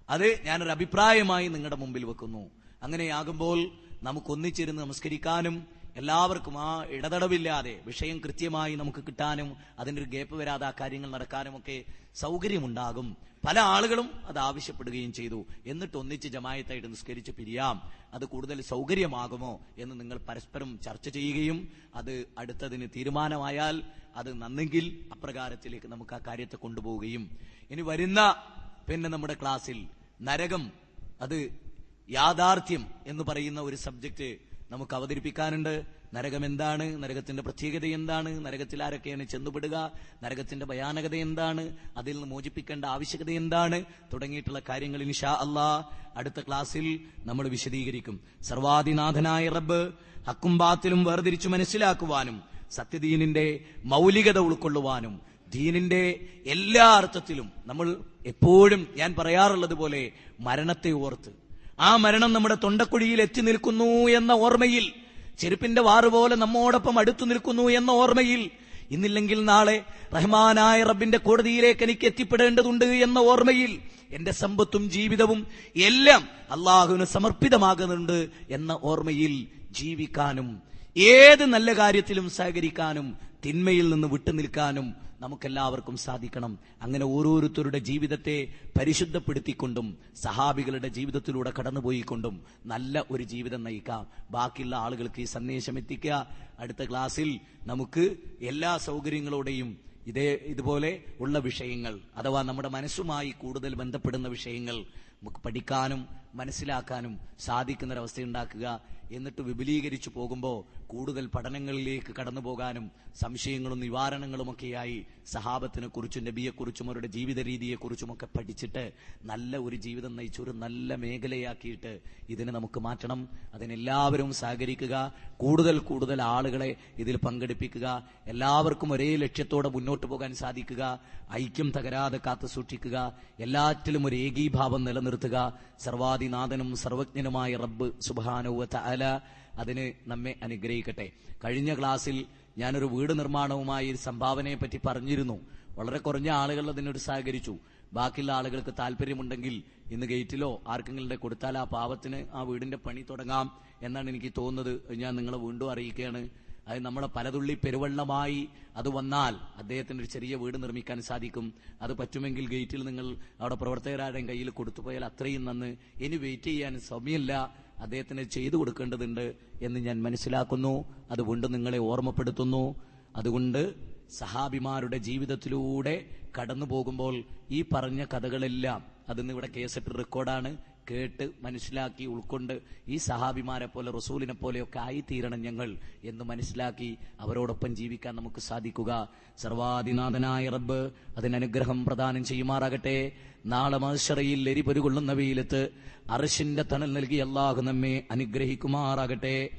അത് ഞാനൊരു അഭിപ്രായമായി നിങ്ങളുടെ മുമ്പിൽ വെക്കുന്നു. അങ്ങനെയാകുമ്പോൾ നമുക്ക് ഒന്നിച്ചിരുന്ന് നമസ്കരിക്കാനും എല്ലാവർക്കും ആ ഇടതടവില്ലാതെ വിഷയം കൃത്യമായി നമുക്ക് കിട്ടാനും അതിന്റെ ഒരു ഗ്യാപ്പ് വരാതെ ആ കാര്യങ്ങൾ നടക്കാനും ഒക്കെ സൗകര്യമുണ്ടാകും. പല ആളുകളും അത് ആവശ്യപ്പെടുകയും ചെയ്തു. എന്നിട്ട് ഒന്നിച്ച് ജമായത്തായിട്ട് നിസ്കരിച്ച് പിരിയാം. അത് കൂടുതൽ സൗകര്യമാകുമോ എന്ന് നിങ്ങൾ പരസ്പരം ചർച്ച ചെയ്യുകയും അത് അടുത്തതിന് തീരുമാനമായാൽ അത് നന്നെങ്കിൽ അപ്രകാരത്തിലേക്ക് നമുക്ക് ആ കാര്യത്തെ കൊണ്ടുപോവുകയും. ഇനി വരുന്ന പിന്നെ നമ്മുടെ ക്ലാസ്സിൽ നരകം അത് യാഥാർത്ഥ്യം എന്ന് പറയുന്ന ഒരു സബ്ജക്റ്റ് നമുക്ക് അവതരിപ്പിക്കാനുണ്ട്. നരകം എന്താണ്? നരകത്തിന്റെ പ്രത്യേകത എന്താണ്? നരകത്തിൽ ആരൊക്കെയാണ് ചെന്നുപെടുക? നരകത്തിന്റെ ഭയാനകത എന്താണ്? അതിൽ നിന്ന് മോചിപ്പിക്കേണ്ട ആവശ്യകത എന്താണ്? തുടങ്ങിയിട്ടുള്ള കാര്യങ്ങൾ ഇൻഷാ അല്ലാ അടുത്ത ക്ലാസ്സിൽ നമ്മൾ വിശദീകരിക്കും. സർവാദിനാഥനായ റബ്ബ് ഹക്കും ബാത്തിലും വേർതിരിച്ചു മനസ്സിലാക്കുവാനും സത്യദീനിന്റെ മൗലികത ഉൾക്കൊള്ളുവാനും ദീനിന്റെ എല്ലാ അർത്ഥത്തിലും നമ്മൾ എപ്പോഴും ഞാൻ പറയാറുള്ളത് പോലെ മരണത്തെ ഓർത്ത് ആ മരണം നമ്മുടെ തൊണ്ടക്കുഴിയിൽ എത്തി നിൽക്കുന്നു എന്ന ഓർമ്മയിൽ ചെരുപ്പിന്റെ വാറുപോലെ നമ്മോടൊപ്പം അടുത്തു നിൽക്കുന്നു എന്ന ഓർമ്മയിൽ ഇന്നില്ലെങ്കിൽ നാളെ റഹ്മാനായ റബ്ബിന്റെ കോടതിയിലേക്ക് എനിക്ക് എത്തിപ്പെടേണ്ടതുണ്ട് എന്ന ഓർമ്മയിൽ എന്റെ സമ്പത്തും ജീവിതവും എല്ലാം അള്ളാഹുവിന് സമർപ്പിതമാകുന്നുണ്ട് എന്ന ഓർമ്മയിൽ ജീവിക്കാനും ഏത് നല്ല കാര്യത്തിലും സഹകരിക്കാനും തിന്മയിൽ നിന്ന് വിട്ടുനിൽക്കാനും നമുക്കെല്ലാവർക്കും സാധിക്കണം. അങ്ങനെ ഓരോരുത്തരുടെ ജീവിതത്തെ പരിശുദ്ധപ്പെടുത്തിക്കൊണ്ടും സഹാബികളുടെ ജീവിതത്തിലൂടെ കടന്നുപോയിക്കൊണ്ടും നല്ല ഒരു ജീവിതം നയിക്കാം. ബാക്കിയുള്ള ആളുകൾക്ക് ഈ സന്ദേശം എത്തിക്കുക. അടുത്ത ക്ലാസ്സിൽ നമുക്ക് എല്ലാ സൗകര്യങ്ങളോടെയും ഇതേ ഇതുപോലെ ഉള്ള വിഷയങ്ങൾ അഥവാ നമ്മുടെ മനസ്സുമായി കൂടുതൽ ബന്ധപ്പെടുന്ന വിഷയങ്ങൾ നമുക്ക് പഠിക്കാനും മനസ്സിലാക്കാനും സാധിക്കുന്നൊരവസ്ഥയുണ്ടാക്കുക. എന്നിട്ട് വിപുലീകരിച്ചു പോകുമ്പോൾ കൂടുതൽ പഠനങ്ങളിലേക്ക് കടന്നു പോകാനും സംശയങ്ങളും നിവാരണങ്ങളുമൊക്കെയായി സഹാബത്തിനെ കുറിച്ചും നബിയെക്കുറിച്ചും അവരുടെ ജീവിത രീതിയെക്കുറിച്ചുമൊക്കെ പഠിച്ചിട്ട് നല്ല ഒരു ജീവിതം നയിച്ചൊരു നല്ല മേഖലയാക്കിയിട്ട് ഇതിനെ നമുക്ക് മാറ്റണം. അതിനെല്ലാവരും സഹകരിക്കുക. കൂടുതൽ കൂടുതൽ ആളുകളെ ഇതിൽ പങ്കെടുപ്പിക്കുക. എല്ലാവർക്കും ഒരേ ലക്ഷ്യത്തോടെ മുന്നോട്ട് പോകാൻ സാധിക്കുക. ഐക്യം തകരാതെ കാത്തു സൂക്ഷിക്കുക. എല്ലാറ്റിലും ഒരു ഏകീഭാവം നിലനിർത്തുക. സർവാദിനാഥനും സർവജ്ഞനുമായ റബ്ബ് സുബാനുവത്ത അല അതിന് നമ്മെ അനുഗ്രഹിക്കട്ടെ. കഴിഞ്ഞ ക്ലാസ്സിൽ ഞാനൊരു വീട് നിർമ്മാണവുമായി ഒരു സംഭാവനയെ പറ്റി പറഞ്ഞിരുന്നു. വളരെ കുറഞ്ഞ ആളുകൾ അതിനോട് സഹകരിച്ചു. ബാക്കിയുള്ള ആളുകൾക്ക് താല്പര്യമുണ്ടെങ്കിൽ ഇന്ന് ഗേറ്റിലോ ആർക്കെങ്കിലും കൊടുത്താൽ ആ പാവത്തിന് ആ വീടിന്റെ പണി തുടങ്ങാം എന്നാണ് എനിക്ക് തോന്നുന്നത്. ഞാൻ നിങ്ങളെ വീണ്ടും അറിയിക്കുകയാണ്. അത് നമ്മളെ പലതുള്ളി പെരുവെള്ളമായി അത് വന്നാൽ അദ്ദേഹത്തിന് ഒരു ചെറിയ വീട് നിർമ്മിക്കാൻ സാധിക്കും. അത് പറ്റുമെങ്കിൽ ഗേറ്റിൽ നിങ്ങൾ അവിടെ പ്രവർത്തകരാരുടെ കയ്യിൽ കൊടുത്തുപോയാൽ അത്രയും നന്ന്. ഇനി വെയിറ്റ് ചെയ്യാൻ സമയമില്ല. അദ്ദേഹത്തിന് ചെയ്തു കൊടുക്കേണ്ടതുണ്ട് എന്ന് ഞാൻ മനസ്സിലാക്കുന്നു. അതുകൊണ്ട് നിങ്ങളെ ഓർമ്മപ്പെടുത്തുന്നു. അതുകൊണ്ട് സഹാബിമാരുടെ ജീവിതത്തിലൂടെ കടന്നു പോകുമ്പോൾ ഈ പറഞ്ഞ കഥകളെല്ലാം അതിന്ന് ഇവിടെ കേസറ്റ് റെക്കോർഡാണ് കേട്ട് മനസ്സിലാക്കി ഉൾക്കൊണ്ട് ഈ സഹാബിമാരെ പോലെ റസൂലിനെ പോലെയൊക്കെ ആയിത്തീരണം ഞങ്ങൾ എന്ന് മനസ്സിലാക്കി അവരോടൊപ്പം ജീവിക്കാൻ നമുക്ക് സാധിക്കുക. സർവാധിനാഥനായ റബ്ബ് അതിനനുഗ്രഹം പ്രദാനം ചെയ്യുമാറാകട്ടെ. നാളെ മത്സറയിൽ എരിപൊരുകൊള്ളുന്ന വെയിലത്ത് തണൽ നൽകി അള്ളാഹു നമ്മെ അനുഗ്രഹിക്കുമാറാകട്ടെ.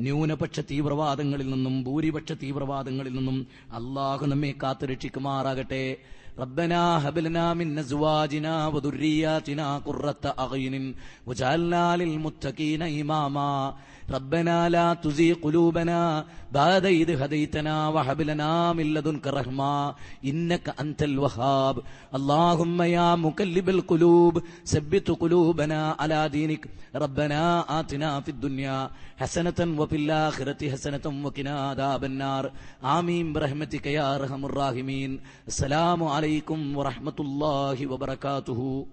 ന്യൂനപക്ഷ തീവ്രവാദങ്ങളിൽ നിന്നും ഭൂരിപക്ഷ തീവ്രവാദങ്ങളിൽ നിന്നും അള്ളാഹു നമ്മെ കാത്തുരക്ഷിക്കുമാറാകട്ടെ. ربنا هب لنا من أزواجنا وذرياتنا قرة أعين واجعلنا للمتقين إماما. ربنا لا تزغ قلوبنا بعد إذ هديتنا وهب لنا من لدنك رحمة إنك أنت الوهاب. اللهم يا مقلب القلوب ثبت قلوبنا على دينك. ربنا آتنا في الدنيا حسنة وفي الآخرة حسنة وقنا عذاب النار. آمين برحمتك يا أرحم الراحمين. السلام عليكم ورحمة الله وبركاته.